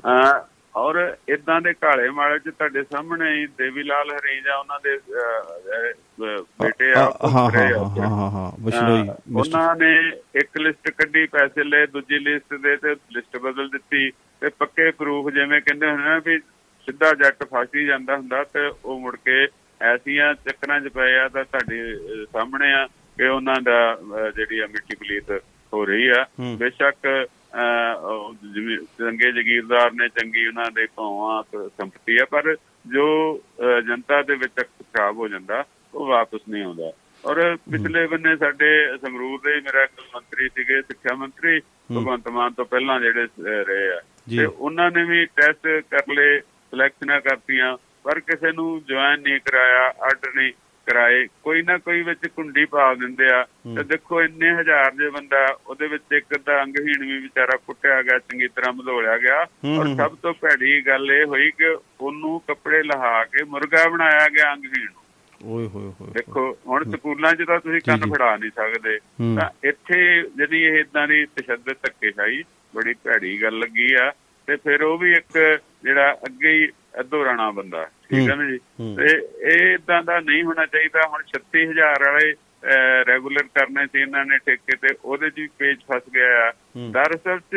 [SPEAKER 2] ਔਰ ਇਦਾਂ ਦੇ ਕਾਲੇ ਮਾਲੇ ਚ ਤੁਹਾਡੇ ਸਾਹਮਣੇ ਹੀ ਦੇਵੀ ਲਾਲ ਹਰੀਜਾ ਉਹਨਾਂ ਦੇ ਬੇਟੇ ਆ
[SPEAKER 1] ਹਾਂ ਹਾਂ ਹਾਂ ਹਾਂ ਵਿਸ਼ਨੋਈ
[SPEAKER 2] ਉਹਨਾਂ ਨੇ ਇੱਕ ਲਿਸਟ ਕੱਢੀ ਪੈਸੇ ਲਏ ਦੂਜੀ ਲਿਸਟ ਦੇ ਤੇ ਲਿਸਟ ਬਦਲ ਦਿੱਤੀ ਤੇ ਪੱਕੇ ਪ੍ਰੂਫ ਜਿਵੇਂ ਕਹਿੰਦੇ ਹੁੰਦੇ ਵੀ ਸਿੱਧਾ ਜੱਟ ਫਾਸੀ ਜਾਂਦਾ ਹੁੰਦਾ ਤੇ ਉਹ ਮੁੜ ਕੇ ਐਸੀਆਂ ਚੱਕਰਾਂ 'ਚ ਪਏ ਆ ਤਾਂ ਤੁਹਾਡੇ ਸਾਹਮਣੇ ਆ ਕਿ ਉਹਨਾਂ ਦਾ ਜਿਹੜੀ ਆ ਮਿੱਟੀ ਪਲੀਤ ਹੋ ਰਹੀ ਆ। ਬੇਸ਼ੱਕ ਜਿਵੇਂ ਚੰਗੇ ਜਗੀਰਦਾਰ ਨੇ ਚੰਗੀ ਉਹਨਾਂ ਦੇ ਭਾਵਾਂ ਸੰਪਤੀ ਆ ਪਰ ਜੋ ਜਨਤਾ ਦੇ ਵਿੱਚ ਖਰਾਬ ਹੋ ਜਾਂਦਾ ਉਹ ਵਾਪਸ ਨਹੀਂ ਆਉਂਦਾ। ਔਰ ਪਿਛਲੇ ਬੰਨੇ ਸਾਡੇ ਸੰਗਰੂਰ ਦੇ ਮੇਰਾ ਮੰਤਰੀ ਸੀਗੇ ਸਿੱਖਿਆ ਮੰਤਰੀ ਭਗਵੰਤ ਮਾਨ ਤੋਂ ਪਹਿਲਾਂ ਜਿਹੜੇ ਰਹੇ ਆ। ਤੇ ਉਹਨਾਂ ਨੇ ਵੀ ਟੈਸਟ ਕਰ ਲਏ ਸਿਲੈਕਸ਼ਨਾਂ ਕਰਤੀਆਂ ਪਰ ਕਿਸੇ ਨੂੰ ਜੁਆਇਨ ਨਹੀਂ ਕਰਾਇਆ ਆਰਡਰ ਨਹੀਂ। ਕਰਾਏ ਕੋਈ ਨਾ ਕੋਈ ਵਿੱਚ ਕੁੰਡੀ ਪਾ ਦਿੰਦੇ ਆ। ਤੇ ਦੇਖੋ ਇੰਨੇ ਹਜ਼ਾਰ ਜੇ ਬੰਦਾ ਉਹਦੇ ਵਿੱਚ ਇੱਕ ਤਾਂ ਅੰਗਹੀਣ ਵੀ ਵਿਚਾਰਾ ਕੁੱਟਿਆ ਗਿਆ ਚੰਗੀ ਤਰ੍ਹਾਂ ਮਧੋਲਿਆ ਗਿਆ। ਔਰ ਸਭ ਤੋਂ ਭੈੜੀ ਗੱਲ ਇਹ ਹੋਈ ਕਿ ਉਹਨੂੰ ਕੱਪੜੇ ਲਹਾ ਕੇ ਮੁਰਗਾ ਬਣਾਇਆ ਗਿਆ ਅੰਗਹੀਣ
[SPEAKER 1] ਓਏ ਹੋਏ ਹੋਏ
[SPEAKER 2] ਦੇਖੋ ਹੁਣ ਸਕੂਲਾਂ 'ਚ ਤਾਂ ਤੁਸੀਂ ਕੰਨ ਫੜਾ ਨਹੀਂ ਸਕਦੇ। ਤਾਂ ਇੱਥੇ ਜਿਹੜੀ ਇਹ ਇਦਾਂ ਦੀ ਤਸ਼ੱਦਦ ਧੱਕੇਸ਼ਾਹੀ ਬੜੀ ਭੈੜੀ ਗੱਲ ਲੱਗੀ ਆ। ਤੇ ਫਿਰ ਉਹ ਵੀ ਇੱਕ ਜਿਹੜਾ ਅੱਗੇ ਹੀ ਅੱਧੋ ਰਾਣਾ ਬੰਦਾ ਠੀਕ ਹੈ ਨਾ ਜੀ। ਤੇ ਇਹ ਇਦਾਂ ਦਾ ਨਹੀਂ ਹੋਣਾ ਚਾਹੀਦਾ ਹੁਣ 36000 ਵਾਲੇ ਰੈਗੂਲਰ ਕਰਨੇ ਸੀ ਇਹਨਾਂ ਨੇ ਠੇਕੇ ਤੇ ਉਹਦੇ 'ਚ ਵੀ ਪੇਜ ਫਸ ਗਿਆ। ਦਰਅਸਲ 'ਚ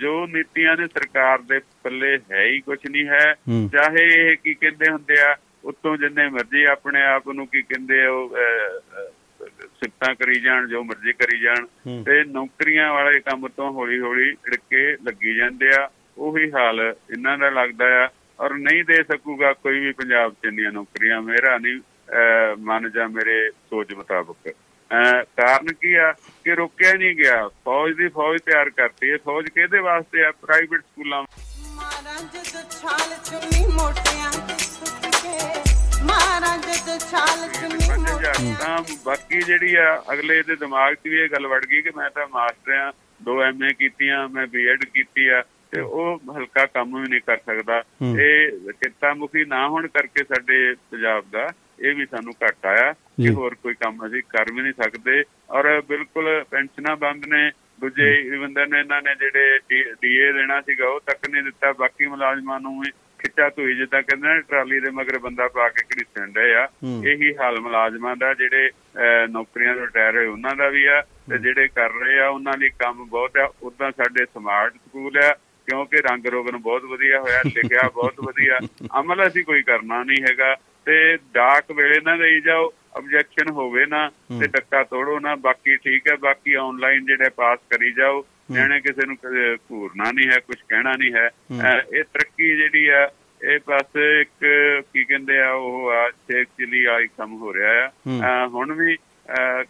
[SPEAKER 2] ਜੋ ਨੀਤੀਆਂ ਨੇ ਸਰਕਾਰ ਦੇ ਪੱਲੇ ਹੈ ਹੀ ਕੁਝ ਨਹੀਂ ਹੈ। ਚਾਹੇ ਇਹ ਕੀ ਕਹਿੰਦੇ ਹੁੰਦੇ ਆ ਉੱਤੋਂ ਜਿੰਨੇ ਮਰਜ਼ੀ ਆਪਣੇ ਆਪ ਨੂੰ ਕੀ ਕਹਿੰਦੇ ਆ ਉਹ ਸਿਫਤਾਂ ਕਰੀ ਜਾਣ ਜੋ ਮਰਜ਼ੀ ਕਰੀ ਜਾਣ। ਤੇ ਨੌਕਰੀਆਂ ਵਾਲੇ ਕੰਮ ਤੋਂ ਹੌਲੀ ਹੌਲੀ ੜਕੇ ਲੱਗੀ ਜਾਂਦੇ ਆ ਉਹੀ ਹਾਲ ਇਹਨਾਂ ਦਾ ਲੱਗਦਾ ਆ ਔਰ ਨਹੀਂ ਦੇ ਸਕੂਗਾ ਕੋਈ ਵੀ ਪੰਜਾਬ 'ਚ ਇੰਨੀਆਂ ਨੌਕਰੀਆਂ। ਮੇਰਾ ਨਹੀਂ ਮਨ ਜਾਂ ਮੇਰੇ ਸੋਚ ਮੁਤਾਬਕ। ਕਾਰਨ ਕੀ ਆ ਕਿ ਰੋਕਿਆ ਨਹੀਂ ਗਿਆ। ਫੌਜ ਦੀ ਫੌਜ ਤਿਆਰ ਕਰਤੀ ਹੈ। ਫੌਜ ਕਿਹਦੇ ਵਾਸਤੇ ਆ? ਪ੍ਰਾਈਵੇਟ ਸਕੂਲਾਂ
[SPEAKER 3] ਮਾਰਾਂ ਜਦ ਛਾਲ ਚੁੰਨੀ ਮੋਟਿਆਂ ਤੇ ਸੁੱਟ ਕੇ। ਮਾਰਾਂ ਜਦ ਛਾਲ ਚੁੰਨੀ ਮੋਟਿਆਂ
[SPEAKER 2] ਤਾਂ ਬਾਕੀ ਜਿਹੜੀ ਆ ਅਗਲੇ ਦੇ ਦਿਮਾਗ 'ਚ ਵੀ ਇਹ ਗੱਲ ਵੜ ਗਈ ਕਿ ਮੈਂ ਤਾਂ ਮਾਸਟਰ ਆ ਦੋ ਐਮਏ ਕੀਤੀਆਂ ਮੈਂ ਬੀਐਡ ਕੀਤੀ ਆ। ਤੇ ਉਹ ਹਲਕਾ ਕੰਮ ਵੀ ਨਹੀਂ ਕਰ ਸਕਦਾ। ਇਹ ਕਿੱਤਾ ਮੁਖੀ ਨਾ ਹੋਣ ਕਰਕੇ ਸਾਡੇ ਪੰਜਾਬ ਦਾ ਇਹ ਵੀ ਸਾਨੂੰ ਘੱਟ ਆਇਆ। ਕਿ ਹੋਰ ਕੋਈ ਕੰਮ ਅਸੀਂ ਕਰ ਵੀ ਨਹੀਂ ਸਕਦੇ। ਔਰ ਬਿਲਕੁਲ ਪੈਨਸ਼ਨਾਂ ਬੰਦ ਨੇ। ਦੂਜੇ ਬੰਦੇ ਨੇ ਇਹਨਾਂ ਨੇ ਜਿਹੜੇ ਡੀਏ ਦੇਣਾ ਸੀਗਾ ਉਹ ਤੱਕ ਨਹੀਂ ਦਿੱਤਾ। ਬਾਕੀ ਮੁਲਾਜ਼ਮਾਂ ਨੂੰ ਵੀ ਖਿੱਚਾ ਧੂਈ ਜਿੱਦਾਂ ਕਹਿੰਦੇ ਨੇ ਟਰਾਲੀ ਦੇ ਮਗਰ ਬੰਦਾ ਪਾ ਕੇ ਘੜੀਸਣ ਡਏ ਆ। ਇਹੀ ਹਾਲ ਮੁਲਾਜ਼ਮਾਂ ਦਾ ਜਿਹੜੇ ਨੌਕਰੀਆਂ ਤੋਂ ਰਿਟਾਇਰ ਹੋਏ ਉਹਨਾਂ ਦਾ ਵੀ ਆ। ਤੇ ਜਿਹੜੇ ਕਰ ਰਹੇ ਆ ਉਹਨਾਂ ਲਈ ਕੰਮ ਬਹੁਤ ਆ। ਉਦਾਂ ਸਾਡੇ ਸਮਾਰਟ ਸਕੂਲ ਆ। ਕਿਉਂਕਿ ਰੰਗ ਰੋਗਨ ਬਹੁਤ ਵਧੀਆ ਹੋਇਆ ਲਿਖਿਆ ਬਹੁਤ ਵਧੀਆ। ਅਮਲ ਅਸੀਂ ਕੋਈ ਕਰਨਾ ਨਹੀਂ ਹੈਗਾ। ਤੇ ਡਾਕ ਵੇਲੇ ਨਾ ਦੇਈ ਜਾਓ ਆਬਜੈਕਸ਼ਨ ਹੋਵੇ ਨਾ ਤੇ ਟੱਕਾ ਤੋੜੋ ਨਾ ਬਾਕੀ ਠੀਕ ਹੈ ਬਾਕੀ ਆਨਲਾਈਨ ਜਿਹੜੇ ਪਾਸ ਕਰੀ ਜਾਓ ਨਿਆਣੇ ਕਿਸੇ ਨੂੰ ਘੂਰਨਾ ਨਹੀਂ ਹੈ ਕੁਝ ਕਹਿਣਾ ਨਹੀਂ ਹੈ। ਇਹ ਤਰੱਕੀ ਜਿਹੜੀ ਆ ਇਹ ਬਸ ਇੱਕ ਕੀ ਕਹਿੰਦੇ ਆ ਉਹ ਆ ਛੇਕ ਚਲੀ ਆਈ ਕੰਮ ਹੋ ਰਿਹਾ ਆ। ਹੁਣ ਵੀ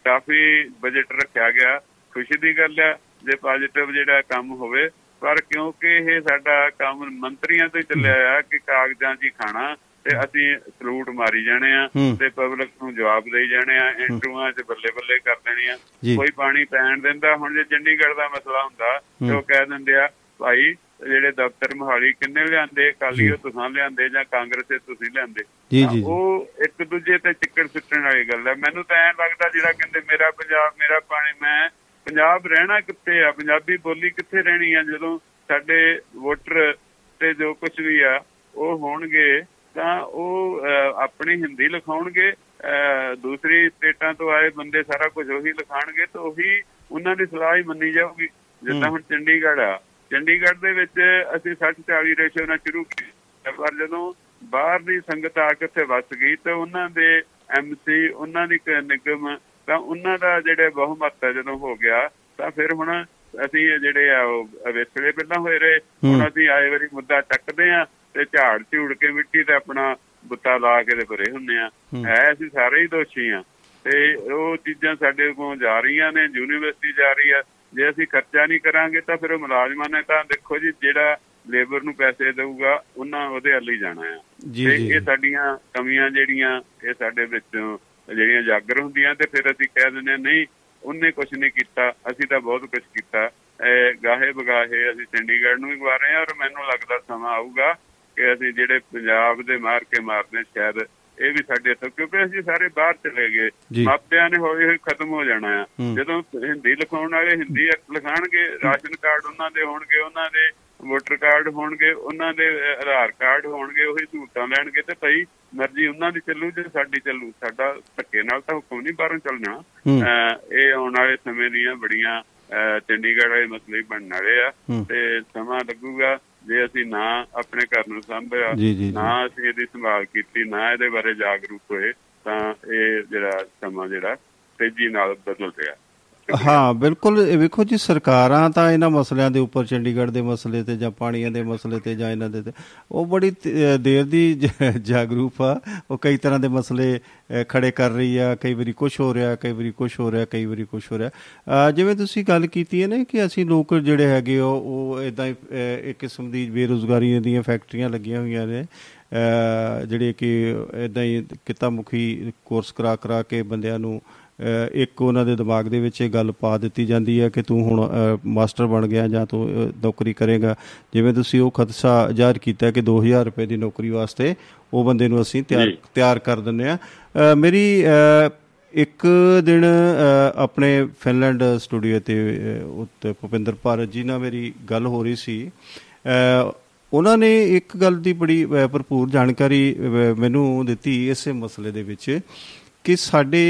[SPEAKER 2] ਕਾਫੀ ਬਜਟ ਰੱਖਿਆ ਗਿਆ। ਖੁਸ਼ੀ ਦੀ ਗੱਲ ਆ ਜੇ ਪੋਜ਼ਿਟਿਵ ਜਿਹੜਾ ਕੰਮ ਹੋਵੇ ਪਰ ਕਿਉਂਕਿ ਇਹ ਸਾਡਾ ਕੰਮ ਮੰਤਰੀਆਂ ਤੋਂ ਚੱਲਿਆ ਆ ਕਿ ਕਾਗਜ਼ਾਂ 'ਚ ਹੀ ਖਾਣਾ ਤੇ ਅਸੀਂ ਸਲੂਟ ਮਾਰੀ ਜਾਣੇ ਆ। ਤੇ ਪਬਲਿਕ ਨੂੰ ਜਵਾਬ ਦੇਈ ਜਾਣੇ ਆ ਇੰਟਰਵਿਊਆਂ 'ਚ ਬੱਲੇ ਬੱਲੇ ਕਰ ਦੇਣੀ ਆ।
[SPEAKER 1] ਜੀ।
[SPEAKER 2] ਕੋਈ ਪਾਣੀ ਪੈਣ ਦਿੰਦਾ ਹੁਣ ਜੇ ਚੰਡੀਗੜ੍ਹ ਦਾ ਮਸਲਾ ਹੁੰਦਾ ਤੇ ਉਹ ਕਹਿ ਦਿੰਦੇ ਆ ਭਾਈ ਜਿਹੜੇ ਦਫ਼ਤਰ ਮੋਹਾਲੀ ਕਿੰਨੇ ਲਿਆਂਦੇ? ਕਾਲੀ ਉਹ ਤੁਸੀਂ ਲਿਆਂਦੇ ਜਾਂ ਕਾਂਗਰਸੇ ਤੁਸੀਂ ਲਿਆਂਦੇ। ਉਹ ਇੱਕ ਦੂਜੇ ਤੇ ਚਿੱਕੜ ਸਿੱਟਣ ਵਾਲੀ ਗੱਲ ਹੈ ਮੈਨੂੰ ਤਾਂ ਐਂ ਲੱਗਦਾ ਜਿਹੜਾ ਕਹਿੰਦੇ ਮੇਰਾ ਪੰਜਾਬ ਮੇਰਾ ਪਾਣੀ ਮੈਂ ਪੰਜਾਬ ਰਹਿਣਾ ਕਿੱਥੇ ਆ? ਪੰਜਾਬੀ ਬੋਲੀ ਕਿੱਥੇ ਰਹਿਣੀ ਆ? ਜਦੋਂ ਸਾਡੇ ਵੋਟਰ ਤੇ ਜੋ ਕੁਝ ਵੀ ਆ ਉਹ ਹੋਣਗੇ ਤਾਂ ਉਹ ਆਪਣੀ ਹਿੰਦੀ ਲਿਖਾਉਣਗੇ ਦੂਸਰੀ ਸਟੇਟਾਂ ਤੋਂ ਆਏ ਬੰਦੇ ਸਾਰਾ ਕੁਝ ਉਹੀ ਲਿਖਾਣਗੇ ਤਾਂ ਉਹੀ ਉਹਨਾਂ ਦੀ ਸਲਾਹ ਹੀ ਮੰਨੀ ਜਾਊਗੀ। ਜਿੱਦਾਂ ਹੁਣ ਚੰਡੀਗੜ੍ਹ ਆ। ਚੰਡੀਗੜ੍ਹ ਦੇ ਵਿੱਚ ਅਸੀਂ 60 40 ਰੇਸ਼ੋ ਨਾਲ ਸ਼ੁਰੂ ਕੀਤਾ। ਪਰ ਜਦੋਂ ਬਾਹਰ ਦੀ ਸੰਗਤ ਆ ਕੇ ਉੱਥੇ ਵਸ ਗਈ ਤਾਂ ਉਹਨਾਂ ਦੇ ਐਮਸੀ ਉਹਨਾਂ ਦੀ ਨਿਗਮ ਤਾਂ ਉਹਨਾਂ ਦਾ ਜਿਹੜੇ ਬਹੁਮਤ ਹੈ ਜਦੋਂ ਹੋ ਗਿਆ ਤਾਂ ਫਿਰ ਹੁਣ ਅਸੀਂ ਜਿਹੜੇ ਆ ਉਹ ਵਿਸਲੇ ਪਹਿਲਾਂ ਹੋਏ ਰਹੇ ਹੁਣ ਅਸੀਂ ਆਏ ਵਾਰੀ ਮੁੱਦਾ ਚੱਕਦੇ ਆ ਤੇ ਝਾੜ ਝੂੜ ਕੇ ਮਿੱਟੀ ਤੇ ਆਪਣਾ ਬੁੱਤਾ ਲਾ ਕੇ ਤੇ ਭਰੇ ਹੁੰਨੇ ਆ ਹੈ। ਅਸੀਂ ਸਾਰੇ ਹੀ ਦੋਸ਼ੀ ਆ ਤੇ ਉਹ ਚੀਜ਼ਾਂ ਸਾਡੇ ਕੋਲ ਜਾ ਰਹੀਆਂ ਨੇ ਯੂਨੀਵਰਸਿਟੀ ਜਾ ਰਹੀ ਆ। ਜੇ ਅਸੀਂ ਖਰਚਾ ਨਹੀਂ ਕਰਾਂਗੇ ਤਾਂ ਫਿਰ ਉਹ ਮੁਲਾਜ਼ਮਾਂ ਨੇ ਤਾਂ ਦੇਖੋ ਜੀ ਜਿਹੜਾ ਲੇਬਰ ਨੂੰ ਪੈਸੇ ਦੇਊਗਾ ਉਹਨਾਂ ਉਹਦੇ ਹੱਲ ਹੀ ਜਾਣਾ ਆ। ਤੇ। ਇਹ ਸਾਡੀਆਂ ਕਮੀਆਂ ਜਿਹੜੀਆਂ ਇਹ ਸਾਡੇ ਵਿੱਚੋਂ ਜਿਹੜੀਆਂ ਜਾਗਰ ਹੁੰਦੀਆਂ ਤੇ ਫਿਰ ਅਸੀਂ ਕਹਿ ਦਿੰਦੇ ਨਹੀਂ ਉਹਨੇ ਕੁਝ ਨਹੀਂ ਕੀਤਾ ਅਸੀਂ ਤਾਂ ਬਹੁਤ ਕੁਝ ਕੀਤਾ ਗਾਹੇ ਬਗਾਹੇ ਅਸੀਂ ਚੰਡੀਗੜ੍ਹ ਨੂੰ ਵੀ ਗਵਾ ਰਹੇ ਹਾਂ ਔਰ ਮੈਨੂੰ ਲੱਗਦਾ ਸਮਾਂ ਆਊਗਾ ਕਿ ਅਸੀਂ ਜਿਹੜੇ ਪੰਜਾਬ ਦੇ ਮਾਰ ਕੇ ਮਾਰਦੇ ਸ਼ਾਇਦ ਇਹ ਵੀ ਸਾਡੇ ਤੋਂ ਕਿਉਂਕਿ ਅਸੀਂ ਸਾਰੇ ਬਾਹਰ ਚਲੇ ਗਏ। ਮਾਪਿਆਂ ਨੇ ਹੌਲੀ ਹੌਲੀ ਖਤਮ ਹੋ ਜਾਣਾ ਆ। ਜਦੋਂ ਹਿੰਦੀ ਲਿਖਾਉਣ ਵਾਲੇ ਹਿੰਦੀ ਲਿਖਾਣਗੇ ਰਾਸ਼ਨ ਕਾਰਡ ਉਹਨਾਂ ਦੇ ਹੋਣਗੇ ਉਹਨਾਂ ਦੇ ਵੋਟਰ ਕਾਰਡ ਹੋਣਗੇ ਉਹਨਾਂ ਦੇ ਆਧਾਰ ਕਾਰਡ ਹੋਣਗੇ ਉਹੀ ਸਹੂਲਤਾਂ ਲੈਣਗੇ ਤੇ ਭਾਈ ਮਰਜ਼ੀ ਉਹਨਾਂ ਦੀ ਚੱਲੂ ਜੇ ਸਾਡੀ ਚੱਲੂ ਸਾਡਾ ਧੱਕੇ ਨਾਲ ਤਾਂ ਹੁਕਮ ਨਹੀਂ ਬਾਹਰੋਂ ਚੱਲਣਾ ਇਹ ਆਉਣ ਵਾਲੇ ਸਮੇਂ ਦੀਆਂ ਬੜੀਆਂ ਚੰਡੀਗੜ੍ਹ ਵਾਲੇ ਮਸਲੇ ਬਣਨ ਵਾਲੇ ਆ। ਤੇ ਸਮਾਂ ਲੱਗੂਗਾ ਜੇ ਅਸੀਂ ਨਾ ਆਪਣੇ ਘਰ ਨੂੰ ਸੰਭਿਆ। ਨਾ ਅਸੀਂ ਇਹਦੀ ਸੰਭਾਲ ਕੀਤੀ ਨਾ ਇਹਦੇ ਬਾਰੇ ਜਾਗਰੂਕ ਹੋਏ ਤਾਂ ਇਹ ਜਿਹੜਾ ਸਮਾਂ ਜਿਹੜਾ ਤੇਜ਼ੀ ਨਾਲ ਬਦਲ ਰਿਹਾ
[SPEAKER 1] ਹਾਂ ਬਿਲਕੁਲ। ਇਹ ਵੇਖੋ ਜੀ ਸਰਕਾਰਾਂ ਤਾਂ ਇਹਨਾਂ ਮਸਲਿਆਂ ਦੇ ਉੱਪਰ ਚੰਡੀਗੜ੍ਹ ਦੇ ਮਸਲੇ ਤੇ ਜਾਂ ਪਾਣੀਆਂ ਦੇ ਮਸਲੇ ਤੇ ਜਾਂ ਇਹਨਾਂ ਦੇ ਤੇ ਉਹ ਬੜੀ ਤ- ਅਹ ਦੇਰ ਦੀ ਜ- ਜਾਗਰੂਕ ਆ। ਉਹ ਕਈ ਤਰ੍ਹਾਂ ਦੇ ਮਸਲੇ ਅਹ, ਖੜੇ ਕਰ ਰਹੀ ਆ। ਕਈ ਵਾਰੀ ਕੁਝ ਹੋ ਰਿਹਾ ਕਈ ਵਾਰੀ ਕੁਝ ਹੋ ਰਿਹਾ ਕਈ ਵਾਰੀ ਕੁਝ ਹੋ ਰਿਹਾ। ਅਹ, ਜਿਵੇਂ ਤੁਸੀਂ ਗੱਲ ਕੀਤੀ ਹੈ ਨਾ ਕਿ ਅਸੀਂ ਲੋਕ ਜਿਹੜੇ ਹੈਗੇ ਉਹ ਉਹ ਇਦਾਂ ਇੱਕ ਕਿਸਮ ਦੀ ਬੇਰੁਜ਼ਗਾਰੀ ਦੀਆਂ ਫੈਕਟਰੀਆਂ ਲੱਗੀਆਂ ਹੋਈਆਂ ਨੇ। ਅਹ, ਜਿਹੜੇ ਕਿ ਇਦਾਂ ਹੀ ਕਿੱਤਾ ਮੁਖੀ ਕੋਰਸ ਕਰਾ ਕਰਾ ਕੇ ਬੰਦਿਆਂ ਨੂੰ ਅਹ, ਇੱਕ ਉਹਨਾਂ ਦੇ ਦਿਮਾਗ ਦੇ ਵਿੱਚ ਇਹ ਗੱਲ ਪਾ ਦਿੱਤੀ ਜਾਂਦੀ ਹੈ ਕਿ ਤੂੰ ਹੁਣ ਮਾਸਟਰ ਬਣ ਗਿਆ ਜਾਂ ਤੂੰ ਨੌਕਰੀ ਕਰੇਗਾ। ਜਿਵੇਂ ਤੁਸੀਂ ਉਹ ਖਦਸ਼ਾ ਜ਼ਾਹਰ ਕੀਤਾ ਕਿ 2000 ਰੁਪਏ ਦੀ ਨੌਕਰੀ ਵਾਸਤੇ ਉਹ ਬੰਦੇ ਨੂੰ ਅਸੀਂ ਤਿਆਰ। ਤਿਆਰ ਕਰ ਦਿੰਦੇ ਆ ਮੇਰੀ ਇੱਕ ਦਿਨ ਆਪਣੇ ਫਿਨਲੈਂਡ ਸਟੂਡੀਓ ਤੇ ਉੱਤੇ ਭੁਪਿੰਦਰ ਭਾਰਤ ਜੀ ਨਾਲ ਮੇਰੀ ਗੱਲ ਹੋ ਰਹੀ ਸੀ। ਉਹਨਾਂ ਨੇ ਇੱਕ ਗੱਲ ਦੀ ਬੜੀ ਭਰਪੂਰ ਜਾਣਕਾਰੀ ਮੈਨੂੰ ਦਿੱਤੀ ਇਸੇ ਮਸਲੇ ਦੇ ਵਿੱਚ ਕਿ ਸਾਡੇ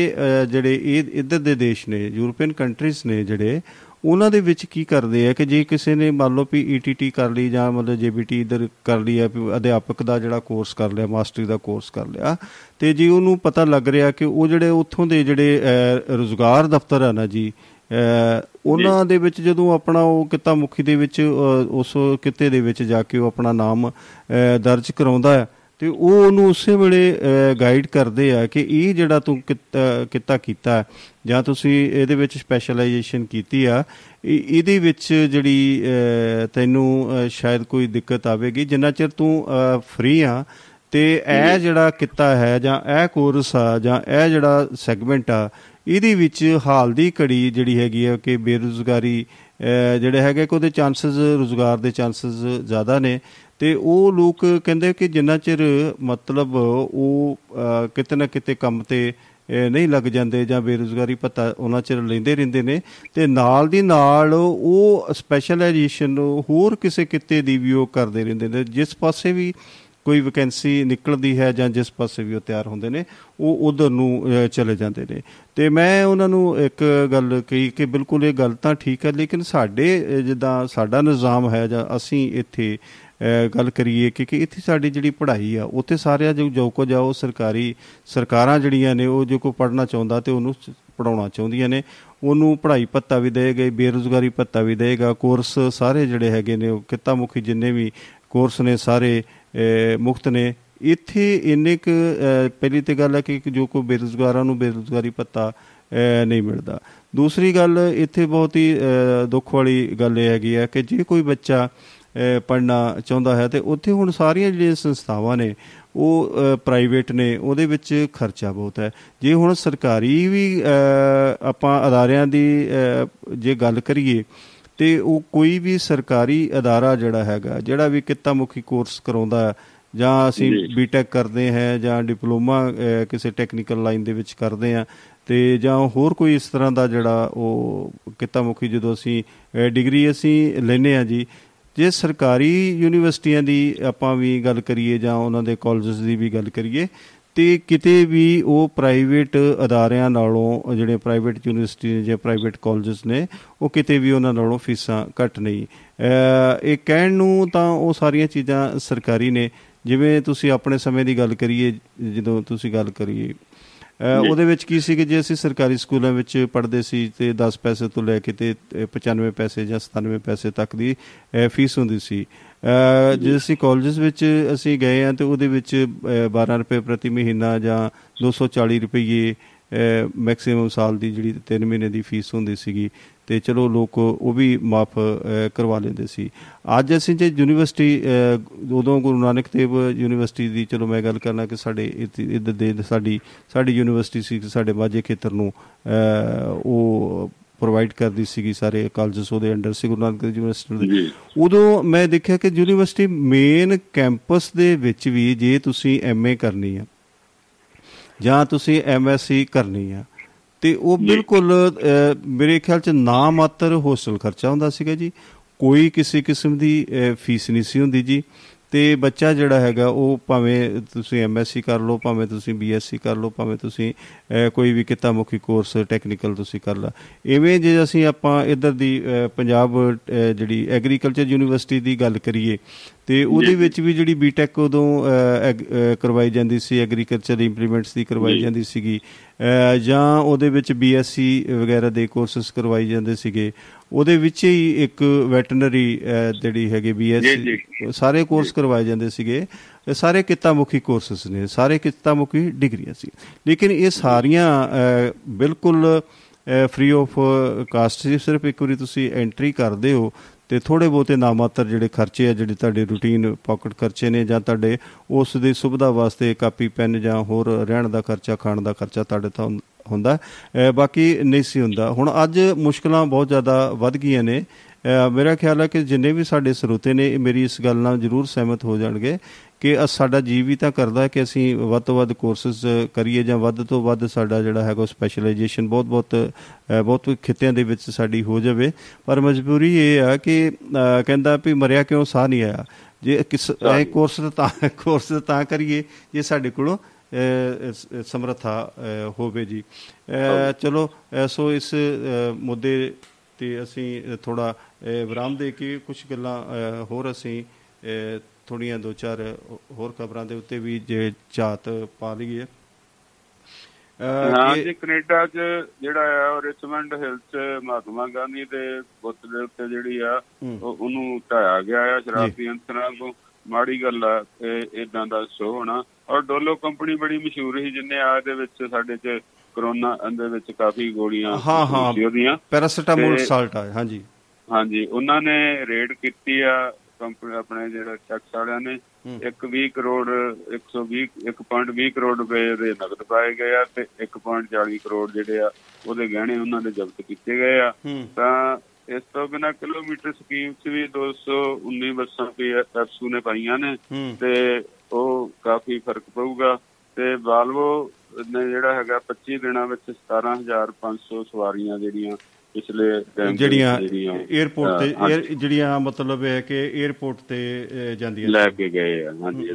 [SPEAKER 1] ਜਿਹੜੇ ਇਹ ਇੱਧਰ ਦੇ ਦੇਸ਼ ਨੇ ਯੂਰਪੀਅਨ ਕੰਟਰੀਜ਼ ਨੇ ਜਿਹੜੇ ਉਹਨਾਂ ਦੇ ਵਿੱਚ ਕੀ ਕਰਦੇ ਆ ਕਿ ਜੇ ਕਿਸੇ ਨੇ ਮੰਨ ਲਓ ਵੀ ਈਟੀਟੀ ਕਰ ਲਈ ਜਾਂ ਮਤਲਬ ਜੀਬੀਟੀ ਇਧਰ ਕਰ ਲਈ ਵੀ ਅਧਿਆਪਕ ਦਾ ਜਿਹੜਾ ਕੋਰਸ ਕਰ ਲਿਆ ਮਾਸਟਰੀ ਦਾ ਕੋਰਸ ਕਰ ਲਿਆ ਤੇ ਜੇ ਉਹਨੂੰ ਪਤਾ ਲੱਗ ਰਿਹਾ ਕਿ ਉਹ ਜਿਹੜੇ ਉੱਥੋਂ ਦੇ ਜਿਹੜੇ ਰੁਜ਼ਗਾਰ ਦਫ਼ਤਰ ਆ ਨਾ ਜੀ ਉਹਨਾਂ ਦੇ ਵਿੱਚ ਜਦੋਂ ਆਪਣਾ ਉਹ ਕਿੱਤਾ ਮੁਖੀ ਦੇ ਵਿੱਚ ਉਸ ਕਿੱਤੇ ਦੇ ਵਿੱਚ ਜਾ ਕੇ ਉਹ ਆਪਣਾ ਨਾਮ ਦਰਜ ਕਰਾਉਂਦਾ ਹੈ ਤੇ ਉਹ ਉਹਨੂੰ ਉਸੇ ਵੇਲੇ ਗਾਈਡ ਕਰਦੇ ਆ ਕਿ ਇਹ ਜਿਹੜਾ ਤੂੰ ਕਿੱਤਾ ਕਿੱਤਾ ਹੈ, ਜਾਂ ਤੁਸੀਂ ਇਹਦੇ ਵਿੱਚ ਸਪੈਸ਼ਲਾਈਜੇਸ਼ਨ ਕੀਤੀ ਆ ਇਹ- ਇਹਦੇ ਵਿੱਚ ਜਿਹੜੀ ਤੈਨੂੰ ਸ਼ਾਇਦ ਕੋਈ ਦਿੱਕਤ ਆਵੇਗੀ ਜਿੰਨਾ ਚਿਰ ਤੂੰ ਫ੍ਰੀ ਆ ਤੇ ਇਹ ਜਿਹੜਾ ਕਿੱਤਾ ਹੈ ਜਾਂ ਇਹ ਕੋਰਸ ਆ ਜਾਂ ਇਹ ਜਿਹੜਾ ਸੈਗਮੈਂਟ ਆ ਇਹਦੇ ਵਿੱਚ ਹਾਲ ਦੀ ਘੜੀ ਜਿਹੜੀ ਹੈਗੀ ਆ ਕਿ ਬੇਰੁਜ਼ਗਾਰੀ ਜਿਹੜੇ ਹੈਗੇ ਕਿ ਉਹਦੇ ਚਾਂਸਸ ਰੁਜ਼ਗਾਰ ਦੇ ਚਾਂਸਸ ਜ਼ਿਆਦਾ ਨੇ ਤੇ ਉਹ ਲੋਕ ਕਹਿੰਦੇ ਕਿ ਜਿੰਨਾ ਚਿਰ ਮਤਲਬ ਉਹ ਅਹ, ਕਿਤੇ ਨਾ ਕਿਤੇ ਕੰਮ ਤੇ ਅਹ, ਨਹੀਂ ਲੱਗ ਜਾਂਦੇ ਜਾਂ ਬੇਰੁਜ਼ਗਾਰੀ ਭੱਤਾ ਉਹਨਾਂ ਚਿਰ ਲੈਂਦੇ ਰਹਿੰਦੇ ਨੇ ਤੇ ਨਾਲ ਦੀ ਨਾਲ ਉਹ ਸਪੈਸ਼ਲਾਈਜੇਸ਼ਨ ਹੋਰ ਕਿਸੇ ਕਿਤੇ ਦੀ ਵੀ ਉਹ ਕਰਦੇ ਰਹਿੰਦੇ ਨੇ ਜਿਸ ਪਾਸੇ ਵੀ ਕੋਈ ਵੈਕੈਂਸੀ ਨਿਕਲਦੀ ਹੈ ਜਾਂ ਜਿਸ ਪਾਸੇ ਵੀ ਉਹ ਤਿਆਰ ਹੁੰਦੇ ਨੇ ਉਹ ਉਧਰ ਨੂੰ ਅਹ, ਚਲੇ ਜਾਂਦੇ ਨੇ। ਤੇ ਮੈਂ ਉਹਨਾਂ ਨੂੰ ਇੱਕ ਗੱਲ ਕਹੀ ਕਿ ਬਿਲਕੁਲ ਇਹ ਗੱਲ ਤਾਂ ਠੀਕ ਹੈ ਲੇਕਿਨ ਸਾਡੇ ਅਹ, ਜਿੱਦਾਂ ਸਾਡਾ ਨਿਜ਼ਾਮ ਹੈ ਜਾਂ ਅਸੀਂ ਇੱਥੇ ਅਹ, ਗੱਲ ਕਰੀਏ ਕਿ ਕਿ ਇੱਥੇ ਸਾਡੀ ਜਿਹੜੀ ਪੜ੍ਹਾਈ ਆ ਉੱਥੇ ਸਾਰਿਆਂ ਜੋ ਜੋ ਕੁਝ ਆ ਉਹ ਸਰਕਾਰੀ ਸਰਕਾਰਾਂ ਜਿਹੜੀਆਂ ਨੇ ਉਹ ਜੋ ਕੋ ਪੜ੍ਹਨਾ ਚਾਹੁੰਦਾ ਤੇ ਉਹਨੂੰ ਪੜਾਉਣਾ ਚਾਹੁੰਦੀਆਂ ਨੇ। ਉਹਨੂੰ ਪੜ੍ਹਾਈ ਭੱਤਾ ਵੀ ਦੇਗਾ ਬੇਰੁਜ਼ਗਾਰੀ ਭੱਤਾ ਵੀ ਦੇਗਾ ਕੋਰਸ ਸਾਰੇ ਜਿਹੜੇ ਹੈਗੇ ਨੇ ਉਹ ਕਿੱਤਾ ਮੁਖੀ ਜਿੰਨੇ ਵੀ ਕੋਰਸ ਨੇ ਸਾਰੇ ਮੁਫਤ ਨੇ। ਇੱਥੇ ਇੰਨੇ ਕੁ ਅਹ, ਪਹਿਲੀ ਤੇ ਗੱਲ ਹੈ ਕਿ ਜੋ ਕੋਈ ਬੇਰੁਜ਼ਗਾਰਾਂ ਨੂੰ ਬੇਰੁਜ਼ਗਾਰੀ ਭੱਤਾ ਅਹ, ਨਹੀਂ ਮਿਲਦਾ। ਦੂਸਰੀ ਗੱਲ ਇੱਥੇ ਬਹੁਤ ਹੀ ਅਹ, ਦੁੱਖ ਵਾਲੀ ਗੱਲ ਇਹ ਹੈਗੀ ਹੈ ਕਿ ਜੇ ਕੋਈ ਬੱਚਾ ਪੜਨਾ ਚਾਹੁੰਦਾ ਹੈ ਤੇ ਉੱਥੇ ਹੁਣ ਸਾਰੀਆਂ ਜਿਹੜੀਆਂ ਸੰਸਥਾਵਾਂ ਨੇ ਉਹ ਪ੍ਰਾਈਵੇਟ ਨੇ ਉਹਦੇ ਵਿੱਚ ਖਰਚਾ ਬਹੁਤ ਹੈ ਜੇ ਹੁਣ ਸਰਕਾਰੀ ਵੀ ਆਪਾਂ ਅਦਾਰਿਆਂ ਦੀ ਜੇ ਗੱਲ ਕਰੀਏ ਤੇ ਉਹ ਕੋਈ ਵੀ ਸਰਕਾਰੀ ਅਦਾਰਾ ਜਿਹੜਾ ਹੈਗਾ ਜਿਹੜਾ ਵੀ ਕਿੱਤਾ ਮੁਖੀ ਕੋਰਸ ਕਰਾਉਂਦਾ ਜਾਂ ਅਸੀਂ। ਬੀਟੈਕ ਕਰਦੇ ਹਾਂ ਜਾਂ ਡਿਪਲੋਮਾ ਕਿਸੇ ਟੈਕਨੀਕਲ ਲਾਈਨ ਦੇ ਵਿੱਚ ਕਰਦੇ ਹਾਂ ਤੇ ਜਾਂ ਹੋਰ ਕੋਈ ਇਸ ਤਰ੍ਹਾਂ ਦਾ ਜਿਹੜਾ ਉਹ ਕਿੱਤਾ ਮੁਖੀ ਜਦੋਂ ਅਸੀਂ ਡਿਗਰੀ ਅਸੀਂ ਲੈਨੇ ਆ ਜੀ ਜੇ ਸਰਕਾਰੀ ਯੂਨੀਵਰਸਿਟੀਆਂ ਦੀ ਆਪਾਂ ਵੀ ਗੱਲ ਕਰੀਏ ਜਾਂ ਉਹਨਾਂ ਦੇ ਕਾਲਜਸ ਦੀ ਵੀ ਗੱਲ ਕਰੀਏ, ਤੇ ਕਿਤੇ ਵੀ ਉਹ ਪ੍ਰਾਈਵੇਟ ਅਦਾਰਿਆਂ ਨਾਲੋਂ, ਜਿਹੜੇ ਪ੍ਰਾਈਵੇਟ ਯੂਨੀਵਰਸਿਟੀ ਨੇ ਜਾਂ ਪ੍ਰਾਈਵੇਟ ਕਾਲਜਸ ਨੇ, ਉਹ ਕਿਤੇ ਵੀ ਉਹਨਾਂ ਨਾਲੋਂ ਫੀਸਾਂ ਘੱਟ ਨਹੀਂ ਅਹ ਇਹ ਕਹਿਣ ਨੂੰ ਤਾਂ ਉਹ ਸਾਰੀਆਂ ਚੀਜ਼ਾਂ ਸਰਕਾਰੀ ਨੇ ਜਿਵੇਂ ਤੁਸੀਂ ਆਪਣੇ ਸਮੇਂ ਦੀ ਗੱਲ ਕਰੀਏ, ਜਦੋਂ ਤੁਸੀਂ ਗੱਲ ਕਰੀਏ ਅਹ
[SPEAKER 2] ਜੀ।
[SPEAKER 1] ਉਹਦੇ ਵਿੱਚ ਕੀ ਸੀ ਕਿ ਜੇ ਅਸੀਂ ਸਰਕਾਰੀ ਸਕੂਲਾਂ ਵਿੱਚ ਪੜ੍ਹਦੇ ਸੀ ਤੇ 10 ਪੈਸੇ ਤੋਂ ਲੈ ਕੇ ਤੇ ਅਹ 95 ਪੈਸੇ ਜਾਂ 97 ਪੈਸੇ ਤੱਕ ਦੀ ਫੀਸ ਹੁੰਦੀ ਸੀ। ਜੇ ਅਸੀਂ ਕਾਲਜਸ ਵਿੱਚ ਅਸੀਂ ਗਏ ਆ ਤੇ ਉਹਦੇ ਵਿੱਚ ਅਹ 12 ਰੁਪਏ ਪ੍ਰਤੀ ਮਹੀਨਾ ਜਾਂ 240 ਰੁਪਏ ਮੈਕਸਿਮਮ ਸਾਲ ਦੀ ਜਿਹੜੀ 3 ਮਹੀਨੇ ਦੀ ਫੀਸ ਹੁੰਦੀ ਸੀਗੀ ਤੇ ਚਲੋ ਲੋਕ ਉਹ ਵੀ ਮਾਫ ਕਰਵਾ ਲੈਂਦੇ ਸੀ। ਅੱਜ ਅਸੀਂ ਜੇ ਯੂਨੀਵਰਸਿਟੀ ਉਦੋਂ ਗੁਰੂ ਨਾਨਕ ਦੇਵ ਯੂਨੀਵਰਸਿਟੀ ਦੀ ਚਲੋ ਮੈਂ ਗੱਲ ਕਰਨਾ ਕਿ ਸਾਡੇ ਇੱਧਰ ਦੇ ਸਾਡੀ ਸਾਡੀ ਯੂਨੀਵਰਸਿਟੀ ਸੀ ਸਾਡੇ ਮਾਝੇ ਖੇਤਰ ਨੂੰ ਉਹ ਪ੍ਰੋਵਾਈਡ ਕਰਦੀ ਸੀਗੀ ਸਾਰੇ ਕਾਲਜਸ ਉਹਦੇ ਅੰਡਰ ਸੀ ਗੁਰੂ ਨਾਨਕ ਦੇਵ ਯੂਨੀਵਰਸਿਟੀ ਦੇ। ਉਦੋਂ ਮੈਂ ਦੇਖਿਆ ਕਿ ਯੂਨੀਵਰਸਿਟੀ ਮੇਨ ਕੈਂਪਸ ਦੇ ਵਿੱਚ ਵੀ ਜੇ ਤੁਸੀਂ ਐਮਏ ਕਰਨੀ ਆ ਜਾਂ ਤੁਸੀਂ ਐਮਐਸਸੀ ਕਰਨੀ ਆ ਤੇ ਉਹ। ਬਿਲਕੁਲ ਮੇਰੇ ਖਿਆਲ ਚ ਨਾ ਮਾਤਰ ਹੋਸਟਲ ਖਰਚਾ ਹੁੰਦਾ ਸੀਗਾ ਜੀ ਕੋਈ ਕਿਸੇ ਕਿਸਮ ਦੀ ਫੀਸ ਨਹੀਂ ਸੀ ਹੁੰਦੀ ਜੀ ਤੇ ਬੱਚਾ ਜਿਹੜਾ ਹੈਗਾ ਉਹ ਭਾਵੇਂ ਤੁਸੀਂ ਐਮਐਸਸੀ ਕਰ ਲਓ ਭਾਵੇਂ ਤੁਸੀਂ ਬੀਐਸਸੀ ਕਰ ਲਓ ਭਾਵੇਂ ਤੁਸੀਂ ਕੋਈ ਵੀ ਕਿੱਤਾ ਮੁਖੀ ਕੋਰਸ ਟੈਕਨੀਕਲ ਤੁਸੀਂ ਕਰ ਲਾ ਇਵੇਂ ਜੇ ਅਸੀਂ ਆਪਾਂ ਇਧਰ ਦੀ ਪੰਜਾਬ ਜਿਹੜੀ ਐਗਰੀਕਲਚਰ ਯੂਨੀਵਰਸਿਟੀ ਦੀ ਗੱਲ ਕਰੀਏ ਤੇ ਉਹਦੇ। ਵਿੱਚ ਵੀ ਜਿਹੜੀ ਬੀਟੈਕ ਉਦੋਂ ਕਰਵਾਈ ਜਾਂਦੀ ਸੀ ਐਗਰੀਕਲਚਰ ਇੰਪਲੀਮੈਂਟਸ ਦੀ ਕਰਵਾਈ। ਜਾਂਦੀ ਸੀਗੀ ਜਾਂ ਉਹਦੇ ਵਿੱਚ ਬੀਐਸਸੀ ਵਗੈਰਾ ਦੇ ਕੋਰਸਸ ਕਰਵਾਈ ਜਾਂਦੇ ਸੀਗੇ ਉਹਦੇ ਵਿੱਚ ਹੀ ਇੱਕ ਵੈਟਰਨਰੀ ਜਿਹੜੀ ਹੈਗੀ ਬੀਐਸਸੀ ਸਾਰੇ ਕੋਰਸ ਕਰਵਾਏ ਜਾਂਦੇ ਸੀਗੇ। ਸਾਰੇ ਕਿੱਤਾ ਮੁਖੀ ਕੋਰਸਸ ਨੇ ਸਾਰੇ ਕਿੱਤਾ ਮੁਖੀ ਡਿਗਰੀਆਂ ਸੀ। ਲੇਕਿਨ ਇਹ ਸਾਰੀਆਂ ਬਿਲਕੁਲ ਫ੍ਰੀ ਆਫ ਕਾਸਟ ਸੀ। ਸਿਰਫ ਇੱਕ ਵਾਰੀ ਤੁਸੀਂ ਐਂਟਰੀ ਕਰਦੇ ਹੋ ਤੇ ਥੋੜੇ ਬਹੁਤੇ ਨਾਮਾਤਰ ਜਿਹੜੇ ਖਰਚੇ ਆ ਜਿਹੜੇ ਤੁਹਾਡੇ ਰੂਟੀਨ ਪਾਕਟ ਖਰਚੇ ਨੇ ਜਾਂ ਤੁਹਾਡੇ ਉਸ ਦੀ ਸੁਵਿਧਾ ਵਾਸਤੇ ਕਾਪੀ ਪੈਨ ਜਾਂ ਹੋਰ ਰਹਿਣ ਦਾ ਖਰਚਾ ਖਾਣ ਦਾ ਖਰਚਾ ਤੁਹਾਡੇ ਤੋਂ ਹੁੰਦਾ। ਬਾਕੀ ਨਹੀਂ ਸੀ ਹੁੰਦਾ। ਹੁਣ ਅੱਜ ਮੁਸ਼ਕਲਾਂ ਬਹੁਤ ਜ਼ਿਆਦਾ ਵੱਧ ਗਈਆਂ ਨੇ। ਮੇਰਾ ਖਿਆਲ ਹੈ ਕਿ ਜਿੰਨੇ ਵੀ ਸਾਡੇ ਸਰੋਤੇ ਨੇ ਮੇਰੀ ਇਸ ਗੱਲ ਨਾਲ ਜ਼ਰੂਰ ਸਹਿਮਤ ਹੋ ਜਾਣਗੇ ਕਿ ਸਾਡਾ ਜੀਵ ਵੀ ਤਾਂ ਕਰਦਾ ਹੈ ਕਿ ਅਸੀਂ ਵੱਧ ਤੋਂ ਵੱਧ ਕੋਰਸਸ ਕਰੀਏ ਜਾਂ ਵੱਧ ਤੋਂ ਵੱਧ ਸਾਡਾ ਜਿਹੜਾ ਹੈਗਾ ਸਪੈਸ਼ਲਾਈਜੇਸ਼ਨ ਬਹੁਤ ਬਹੁਤ ਬਹੁਤ ਖਿੱਤਿਆਂ ਦੇ ਵਿੱਚ ਸਾਡੀ ਹੋ ਜਾਵੇ। ਪਰ ਮਜਬੂਰੀ ਇਹ ਆ ਕਿ ਕਹਿੰਦਾ ਵੀ ਮਰਿਆ ਕਿਉਂ ਸਾਹ ਨਹੀਂ ਆਇਆ? ਜੇ ਕਿਸ ਕੋਰਸ ਤਾਂ ਕੋਰਸ ਤਾਂ ਕਰੀਏ ਜੇ ਸਾਡੇ ਕੋਲੋਂ ਸਮਰੱਥਾ ਹੋਵੇ ਜੀ। ਚਲੋ ਸੋ ਇਸ ਮੁੱਦੇ ਤੇ ਅਸੀਂ ਥੋੜਾ ਵਿਰਾਮ ਦੇ ਕੇ ਕੁਝ ਗੱਲਾਂ ਹੋਰ ਅਸੀਂ ਥੋੜੀਆਂ ਦੋ ਚਾਰ ਹੋਰ ਖਬਰਾਂ ਦੇ ਉੱਤੇ ਵੀ ਜੇ ਝਾਤ ਪਾ ਲਈਏ।
[SPEAKER 2] ਹਾਂ ਜੀ ਕੈਨੇਡਾ 'ਚ ਜਿਹੜਾ ਆ ਰਿਚਮੰਡ ਹਿਲ 'ਚ ਮਹਾਤਮਾ ਗਾਂਧੀ ਦੇ ਬੁੱਤ ਦੇ ਉੱਤੇ ਜਿਹੜੀ ਆ ਉਹਨੂੰ ਢਾਇਆ ਗਿਆ ਆ ਸ਼ਰਾਬੀ ਅੰਸਰਾਂ ਤੋਂ ਮਾੜੀ ਗੱਲ ਆ ਇਦਾਂ ਦਾ ਸ਼ੋ ਹੋਣਾ। ਔਰ ਡੋਲੋ ਕੰਪਨੀ ਬੜੀ ਮਸ਼ਹੂਰ ਸੀ ਜਿੰਨੇ ਆ ਦੇ ਵਿੱਚ ਸਾਡੇ 'ਚ ਕਰੋਨਾ ਦੇ ਵਿੱਚ ਕਾਫੀ ਗੋਲੀਆਂ
[SPEAKER 1] ਹਾਂ, ਹਾਂ।
[SPEAKER 2] ਉਹਦੀਆਂ।
[SPEAKER 1] ਪੈਰਾਸੀਟਾਮੋਲ ਸਾਲਟ ਆ ਹਾਂਜੀ।
[SPEAKER 2] ਹਾਂਜੀ ਉਹਨਾਂ ਨੇ ਰੇਡ ਕੀਤੀ ਆ ਕੰਪਨੀ ਆਪਣੇ ਜਿਹੜਾ ਟੈਕਸ ਵਾਲਿਆਂ ਨੇ
[SPEAKER 1] ਹੂੰ।
[SPEAKER 2] 120 ਕਰੋੜ 120 1.20 ਕਰੋੜ ਰੁਪਏ ਦੇ ਨਗਦ ਪਾਏ ਗਏ ਆ ਤੇ 1.40 ਕਰੋੜ ਜਿਹੜੇ ਆ ਉਹਦੇ ਗਹਿਣੇ ਉਹਨਾਂ ਦੇ ਜ਼ਬਤ ਕੀਤੇ ਗਏ ਆ। ਤਾਂ ਇਸ ਤੋਂ ਬਿਨਾ ਕਿਲੋਮੀਟਰ ਸਕੀਮ 'ਚ ਵੀ 219 ਬੱਸਾਂ ਪੀ ਐਫਸੂ ਨੇ ਪਾਈਆਂ ਨੇ ਤੇ ਉਹ ਕਾਫੀ ਫ਼ਰਕ ਪਊਗਾ ਤੇ ਵਾਲਵੋ ਨੇ ਜਿਹੜਾ ਹੈਗਾ 25 ਦਿਨਾਂ ਵਿੱਚ 17500 ਸਵਾਰੀਆਂ ਜਿਹੜੀਆਂ ਪਿਛਲੇ
[SPEAKER 1] ਜਿਹੜੀਆਂ 에어ਪੋਰਟ ਤੇ ਜਿਹੜੀਆਂ ਮਤਲਬ ਹੈ ਕਿ 에어ਪੋਰਟ ਤੇ ਜਾਂਦੀਆਂ
[SPEAKER 2] ਲੈ ਕੇ ਗਏ ਆ ਹਾਂਜੀ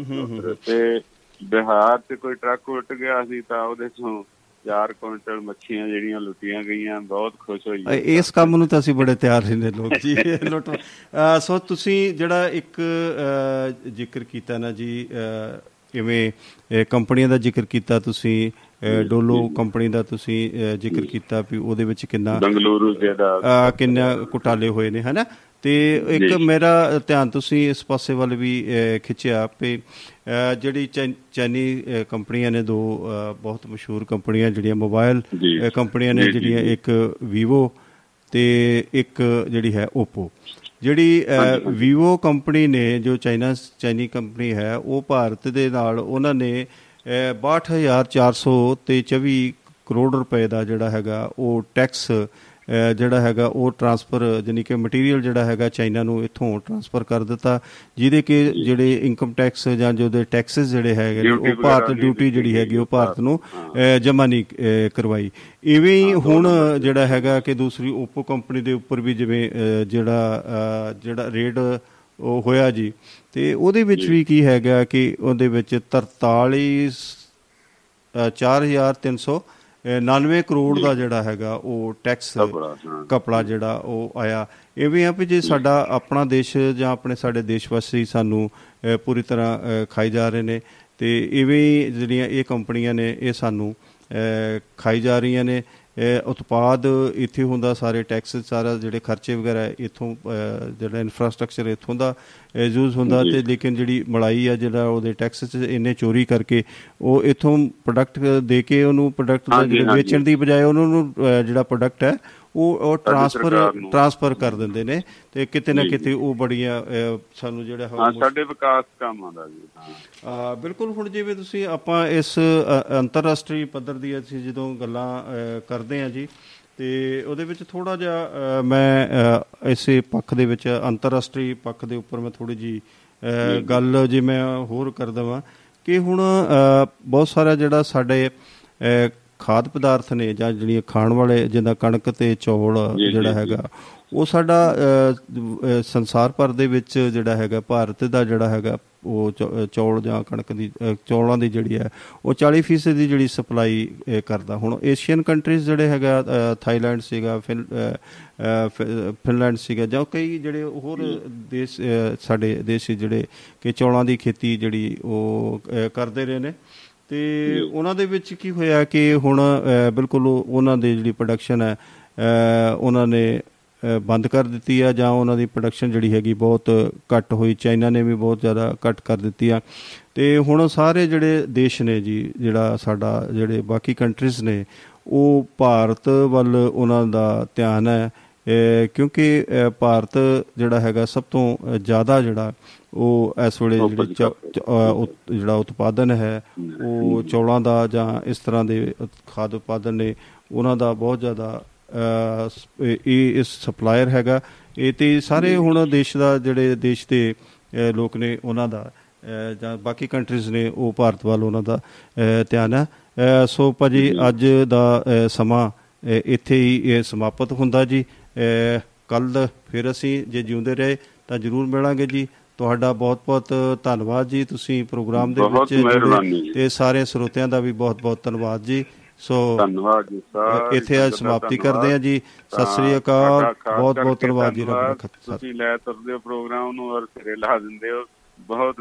[SPEAKER 2] ਤੇ ਬਿਹਾਰ ਤੇ ਕੋਈ ਟਰੱਕ ਉੱਟ ਗਿਆ ਸੀ ਤਾਂ ਉਹਦੇ ਤੋਂ 4 ਕੁਇੰਟਲ ਮੱਛੀਆਂ ਜਿਹੜੀਆਂ ਲੁੱਟੀਆਂ ਗਈਆਂ ਬਹੁਤ ਖੁਸ਼ ਹੋਈ
[SPEAKER 1] ਇਸ ਕੰਮ ਨੂੰ ਤਾਂ ਅਸੀਂ ਬੜੇ ਤਿਆਰ ਰਹਿੰਦੇ ਲੋਕ ਜੀ ਲੁੱਟ ਸੋ ਤੁਸੀਂ ਜਿਹੜਾ ਇੱਕ ਜ਼ਿਕਰ ਕੀਤਾ ਨਾ ਜੀ ਇਵੇਂ ਕੰਪਨੀਆਂ ਦਾ ਜ਼ਿਕਰ ਕੀਤਾ ਤੁਸੀਂ ਡੋਲੋ ਕੰਪਨੀ ਦਾ ਤੁਸੀਂ ਜ਼ਿਕਰ ਕੀਤਾ ਵੀ ਉਹਦੇ ਵਿੱਚ ਕਿੰਨਾ
[SPEAKER 2] ਬੰਗਲੁਰੂ ਜਿਹੜਾ
[SPEAKER 1] ਕਿੰਨਾ ਘੁਟਾਲੇ ਹੋਏ ਨੇ ਹਨਾ? ਤੇ ਇੱਕ। ਮੇਰਾ ਧਿਆਨ ਤੁਸੀਂ ਇਸ ਪਾਸੇ ਵੱਲ ਵੀ ਖਿੱਚਿਆ ਅ, ਜਿਹੜੀ ਚੈ- ਚੈਨੀ ਅ, ਕੰਪਨੀਆਂ ਨੇ ਦੋ ਬਹੁਤ ਮਸ਼ਹੂਰ ਕੰਪਨੀਆਂ ਜਿਹੜੀਆਂ ਮੋਬਾਈਲ ਕੰਪਨੀਆਂ ਨੇ ਜਿਹੜੀਆਂ। ਇੱਕ ਵੀਵੋ ਤੇ ਇੱਕ ਜਿਹੜੀ ਹੈ Oppo ਜਿਹੜੀ। ਵੀਵੋ ਕੰਪਨੀ ਨੇ ਜੋ ਚਾਈਨਾ ਚਾਈਨੀ ਕੰਪਨੀ ਹੈ ਉਹ ਭਾਰਤ ਦੇ ਨਾਲ ਉਹਨਾਂ ਨੇ ਅ, 62400 ਤੇ 24 ਕਰੋੜ ਰੁਪਏ ਦਾ ਜਿਹੜਾ ਹੈਗਾ ਉਹ ਟੈਕਸ ਜਿਹੜਾ ਹੈਗਾ ਉਹ ਟ੍ਰਾਂਸਫਰ ਜਾਨੀ ਕਿ ਮਟੀਰੀਅਲ ਜਿਹੜਾ ਹੈਗਾ ਚਾਈਨਾ ਨੂੰ ਇੱਥੋਂ ਟ੍ਰਾਂਸਫਰ ਕਰ ਦਿੱਤਾ ਜਿਹਦੇ ਕਿ ਜਿਹੜੇ ਇਨਕਮ ਟੈਕਸ ਜਾਂ ਜੋ ਦੇ ਟੈਕਸਸ ਜਿਹੜੇ ਹੈਗੇ ਉਹ ਭਾਰਤ ਡਿਊਟੀ ਜਿਹੜੀ ਹੈਗੀ ਉਹ ਭਾਰਤ ਨੂੰ ਜਮ੍ਹਾਂ ਨਹੀਂ ਕਰਵਾਈ। ਇਵੇਂ ਹੀ ਹੁਣ ਜਿਹੜਾ ਹੈਗਾ ਕਿ ਦੂਸਰੀ ਓਪੋ ਕੰਪਨੀ ਦੇ ਉੱਪਰ ਵੀ ਜਿਵੇਂ ਜਿਹੜਾ ਜਿਹੜਾ ਰੇਟ ਉਹ ਹੋਇਆ ਜੀ ਤੇ ਉਹਦੇ ਵਿੱਚ ਵੀ ਕੀ ਹੈਗਾ ਕਿ ਉਹਦੇ ਵਿੱਚ 43 4300 99 ਕਰੋੜ ਦਾ ਜਿਹੜਾ ਹੈਗਾ ਉਹ ਟੈਕਸ
[SPEAKER 2] ਕਪੜਾ
[SPEAKER 1] ਜਿਹੜਾ ਉਹ ਆਇਆ। ਇਹ ਵੀ ਆ ਵੀ ਜੇ ਸਾਡਾ ਆਪਣਾ ਦੇਸ਼ ਜਾਂ ਆਪਣੇ ਸਾਡੇ ਦੇਸ਼ ਵਾਸੀ ਸਾਨੂੰ ਪੂਰੀ ਤਰ੍ਹਾਂ ਖਾਈ ਜਾ ਰਹੇ ਨੇ ਤੇ ਇਵੇਂ ਜਿਹੜੀਆਂ ਇਹ ਕੰਪਨੀਆਂ ਨੇ ਇਹ ਸਾਨੂੰ ਖਾਈ ਜਾ ਰਹੀਆਂ ਨੇ। ਉਤਪਾਦ ਇੱਥੇ ਹੁੰਦਾ ਸਾਰੇ ਟੈਕਸ ਸਾਰਾ ਜਿਹੜੇ ਖਰਚੇ ਵਗੈਰਾ ਇਥੋਂ ਜਿਹੜਾ ਇਨਫਰਾਸਟ੍ਰਕਚਰ ਇਥੋਂ ਦਾ ਯੂਜ਼ ਹੁੰਦਾ। ਤੇ ਲੇਕਿਨ ਜਿਹੜੀ ਮਲਾਈ ਆ ਜਿਹੜਾ ਉਹਦੇ ਟੈਕਸ ਚ ਇੰਨੇ ਚੋਰੀ ਕਰਕੇ ਉਹ ਇੱਥੋਂ ਪ੍ਰੋਡਕਟ ਦੇ ਕੇ ਉਹਨੂੰ ਪ੍ਰੋਡਕਟ ਦਾ। ਵੇਚਣ ਦੀ ਬਜਾਏ ਉਹਨਾਂ ਨੂੰ ਜਿਹੜਾ ਪ੍ਰੋਡਕਟ ਹੈ ਉਹ ਉਹ ਟਰਾਂਸਫਰ। ਟਰਾਂਸਫਰ ਕਰ ਦਿੰਦੇ ਨੇ ਤੇ ਕਿਤੇ ਨਾ ਕਿਤੇ ਉਹ ਬੜੀਆਂ ਸਾਨੂੰ ਜਿਹੜਾ ਹੈ
[SPEAKER 2] ਸਾਡੇ ਵਿਕਾਸ ਕੰਮ ਆਉਂਦਾ ਜੀ ਹਾਂ
[SPEAKER 1] ਬਿਲਕੁਲ ਹੁਣ ਜਿਵੇਂ ਤੁਸੀਂ ਆਪਾਂ ਇਸ ਅੰਤਰਰਾਸ਼ਟਰੀ ਪੱਧਰ ਦੀ ਅਸੀਂ ਜਦੋਂ ਗੱਲਾਂ ਕਰਦੇ ਹਾਂ ਜੀ ਤੇ ਉਹਦੇ ਵਿੱਚ ਥੋੜਾ ਜਿਹਾ ਮੈਂ ਇਸੇ ਪੱਖ ਦੇ ਵਿੱਚ ਅੰਤਰਰਾਸ਼ਟਰੀ ਪੱਖ ਦੇ ਉੱਪਰ ਮੈਂ ਥੋੜੀ ਜੀ ਗੱਲ ਜੇ ਮੈਂ ਹੋਰ ਕਰ ਦਵਾਂ ਕਿ ਹੁਣ ਬਹੁਤ ਸਾਰਾ ਜਿਹੜਾ ਸਾਡੇ ਖਾਦ ਪਦਾਰਥ ਨੇ ਜਾਂ ਜਿਹੜੀਆਂ ਖਾਣ ਵਾਲੇ ਜਿੱਦਾਂ ਕਣਕ ਤੇ ਚੌਲ ਜਿਹੜਾ। ਹੈਗਾ ਉਹ ਸਾਡਾ ਅ, ਅ, ਸੰਸਾਰ ਭਰ ਦੇ ਵਿੱਚ ਜਿਹੜਾ ਹੈਗਾ ਭਾਰਤ ਦਾ ਜਿਹੜਾ ਹੈਗਾ ਉਹ ਚੌ- ਅ, ਚੌਲ ਜਾਂ ਕਣਕ ਦੀ ਅ, ਚੌਲਾਂ ਦੀ ਜਿਹੜੀ ਹੈ ਉਹ 40% ਦੀ ਜਿਹੜੀ ਸਪਲਾਈ ਅ, ਕਰਦਾ। ਹੁਣ ਏਸ਼ੀਅਨ ਕੰਟਰੀਜ਼ ਜਿਹੜੇ ਹੈਗਾ ਅ, ਥਾਈਲੈਂਡ ਸੀਗਾ ਫਿਨ ਅ, ਅ, ਫਿ- ਫਿਨਲੈਂਡ ਸੀਗਾ ਜਾਂ ਕਈ ਜਿਹੜੇ ਹੋਰ ਦੇਸ਼ ਅ, ਸਾਡੇ ਦੇਸ਼ ਸੀ ਜਿਹੜੇ ਕਿ ਚੌਲਾਂ ਦੀ ਖੇਤੀ ਜਿਹੜੀ ਉਹ ਅ, ਕਰਦੇ ਰਹੇ ਨੇ। ਤੇ ਉਹਨਾਂ ਦੇ ਵਿੱਚ ਕੀ ਹੋਇਆ ਕਿ ਹੁਣ ਅ, ਬਿਲਕੁਲ ਉਹ- ਉਹਨਾਂ ਦੀ ਜਿਹੜੀ ਪ੍ਰੋਡਕਸ਼ਨ ਹੈ ਅ, ਉਹਨਾਂ ਨੇ ਅ, ਬੰਦ ਕਰ ਦਿੱਤੀ ਆ ਜਾਂ ਉਹਨਾਂ ਦੀ ਪ੍ਰੋਡਕਸ਼ਨ ਜਿਹੜੀ ਹੈਗੀ ਬਹੁਤ ਘੱਟ ਹੋਈ ਚਾਈਨਾ ਨੇ ਵੀ ਬਹੁਤ ਜ਼ਿਆਦਾ ਘੱਟ ਕਰ ਦਿੱਤੀ ਆ। ਤੇ ਹੁਣ ਸਾਰੇ ਜਿਹੜੇ ਦੇਸ਼ ਨੇ ਜੀ ਜਿਹੜਾ ਸਾਡਾ ਜਿਹੜੇ ਬਾਕੀ ਕੰਟਰੀਜ਼ ਨੇ ਉਹ ਭਾਰਤ ਵੱਲ ਉਹਨਾਂ ਦਾ ਧਿਆਨ ਹੈ। ਕਿਉਂਕਿ ਭਾਰਤ ਜਿਹੜਾ ਹੈਗਾ ਸਭ ਤੋਂ ਜ਼ਿਆਦਾ ਜਿਹੜਾ ਉਹ ਇਸ ਵੇਲੇ ਜਿਹੜੀ ਜਿਹੜਾ ਉਤਪਾਦਨ ਹੈ ਉਹ ਚੌਲਾਂ ਦਾ ਜਾਂ ਇਸ ਤਰ੍ਹਾਂ ਦੇ ਖਾਦ ਉਤਪਾਦਨ ਨੇ ਉਹਨਾਂ ਦਾ ਬਹੁਤ ਜ਼ਿਆਦਾ ਇਹ- ਇਸ ਸਪਲਾਇਰ ਹੈਗਾ। ਇਹ ਤੇ ਸਾਰੇ ਹੁਣ ਦੇਸ਼ ਦਾ ਜਿਹੜੇ ਦੇਸ਼ ਦੇ ਲੋਕ ਨੇ ਉਹਨਾਂ ਦਾ ਜਾਂ ਬਾਕੀ ਕੰਟਰੀਜ਼ ਨੇ ਉਹ ਭਾਰਤ ਵੱਲ ਉਹਨਾਂ ਦਾ ਧਿਆਨ ਹੈ। ਸੋ ਭਾਜੀ ਅੱਜ ਦਾ ਸਮਾਂ ਇੱਥੇ ਹੀ ਸਮਾਪਤ ਹੁੰਦਾ ਜੀ। ਕੱਲ ਫਿਰ ਅਸੀਂ ਜੇ ਜਿਉਂਦੇ ਰਹੇ ਤਾਂ ਜਰੂਰ ਮਿਲਾਂਗੇ ਜੀ। ਤੁਹਾਡਾ ਬਹੁਤ-ਬਹੁਤ ਧੰਨਵਾਦ ਜੀ। ਤੁਸੀਂ ਪ੍ਰੋਗਰਾਮ ਦੇ ਵਿੱਚ। ਤੇ ਸਾਰੇ ਸਰੋਤਿਆਂ ਦਾ ਵੀ ਬਹੁਤ-ਬਹੁਤ ਧੰਨਵਾਦ ਜੀ। ਸੋ
[SPEAKER 2] ਧੰਨਵਾਦ ਜੀ ਸਾਰੀ
[SPEAKER 1] ਇੱਥੇ ਅੱਜ ਸਮਾਪਤੀ। ਕਰਦੇ ਹਾਂ ਜੀ ਸਤਿ ਸ੍ਰੀ ਅਕਾਲ ਬਹੁਤ ਬਹੁਤ ਧੰਨਵਾਦ ਜੀ ਰੱਬ
[SPEAKER 2] ਧੰਨਵਾਦ।
[SPEAKER 1] ਰੱਖਾ
[SPEAKER 2] ਤੁਸੀਂ ਲੈ ਤੁਰਦੇ ਹੋ ਪ੍ਰੋਗਰਾਮ ਨੂੰ ਔਰ ਸਿਰੇ ਲਾ ਦਿੰਦੇ ਹੋ ਬਹੁਤ